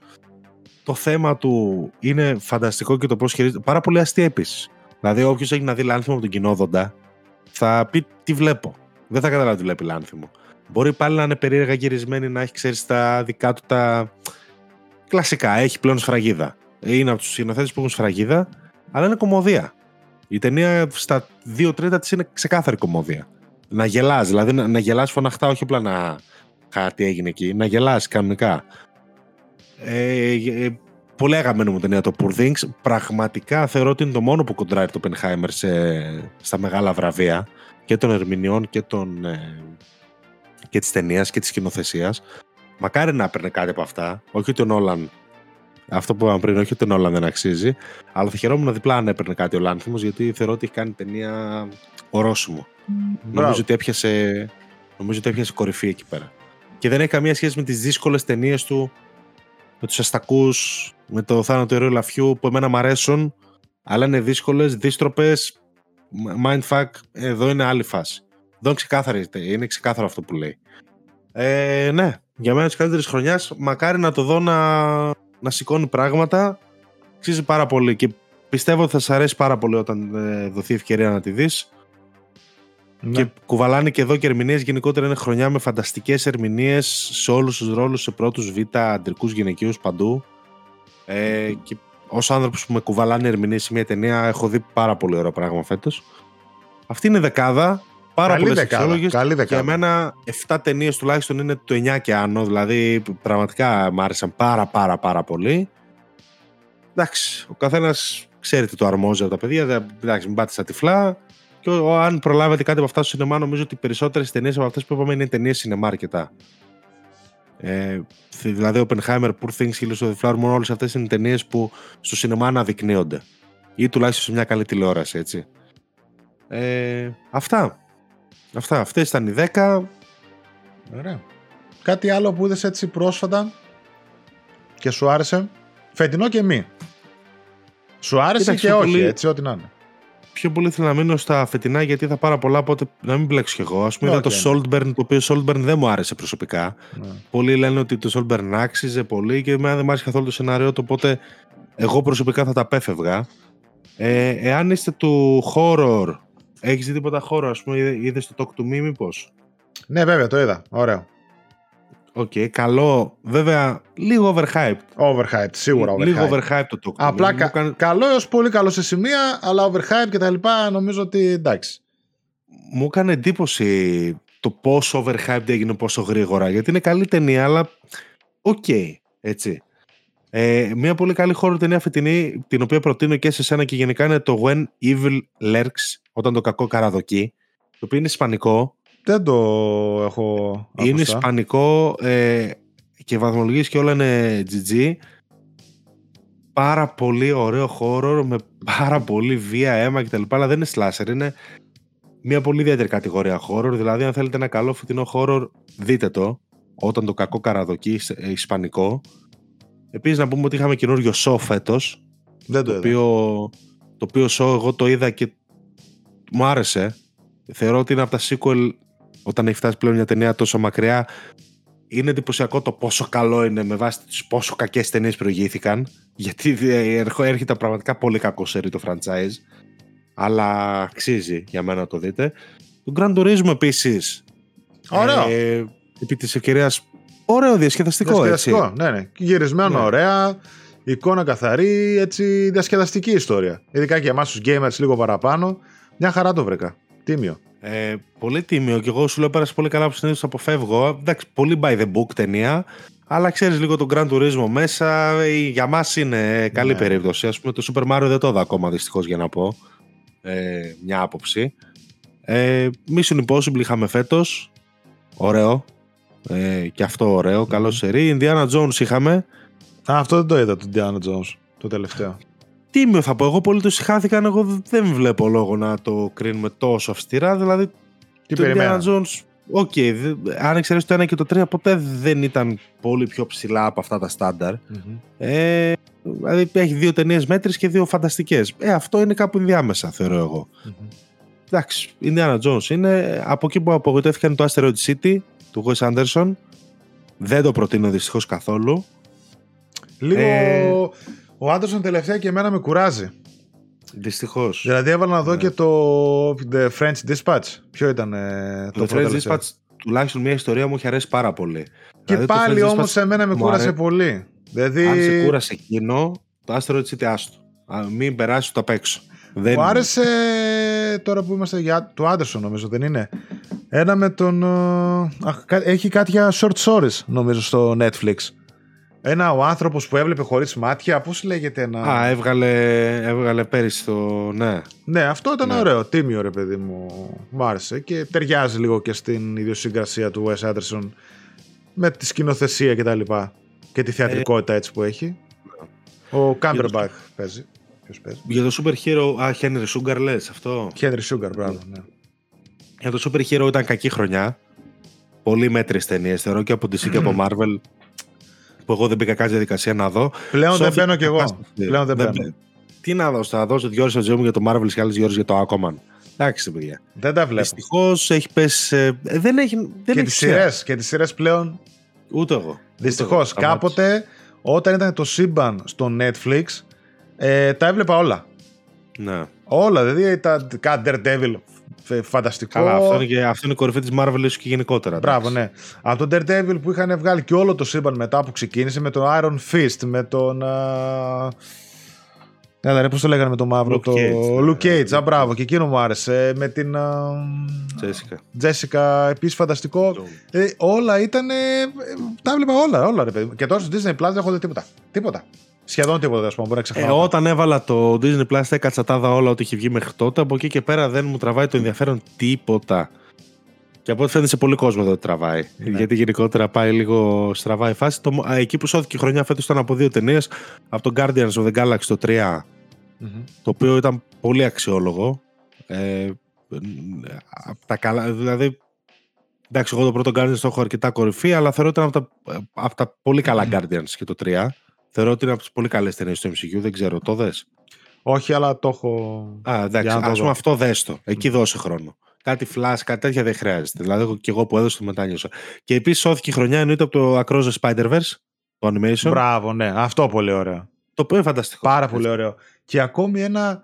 Το θέμα του είναι φανταστικό και το πώς χειρίζεται. Πάρα πολύ αστεία επίσης. Δηλαδή, όποιος έχει να δει λάνθιμο από τον κοινόδοντα, θα πει τι βλέπω. Δεν θα καταλάβει τι βλέπει λάνθιμο. Μπορεί πάλι να είναι περίεργα γυρισμένη, να έχει ξέρεις τα δικά του τα. Κλασικά, έχει πλέον σφραγίδα. Είναι από τους σκηνοθέτες που έχουν σφραγίδα, αλλά είναι κομμωδία. Η ταινία στα δύο τρίτα της είναι ξεκάθαρη κομμωδία. Να γελάς, δηλαδή να, να γελάς φωναχτά, όχι απλά να. Κάτι έγινε εκεί, να γελάς κανονικά. Ε, ε, πολύ αγαπημένο μου ταινία το Poor Things. Πραγματικά θεωρώ ότι είναι το μόνο που κοντράρει το Penheimer σε, στα μεγάλα βραβεία και των ερμηνεών και των, ε, και της ταινίας και της σκηνοθεσίας. Μακάρι να έπαιρνε κάτι από αυτά. Όχι ότι ο Νόλαν. Αυτό που είπαμε πριν, όχι ότι ο Νόλαν δεν αξίζει. Αλλά θα χαιρόμουν διπλά αν έπαιρνε κάτι ο Λάνθιμος, γιατί θεωρώ ότι έχει κάνει ταινία ορόσημο. Νομίζω ότι, έπιασε, νομίζω ότι έπιασε κορυφή εκεί πέρα. Και δεν έχει καμία σχέση με τις δύσκολες ταινίες του, με τους αστακούς, με το θάνατο ιερού λαφιού που εμένα μου αρέσουν, αλλά είναι δύσκολες, δίστροπε. Mindfuck, εδώ είναι άλλη φάση. Εδώ είναι, είναι ξεκάθαρο αυτό που λέει. Ε, ναι, για μένα της καλύτερης χρονιάς, μακάρι να το δω να, να σηκώνει πράγματα. Αξίζει πάρα πολύ και πιστεύω ότι θα σα αρέσει πάρα πολύ όταν ε, δοθεί ευκαιρία να τη δεις. Ναι. Και κουβαλάνε και εδώ και ερμηνείες. Γενικότερα είναι χρονιά με φανταστικές ερμηνείες σε όλους τους ρόλους, σε πρώτους β, αντρικούς, γυναικείους παντού. Ε, και ως άνθρωπος που με κουβαλάνε ερμηνείες σε μια ταινία, έχω δει πάρα πολύ ωραίο πράγμα φέτος. Αυτή είναι δεκάδα. Πάρα πολλές αξιόλογε. Για μένα, 7 ταινίες τουλάχιστον είναι το 9 και άνω. Δηλαδή, πραγματικά μου άρεσαν πάρα πάρα πάρα πολύ. Εντάξει, ο καθένας ξέρει τι το αρμόζει από τα παιδιά. Εντάξει, μην πάτε στα τυφλά. Και αν προλάβετε κάτι από αυτά στο σινεμά, νομίζω ότι οι περισσότερες ταινίες από αυτές που είπαμε είναι ταινίες σινεμά αρκετά. Ε, δηλαδή, Oppenheimer, Poor Things, Hills of the Flower Moon, όλες αυτές είναι ταινίες που στο σινεμά αναδεικνύονται. Ή τουλάχιστον σε μια καλή τηλεόραση, έτσι. Ε, αυτά. Αυτά, αυτές ήταν οι 10. Ωραία. Κάτι άλλο που είδες έτσι πρόσφατα και σου άρεσε; Φετινό και μη. Σου άρεσε και όχι, πολύ... έτσι, ό,τι να είναι. Πιο πολύ θέλω να μείνω στα φετινά γιατί θα πάρα πολλά, οπότε να μην μπλέξω κι εγώ. Α πούμε, okay. είδα το Saltburn, το οποίο Saltburn δεν μου άρεσε προσωπικά. Ναι. Πολλοί λένε ότι το Saltburn άξιζε πολύ και εμένα δεν μου άρεσε καθόλου το σενάριο, οπότε εγώ προσωπικά θα τα απέφευγα. Ε, εάν είστε του horror Έχεις δει τίποτα χώρο, ας πούμε, είδε- είδες το Talk to Me μήπως; Ναι, βέβαια, το είδα. Ωραίο. Οκ, καλό. Βέβαια, λίγο overhyped. Overhyped, σίγουρα overhyped. Λίγο overhyped το Talk to Me. Απλά Μου κα- έκανε- καλό έως πολύ καλό σε σημεία, αλλά overhyped και τα λοιπά νομίζω ότι εντάξει. μου έκανε εντύπωση το πόσο overhyped έγινε πόσο γρήγορα. Γιατί είναι καλή ταινία, αλλά οκ, έτσι. Ε, μια πολύ καλή horror ταινία φετινή, την οποία προτείνω και σε σένα και γενικά είναι το When Evil Lurks, όταν το κακό καραδοκεί, το οποίο είναι ισπανικό. Δεν το έχω Είναι ακουστά. ισπανικό ε, και βαθμολογίες και όλα είναι GG. Πάρα πολύ ωραίο χώρο με πάρα πολύ βία, αίμα κτλ. Αλλά δεν είναι slasher, είναι μια πολύ ιδιαίτερη κατηγορία horror. Δηλαδή, αν θέλετε ένα καλό φετινό horror, δείτε το. Όταν το κακό καραδοκεί, ε, ισπανικό. Επίσης να πούμε ότι είχαμε καινούριο show φέτος, Δεν το το είδα. οποίο, το οποίο show εγώ το είδα και μου άρεσε. Θεωρώ ότι είναι από τα sequel, όταν έχει φτάσει πλέον μια ταινία τόσο μακριά, είναι εντυπωσιακό το πόσο καλό είναι με βάση τις πόσο κακές ταινίες προηγήθηκαν. Γιατί ε, ερχο- έρχεται πραγματικά πολύ κακό σερί το franchise. Αλλά αξίζει για μένα να το δείτε. Το Grand Turismo επίσης. Ωραίο. Ε, επί της ευκαιρίας, ωραίο διασκεδαστικό, έτσι. Διασκεδαστικό, ναι, ναι. Γυρισμένο Ναι. ωραία, εικόνα καθαρή, έτσι διασκεδαστική ιστορία. Ειδικά και εμάς τους gamers λίγο παραπάνω. Μια χαρά το βρήκα. Τίμιο. Ε, πολύ τίμιο και εγώ σου λέω πέρασε πολύ καλά που συνήθως αποφεύγω. Εντάξει, πολύ by the book ταινία. Αλλά ξέρεις λίγο τον Grand Turismo μέσα. ε, Για μας είναι καλή Ναι. περίπτωση. Α πούμε, το Super Mario δεν το είδα ακόμα δυστυχώς για να πω. Ε, μια άποψη. Ε, Mission Impossible είχαμε φέτος. Ωραίο. Ε, και αυτό ωραίο. Καλό σερί. Indiana Jones είχαμε. Α, αυτό δεν το είδα, το Indiana Jones, το τελευταίο. Τίμιο θα πω. Εγώ πολύ το συχάθηκαν. Εγώ δεν βλέπω λόγο να το κρίνουμε τόσο αυστηρά. Δηλαδή Τι το περιμένω. Indiana Jones, OK, δε- αν εξαιρέσεις το 1 και το 3, ποτέ δεν ήταν πολύ πιο ψηλά από αυτά τα στάνταρ. Ε, δηλαδή έχει δύο ταινίες μέτριες και δύο φανταστικές. Ε, αυτό είναι κάπου ενδιάμεσα, θεωρώ εγώ. Εντάξει, Indiana Jones είναι. Από εκεί που απογοητεύτηκαν το Asteroid City του Wes Anderson. Δεν το προτείνω δυστυχώς καθόλου. Λίγο Ε, ο Άντερσον τελευταία και εμένα με κουράζει. Δυστυχώς. Δηλαδή έβαλα να δω Ναι. και το The French Dispatch. Ποιο ήταν ε, το Το πρώτο French τελευταίο; Dispatch, τουλάχιστον μια ιστορία μου έχει αρέσει πάρα πολύ. Και Δηλαδή, το πάλι French όμως Dispatch εμένα με μου κούρασε αρέ- πολύ. Δηλαδή Αν σε κούρασε εκείνο, το Asteroid City άστο. Α, Μην περάσεις το απ' έξω. Δεν μου άρεσε τώρα που είμαστε για του Άντερσον νομίζω δεν είναι; Ένα με τον... ε, αχ, κα- έχει κάτι για short stories νομίζω στο Netflix. Ένα ο άνθρωπος που έβλεπε χωρίς μάτια, πώς λέγεται ένα... Α, έβγαλε, έβγαλε πέρυσι το. Ναι. Ναι, αυτό ήταν Ναι. ωραίο, τίμιο ρε παιδί μου, μου άρεσε και ταιριάζει λίγο και στην ιδιοσυγκρασία του Wes Anderson με τη σκηνοθεσία και τα λοιπά και τη θεατρικότητα έτσι που έχει. Ο Κάμπερμπαχ παίζει. Ποιος παίζει; Για το Super Hero. Α, Henry Sugar λες αυτό; Henry Sugar, μπράβο, ναι. Για το Super Hero ήταν κακή χρονιά. Πολύ μέτρε ταινίες θεωρώ και από DC και από Marvel. Που εγώ δεν μπήκα καν στη διαδικασία να δω. Πλέον δεν Σόφια, μπαίνω κι εγώ. κατάσταση. Πλέον δεν μπαίνω. μπαι- Τι να δώσω, θα δώσω δύο ώρες στο ζωή μου για το Marvel και άλλες δύο ώρες για το Aquaman. Εντάξει, παιδιά. Δεν τα βλέπω. Δυστυχώς έχει πέσει. ε, δεν έχει. Δεν Και έχει τις ουσία. σειρές, και τις σειρές πλέον Ούτε εγώ. Δυστυχώς, Ούτε εγώ. κάποτε όταν ήταν το σύμπαν στο Netflix ε, τα έβλεπα όλα. Ναι. Όλα, δηλαδή τα κάτι Daredevil, φ- φανταστικό. Καλά, αυτό είναι, και, αυτό είναι η κορυφή της Marvel ίσως και γενικότερα. Μπράβο, εντάξει. ναι. Από τον Daredevil που είχαν βγάλει και όλο το σύμπαν μετά που ξεκίνησε με τον Iron Fist, με τον. α, Έλα ρε, πώς το λέγανε με τον μαύρο, Luke το Cage. Luke Cage, α, μπράβο, και εκείνο μου άρεσε. Με την α, Jessica. Jessica, επίσης φανταστικό. Ε, όλα ήταν. τα έβλεπα όλα, όλα ρε παιδί. μου. Και τώρα στο Disney Plus δεν έχω δει τίποτα. Τίποτα. Σχεδόν τίποτα, ας πούμε. Μπορεί να Ε, ξεχνάω. όταν έβαλα το Disney Plus, έκατσα τα είδα όλα ό,τι είχε βγει μέχρι τότε. Από εκεί και πέρα δεν μου τραβάει το ενδιαφέρον τίποτα. Και από ό,τι φαίνεται σε πολύ κόσμο δεν το τραβάει. Ναι. Γιατί γενικότερα πάει λίγο στραβά η φάση. Το, α, εκεί που σώθηκε η χρονιά φέτος ήταν από δύο ταινίες. Από το Guardians of the Galaxy το 3, Μμμ. το οποίο ήταν πολύ αξιόλογο. Ε, απ' τα καλά, δηλαδή. Εντάξει, εγώ το πρώτο Guardians το έχω αρκετά κορυφή, αλλά θεωρώ ότι είναι από τα, από τα πολύ καλά Guardians και το 3. Θεωρώ ότι είναι από τις πολύ καλές ταινίες του MCU. Δεν ξέρω, το δες; Όχι, αλλά το έχω. Α, εντάξει, Για να το ας δω. πούμε αυτό δέστο. Εκεί δώσε χρόνο. Κάτι flash, κάτι τέτοια δεν χρειάζεται. Δηλαδή, εγώ και εγώ που έδωσα το μετάνιωσα. Και επίσης σώθηκε η χρονιά εννοείται από το Across the Spider-Verse, το animation. Μπράβο, ναι. Αυτό πολύ ωραίο. Το οποίο είναι φανταστικό. Πάρα πολύ ωραίο. Και ακόμη ένα.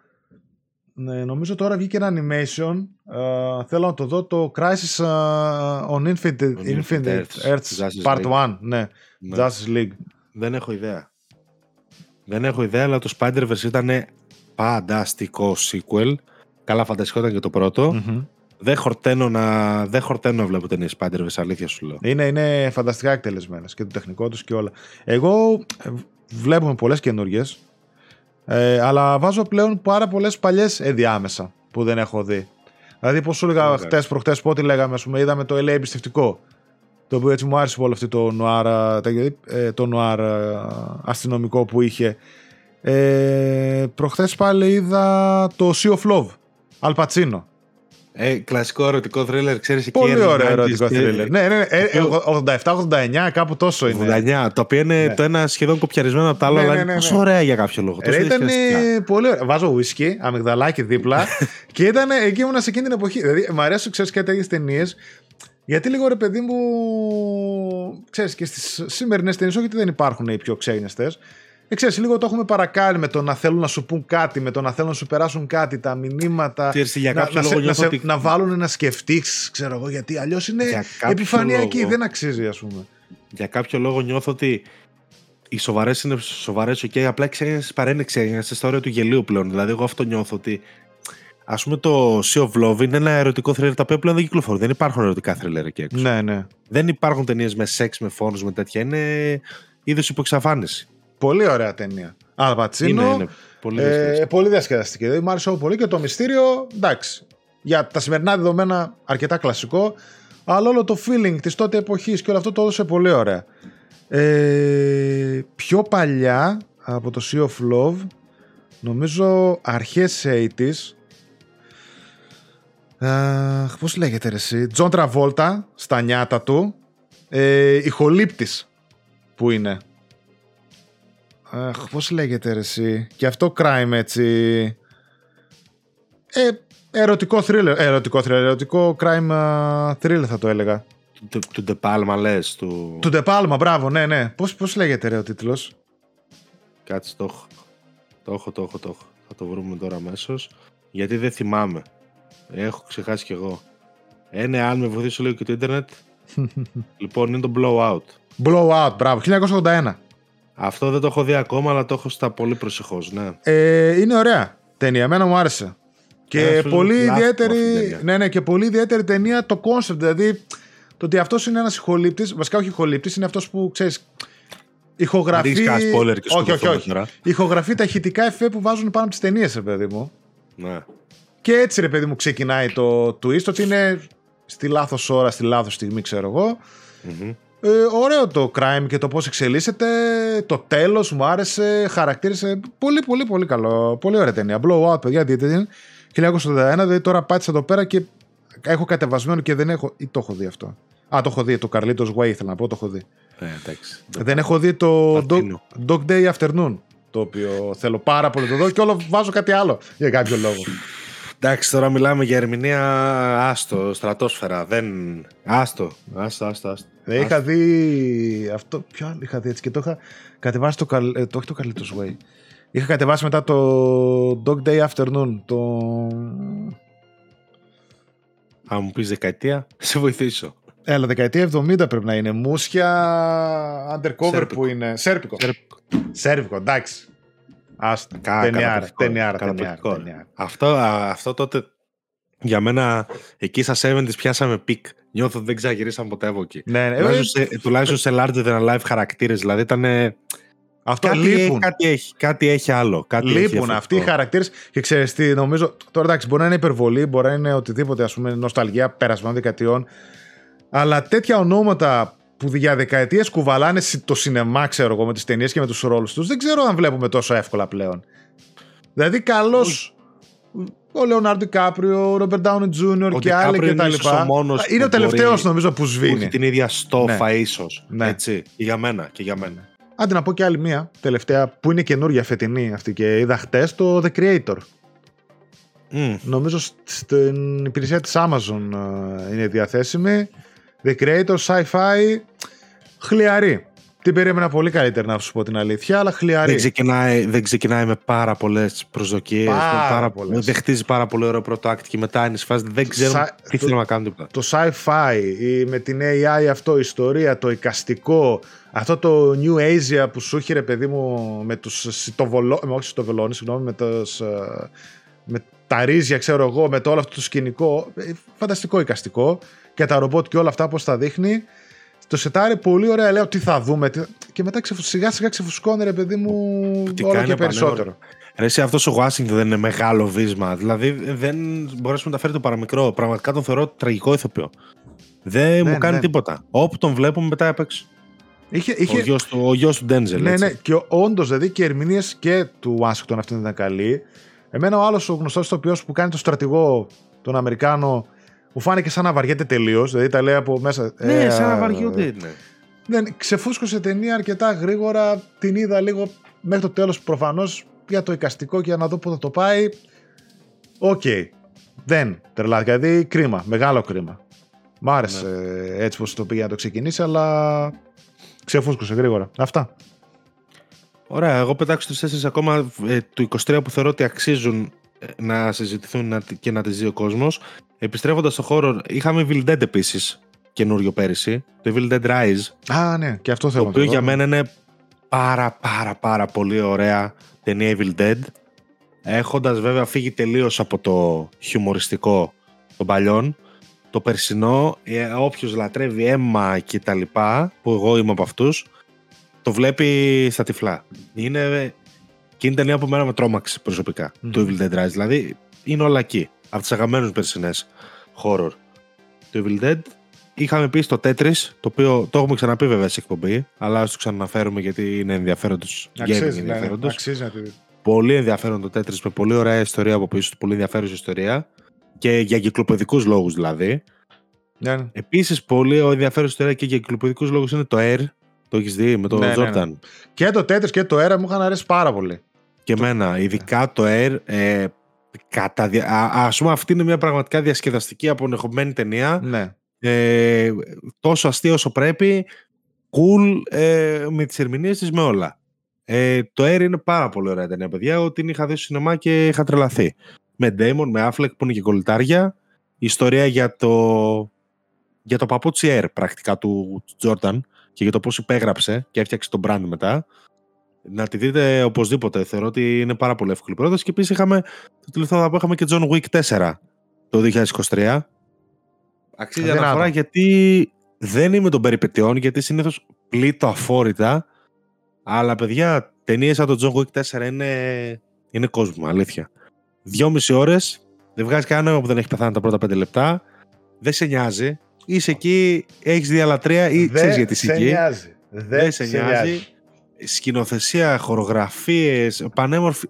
ναι, νομίζω τώρα βγήκε ένα animation. ε, θέλω να το δω το Crisis ε, on Infinite, On Infinite Earths. Earths Justice Part League. 1. Ναι, Ναι. Justice League. Δεν έχω ιδέα. Δεν έχω ιδέα, αλλά το Spider-Verse ήταν φανταστικό sequel. Καλά, φανταστικό ήταν και το πρώτο. Μμμ. Δεν χορταίνω να, δεν χορταίνω να βλέπω ταινίες Spider-Verse, αλήθεια σου λέω. Είναι, είναι φανταστικά εκτελεσμένες και το τεχνικό τους και όλα. Εγώ ε, βλέπουμε πολλές καινούριε. Ε, αλλά βάζω πλέον πάρα πολλές παλιές ενδιάμεσα που δεν έχω δει. Δηλαδή, πώς σου έλεγα Εντάξει. χτες προχτές, πότε λέγαμε, ας πούμε, είδαμε το LA εμπιστευτικό. Το οποίο έτσι μου άρεσε πολύ αυτό το νουάρ, ε, το νουάρ ε, αστυνομικό που είχε. Ε, προχθές πάλι είδα το Sea of Love, Αλπατσίνο. Ε, κλασικό ερωτικό θρίλερ, ξέρεις εκεί. Πολύ early ωραίο 90s ερωτικό και- θρύλερ. Ναι, ναι, ναι, ε, ε, 87-89, κάπου τόσο είναι. 89, το οποίο είναι Ναι. το ένα σχεδόν κοπιαρισμένο από το άλλο, Ναι, αλλά ναι, είναι ναι, τόσο ναι. ωραία για κάποιο λόγο. τόσο Ρε, ήταν διασκεδαστικά. πολύ ωραίο. Βάζω whisky, αμυγδαλάκι δίπλα και ήταν εκεί ήμουνα σε εκείνη την εποχή. Δηλαδή, μου αρέσουν, ξέρεις, και τέτοιες ταινίες. Γιατί λίγο ρε παιδί μου. ξέρεις και στις σημερινές ταινίες, όχι ότι δεν υπάρχουν οι πιο ξένιστε. Ε, ξέρεις, λίγο το έχουμε παρακάνει με το να θέλουν να σου πούν κάτι, με το να θέλουν να σου περάσουν κάτι, τα μηνύματα. Ξέρεις, για να, κάποιο να, λόγο σε- να, νιώθω σε- ότι- να βάλουν να σκεφτείς, ξέρω εγώ, γιατί αλλιώς είναι Για κάποιο επιφανειακή, λόγο. δεν αξίζει, ας πούμε. Για κάποιο λόγο νιώθω ότι οι σοβαρές είναι σοβαρές, OK, απλά ξένε παρένε ξένε στα όρια του γελίου πλέον. Δηλαδή, εγώ αυτό νιώθω ότι. Α πούμε, το Sea of Love είναι ένα ερωτικό θρίλερ τα οποία πλέον δεν κυκλοφορούν. Δεν υπάρχουν ερωτικά θρίλερ εκεί έξω. Ναι, ναι. Δεν υπάρχουν ταινίες με σεξ, με φόνους, με τέτοια. Είναι είδο υποεξαφάνιση. Πολύ ωραία ταινία. Αλπατσίνο. Είναι, είναι. Πολύ Ε, διασκεδαστική. πολύ διασκεδαστική. Δηλαδή, μου άρεσε πολύ και το μυστήριο. Εντάξει. Για τα σημερινά δεδομένα, αρκετά κλασικό. Αλλά όλο το feeling της τότε εποχής και όλο αυτό το έδωσε πολύ ωραία. Ε, πιο παλιά από το Sea of Love, νομίζω αρχές 80s. Αχ, πώς λέγεται ρε εσύ, Τζον Τραβόλτα στα νιάτα του, ε, ηχολήπτης που είναι; Αχ, πώς λέγεται ρε εσύ; Και αυτό crime έτσι. Ε, ερωτικό thriller. Ε, ερωτικό thriller. Ερωτικό crime α, thriller θα το έλεγα. Του, του De Palma λες. Του... Του De Palma, μπράβο, ναι, ναι. Πώς, πώς λέγεται ρε ο τίτλος; Κάτσε το έχω. Το έχω, το έχω, το έχω. Θα το βρούμε τώρα αμέσως. Γιατί δεν θυμάμαι. Έχω ξεχάσει κι εγώ. Ε, ναι, αν με βοηθήσει λίγο και το ίντερνετ. λοιπόν, είναι το Blowout. Blowout, μπράβο. 1981. Αυτό δεν το έχω δει ακόμα, αλλά το έχω στα πολύ προσεχώς, ναι. Ε, είναι ωραία ταινία. Εμένα μου άρεσε. Και Ένας φίλος πολύ μου τουλάχιστον ιδιαίτερη. αυτή την ταινία. Ναι, ναι, και πολύ ιδιαίτερη ταινία το concept. Δηλαδή, το ότι αυτός είναι ένας ηχολήπτης. Βασικά, όχι ηχολήπτης, είναι αυτός που ξέρεις. Ηχογραφεί. Μην ρίξεις κανένα spoiler και στο όχι, όχι, δεχτούμε όχι. τώρα. Ηχογραφεί τα ηχητικά εφέ που βάζουν πάνω από τις ταινίες, ρε παιδί μου. Ναι. Και έτσι, ρε παιδί μου, ξεκινάει το twist. Ότι είναι στη λάθος ώρα, στη λάθος στιγμή, ξέρω εγώ. Μμμ. Ε, ωραίο το crime και το πώς εξελίσσεται. Το τέλος μου άρεσε. Χαρακτήρισε. Πολύ, πολύ, πολύ καλό. Πολύ ωραία ταινία. Blowout, παιδιά, δείτε την. 1981, δηλαδή τώρα πάτησα εδώ πέρα και έχω κατεβασμένο και δεν έχω. ή το έχω δει αυτό. Α, το έχω δει. Το Carlitos Way ήθελα να πω, το έχω δει. Ε, εντάξει. Δεν έχω δει το Dog, Πατίνο. Dog Day Afternoon. Το οποίο θέλω πάρα πολύ να το δω και όλο βάζω κάτι άλλο για κάποιο λόγο. Εντάξει, τώρα μιλάμε για ερμηνεία άστο, στρατόσφαιρα. Δεν. Άστο, άστο, άστο. άστο. Δεν είχα δει αυτό. Ποιο άλλο είχα δει έτσι και το είχα κατεβάσει το, καλ- ε, το όχι το Carlitos Way. Είχα κατεβάσει μετά το Dog Day Afternoon. Το. Αν μου πεις δεκαετία, σε βοηθήσω. Έλα, δεκαετία 70 πρέπει να είναι. Μούσια undercover Σέρπικο. που είναι. Σέρπικο. Σέρπικο. Σέρπικο, εντάξει. Άστα. Κα- Ταινιάρα, καταπληκτικό, ταινιάρα, καταπληκτικό. ταινιάρα, ταινιάρα. Αυτό, α, αυτό τότε για μένα εκεί στα 70's πιάσαμε peak. Νιώθω ότι δεν ξαγυρίσαμε ποτέ από εκεί. Ναι, ναι. Τουλάχιστον, Ε, σε, τουλάχιστον σε larger than life χαρακτήρες. Δηλαδή ήταν. Αυτό Κάτι, λείπουν. κάτι, έχει, κάτι έχει άλλο. Κάτι έχει Λείπουν διαφορετικό. αυτοί οι χαρακτήρες και ξέρεις τι, νομίζω. Τώρα εντάξει, μπορεί να είναι υπερβολή, μπορεί να είναι οτιδήποτε, ας πούμε, νοσταλγία περασμένων δεκαετιών. Αλλά τέτοια ονόματα που για δεκαετίες κουβαλάνε σι- το σινεμά, ξέρω εγώ, με τις ταινίες και με τους ρόλους τους, δεν ξέρω αν βλέπουμε τόσο εύκολα πλέον. Δηλαδή, καλώς. Ο Λεωνάρντο Κάπριο, ο Ρόμπερτ Ντάουνι Τζούνιορ Ο και άλλοι DiCaprio και τα είναι ίσως λοιπά. ο μόνος Είναι που ο τελευταίος μπορεί- νομίζω που Που έχει σβήνει. την ίδια στόφα ίσως. Ναι. Έτσι. Και για μένα. Και για μένα. Άντε να πω και άλλη μία τελευταία που είναι καινούργια φετινή αυτή και είδα χτες το The Creator. Μμ. Νομίζω σ- στην υπηρεσία της Amazon ε, είναι διαθέσιμη. The Creator Sci-Fi χλιαρή. Την περίμενα πολύ καλύτερη να σου πω την αλήθεια, αλλά χλιαρή. Δεν ξεκινάει, δεν ξεκινάει με πάρα πολλές προσδοκίες. Πάρα πάρα πολλές. Δεν χτίζει πάρα πολύ ωραίο πρώτο act και μετά είναι σε φάση. Δεν ξέρουμε Σα- τι το- θέλουν να κάνουν τίποτα. το sci-fi, η- με την AI αυτό, η ιστορία, το εικαστικό, αυτό το New Asia που σου είχε ρε παιδί μου με τους σιτοβολό, με, όχι σιτοβολώνεις, συγγνώμη, με, τους, ε, με τα ρίζια ξέρω εγώ, με το όλο αυτό το σκηνικό, ε, φανταστικό εικαστικό και τα ρομπότ και όλα αυτά πώς τα δείχνει. Το σετάρει πολύ ωραία, λέω τι θα δούμε τι... και μετά ξεφου- σιγά σιγά ξεφουσκώνει ρε παιδί μου Τι όλο κάνει και ο περισσότερο. Ρε, εσύ αυτός ο Washington δεν είναι μεγάλο βίσμα. Δηλαδή δεν μπορείς να τα φέρει το παραμικρό. Πραγματικά τον θεωρώ τραγικό ηθοποιό. Δεν Ναι, μου κάνει ναι. τίποτα. Όπου τον βλέπουμε μετά απ' έξω. Είχε, Ο είχε, γιος του, ο γιος του Ντέντζελ. Ναι, έτσι. ναι, και όντως δηλαδή και οι ερμηνείες και του Ουάσιγκτον αυτή ήταν καλή. Εμένα ο άλλος ο γνωστός ηθοποιός που κάνει το στρατηγό, τον Αμερικάνο, μου φάνηκε σαν να βαριέται τελείως. Δηλαδή τα λέει από μέσα. Ναι, ε, σαν να βαριούνται είναι. Δεν, ξεφούσκωσε ταινία αρκετά γρήγορα. Την είδα λίγο μέχρι το τέλος προφανώς για το εικαστικό και για να δω πού θα το πάει. Οκ. Δεν τρελάθηκα. Δηλαδή κρίμα. Μεγάλο κρίμα. Μ' άρεσε ε, έτσι πως το πήγε να το ξεκινήσει, αλλά ξεφούσκωσε γρήγορα. Αυτά. Ωραία, εγώ πετάξω τους τέσσερις ακόμα ε, του 23 που θεωρώ ότι αξίζουν ε, να συζητηθούν να- και να τις δει ο κόσμος. Επιστρέφοντας στο horror, είχαμε Evil Dead επίσης καινούριο πέρυσι, το Evil Dead Rise, Α, ναι, και αυτό θέλω το να το οποίο δω. για μένα είναι πάρα πάρα πάρα πολύ ωραία ταινία Evil Dead, έχοντας βέβαια φύγει τελείως από το χιουμοριστικό των παλιών, το περσινό, ε, όποιος λατρεύει αίμα και τα λοιπά, που εγώ είμαι από αυτούς, το βλέπει στα τυφλά. Είναι, και είναι ταινία που μένα με τρόμαξε προσωπικά, Μμμ. το Evil Dead Rise. Δηλαδή, είναι όλα εκεί. Από τις αγαπημένους περσινές horror. Το Evil Dead Είχαμε πει στο Tetris, το οποίο το έχουμε ξαναπεί βέβαια σε εκπομπή, αλλά ας το ξαναφέρουμε γιατί είναι ενδιαφέροντος. gaming Αξίζει, ναι, ναι, ενδιαφέροντος. αξίζει να τη δει. Πολύ ενδιαφέρον το Tetris με πολύ ωραία ιστορία από πίσω του, πολύ ενδιαφέρουσα ιστορία. Και για κυκλοπαιδικούς λόγους δηλαδή. Ναι, ναι. Επίσης πολύ ενδιαφέρουσα ιστορία και για κυκλοπαιδικούς λόγους είναι το Air. Το έχεις δει με τον Ναι, ναι, ναι. Jordan. Και το Tetris και το Era μου είχαν αρέσει πάρα πολύ. Και εμένα, ειδικά το Air, ε, κατά, δια- α, ας πούμε αυτή είναι μια πραγματικά διασκεδαστική απονεχομένη ταινία. Ναι. Ε, τόσο αστείο όσο πρέπει, cool ε, με τις ερμηνείες της με όλα. Ε, το Air είναι πάρα πολύ ωραία ταινία, παιδιά, ότι την είχα δει στο σινεμά και είχα τρελαθεί. Με Damon, με Affleck που είναι και κολλητάρια. Η ιστορία για το, για το παπούτσι Air πρακτικά του Jordan και για το πώς υπέγραψε και έφτιαξε τον brand μετά. Να τη δείτε οπωσδήποτε. Θεωρώ ότι είναι πάρα πολύ εύκολη πρόταση. Και επίσης είχαμε το τελευταίο που είχαμε και John Wick 4 το 2023. Αξίζει Αδυνάτο. αναφορά γιατί δεν είμαι των περιπετειών, γιατί συνήθως πλήττω αφόρητα. Αλλά παιδιά, ταινίες σαν το John Wick 4 είναι, είναι κόσμο, αλήθεια. Δυόμιση ώρες, δεν βγάζει κανένα νόημα που δεν έχει πεθάνει τα πρώτα πέντε λεπτά. Δεν σε νοιάζει. Είσαι εκεί, έχεις διαλατρεία ή Δεν ξέρεις γιατί είσαι σε εκεί. νοιάζει. Δεν σε νοιάζει. Σκηνοθεσία, χορογραφίες, πανέμορφη,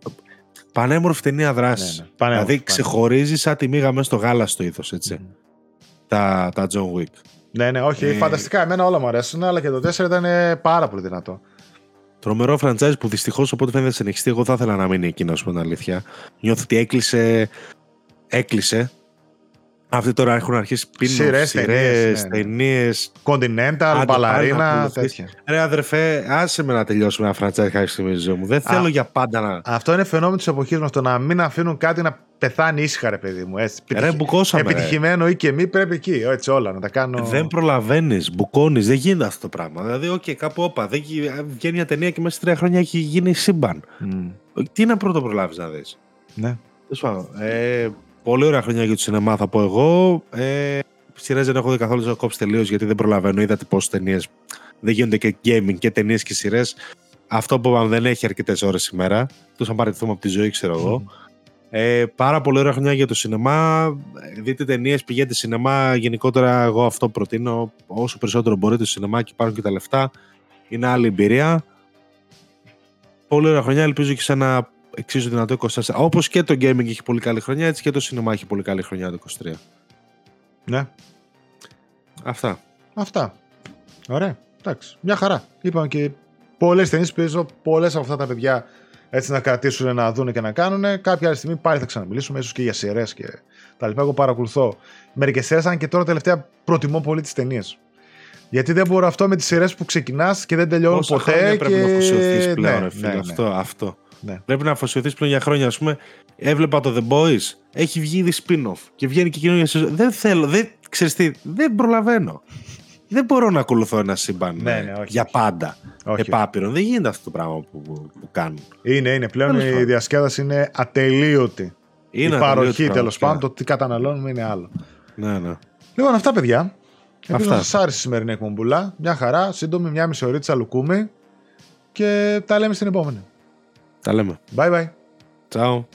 πανέμορφη ταινία δράσης. Ναι, ναι. Πανέμορφη, δηλαδή ξεχωρίζει σαν τη μίγα μέσα στο γάλα στο ήθο, έτσι. Μμμ. Τα, τα John Wick. Ναι, ναι, όχι, Ε, φανταστικά. Εμένα όλα μου αρέσουν, αλλά και το 4 ήταν ε, πάρα πολύ δυνατό. Τρομερό franchise που δυστυχώς οπότε φαίνεται να συνεχιστεί. Εγώ θα ήθελα να μείνει εκεί, να σου πω την αλήθεια. Νιώθω ότι έκλεισε. Έκλεισε. Αυτοί τώρα έχουν αρχίσει πίνουν Σειρές, σειρές, ταινίες, ναι, ναι. ταινίες. Continental, Άντε, πάλι να μπαλαρίνα, ακολουθείς. τέτοια. Ρε αδερφέ, άσε με να τελειώσουμε ένα franchise κάποια στιγμή στη ζωή μου. Δεν θέλω για πάντα να. Αυτό είναι φαινόμενο της εποχής μας. Το να μην αφήνουν κάτι να πεθάνει ήσυχα, ρε παιδί μου. Έτσι. Ρε, Επιτυχ- μπουκώσαμε. ρε. Επιτυχημένο ή και μη πρέπει εκεί. Έτσι όλα να τα κάνω. Δεν προλαβαίνεις, μπουκώνεις, δεν γίνεται αυτό το πράγμα. Δηλαδή, οκ, κάπου όπα. Δεν, γι- βγαίνει μια ταινία και μέσα σε τρία χρόνια έχει γίνει σύμπαν. Μμ. Τι να πρώτο προλάβεις να δεις. Ναι. Τέλος πάντων. Ε, πολύ ωραία χρονιά για το σινεμά, θα πω εγώ. Ε, Σειρές δεν έχω δει καθόλου, έχω κόψει τελείως γιατί δεν προλαβαίνω. Είδατε πόσες ταινίες. Δεν γίνονται και gaming και ταινίες και σειρές. Αυτό που είπαμε δεν έχει αρκετές ώρες ημέρα. Τους αν παραιτηθούμε από τη ζωή, ξέρω εγώ. Ε, πάρα πολύ ωραία χρονιά για το σινεμά. Ε, Δείτε ταινίες, πηγαίνετε σινεμά. Γενικότερα, εγώ αυτό προτείνω. Όσο περισσότερο μπορείτε στο σινεμά και υπάρχουν και τα λεφτά. Είναι άλλη εμπειρία. Πολύ ωραία χρονιά. Ελπίζω και σε ένα εξίσου δυνατό 24. Όπως και το gaming έχει πολύ καλή χρονιά, έτσι και το σινεμά έχει πολύ καλή χρονιά το 23. ναι. Αυτά. Αυτά. Ωραία. Εντάξει. Μια χαρά. Είπαμε και πολλές ταινίες παίζω. Πολλές από αυτά τα παιδιά έτσι να κρατήσουν, να δουν και να κάνουν. Κάποια άλλη στιγμή πάλι θα ξαναμιλήσουμε, ίσως και για σειρές και τα λοιπά. Εγώ παρακολουθώ μερικές σειρές, αν και τώρα τελευταία προτιμώ πολύ τις ταινίες. Γιατί δεν μπορώ αυτό με τις σειρές που ξεκινάς και δεν τελειώνουν Πόσα ποτέ. χρόνια και... πρέπει να αφοσιωθεί πλέον, ναι, ρε φίλε. ναι, ναι. Αυτό, αυτό. Ναι. Πρέπει να αφοσιωθείς πλέον για χρόνια. Α πούμε, έβλεπα το The Boys, έχει βγει ήδη spin-off και βγαίνει και καινούργια σεζόν. Δεν θέλω, δεν, ξέρεις τι, δεν προλαβαίνω. δεν μπορώ να ακολουθώ ένα σύμπαν Ναι, ε, ναι, όχι, για όχι. πάντα. Όχι. Επάπειρο. Δεν γίνεται αυτό το πράγμα που, που, που κάνουν. Είναι, είναι. Πλέον Τέλος η πάντων. διασκέδαση είναι ατελείωτη. Είναι η παροχή ατελείωτη τέλος πραγματικά. πάντων, το τι καταναλώνουμε είναι άλλο. Ναι, ναι. Λοιπόν, αυτά παιδιά. Ελπίζω να Αυτά. σας άρεσε η σημερινή εκπομπούλα. Μια χαρά, σύντομη, μια μισή ωρίτσα λουκούμι. Και τα λέμε στην επόμενη. Τα λέμε. Bye bye. Ciao.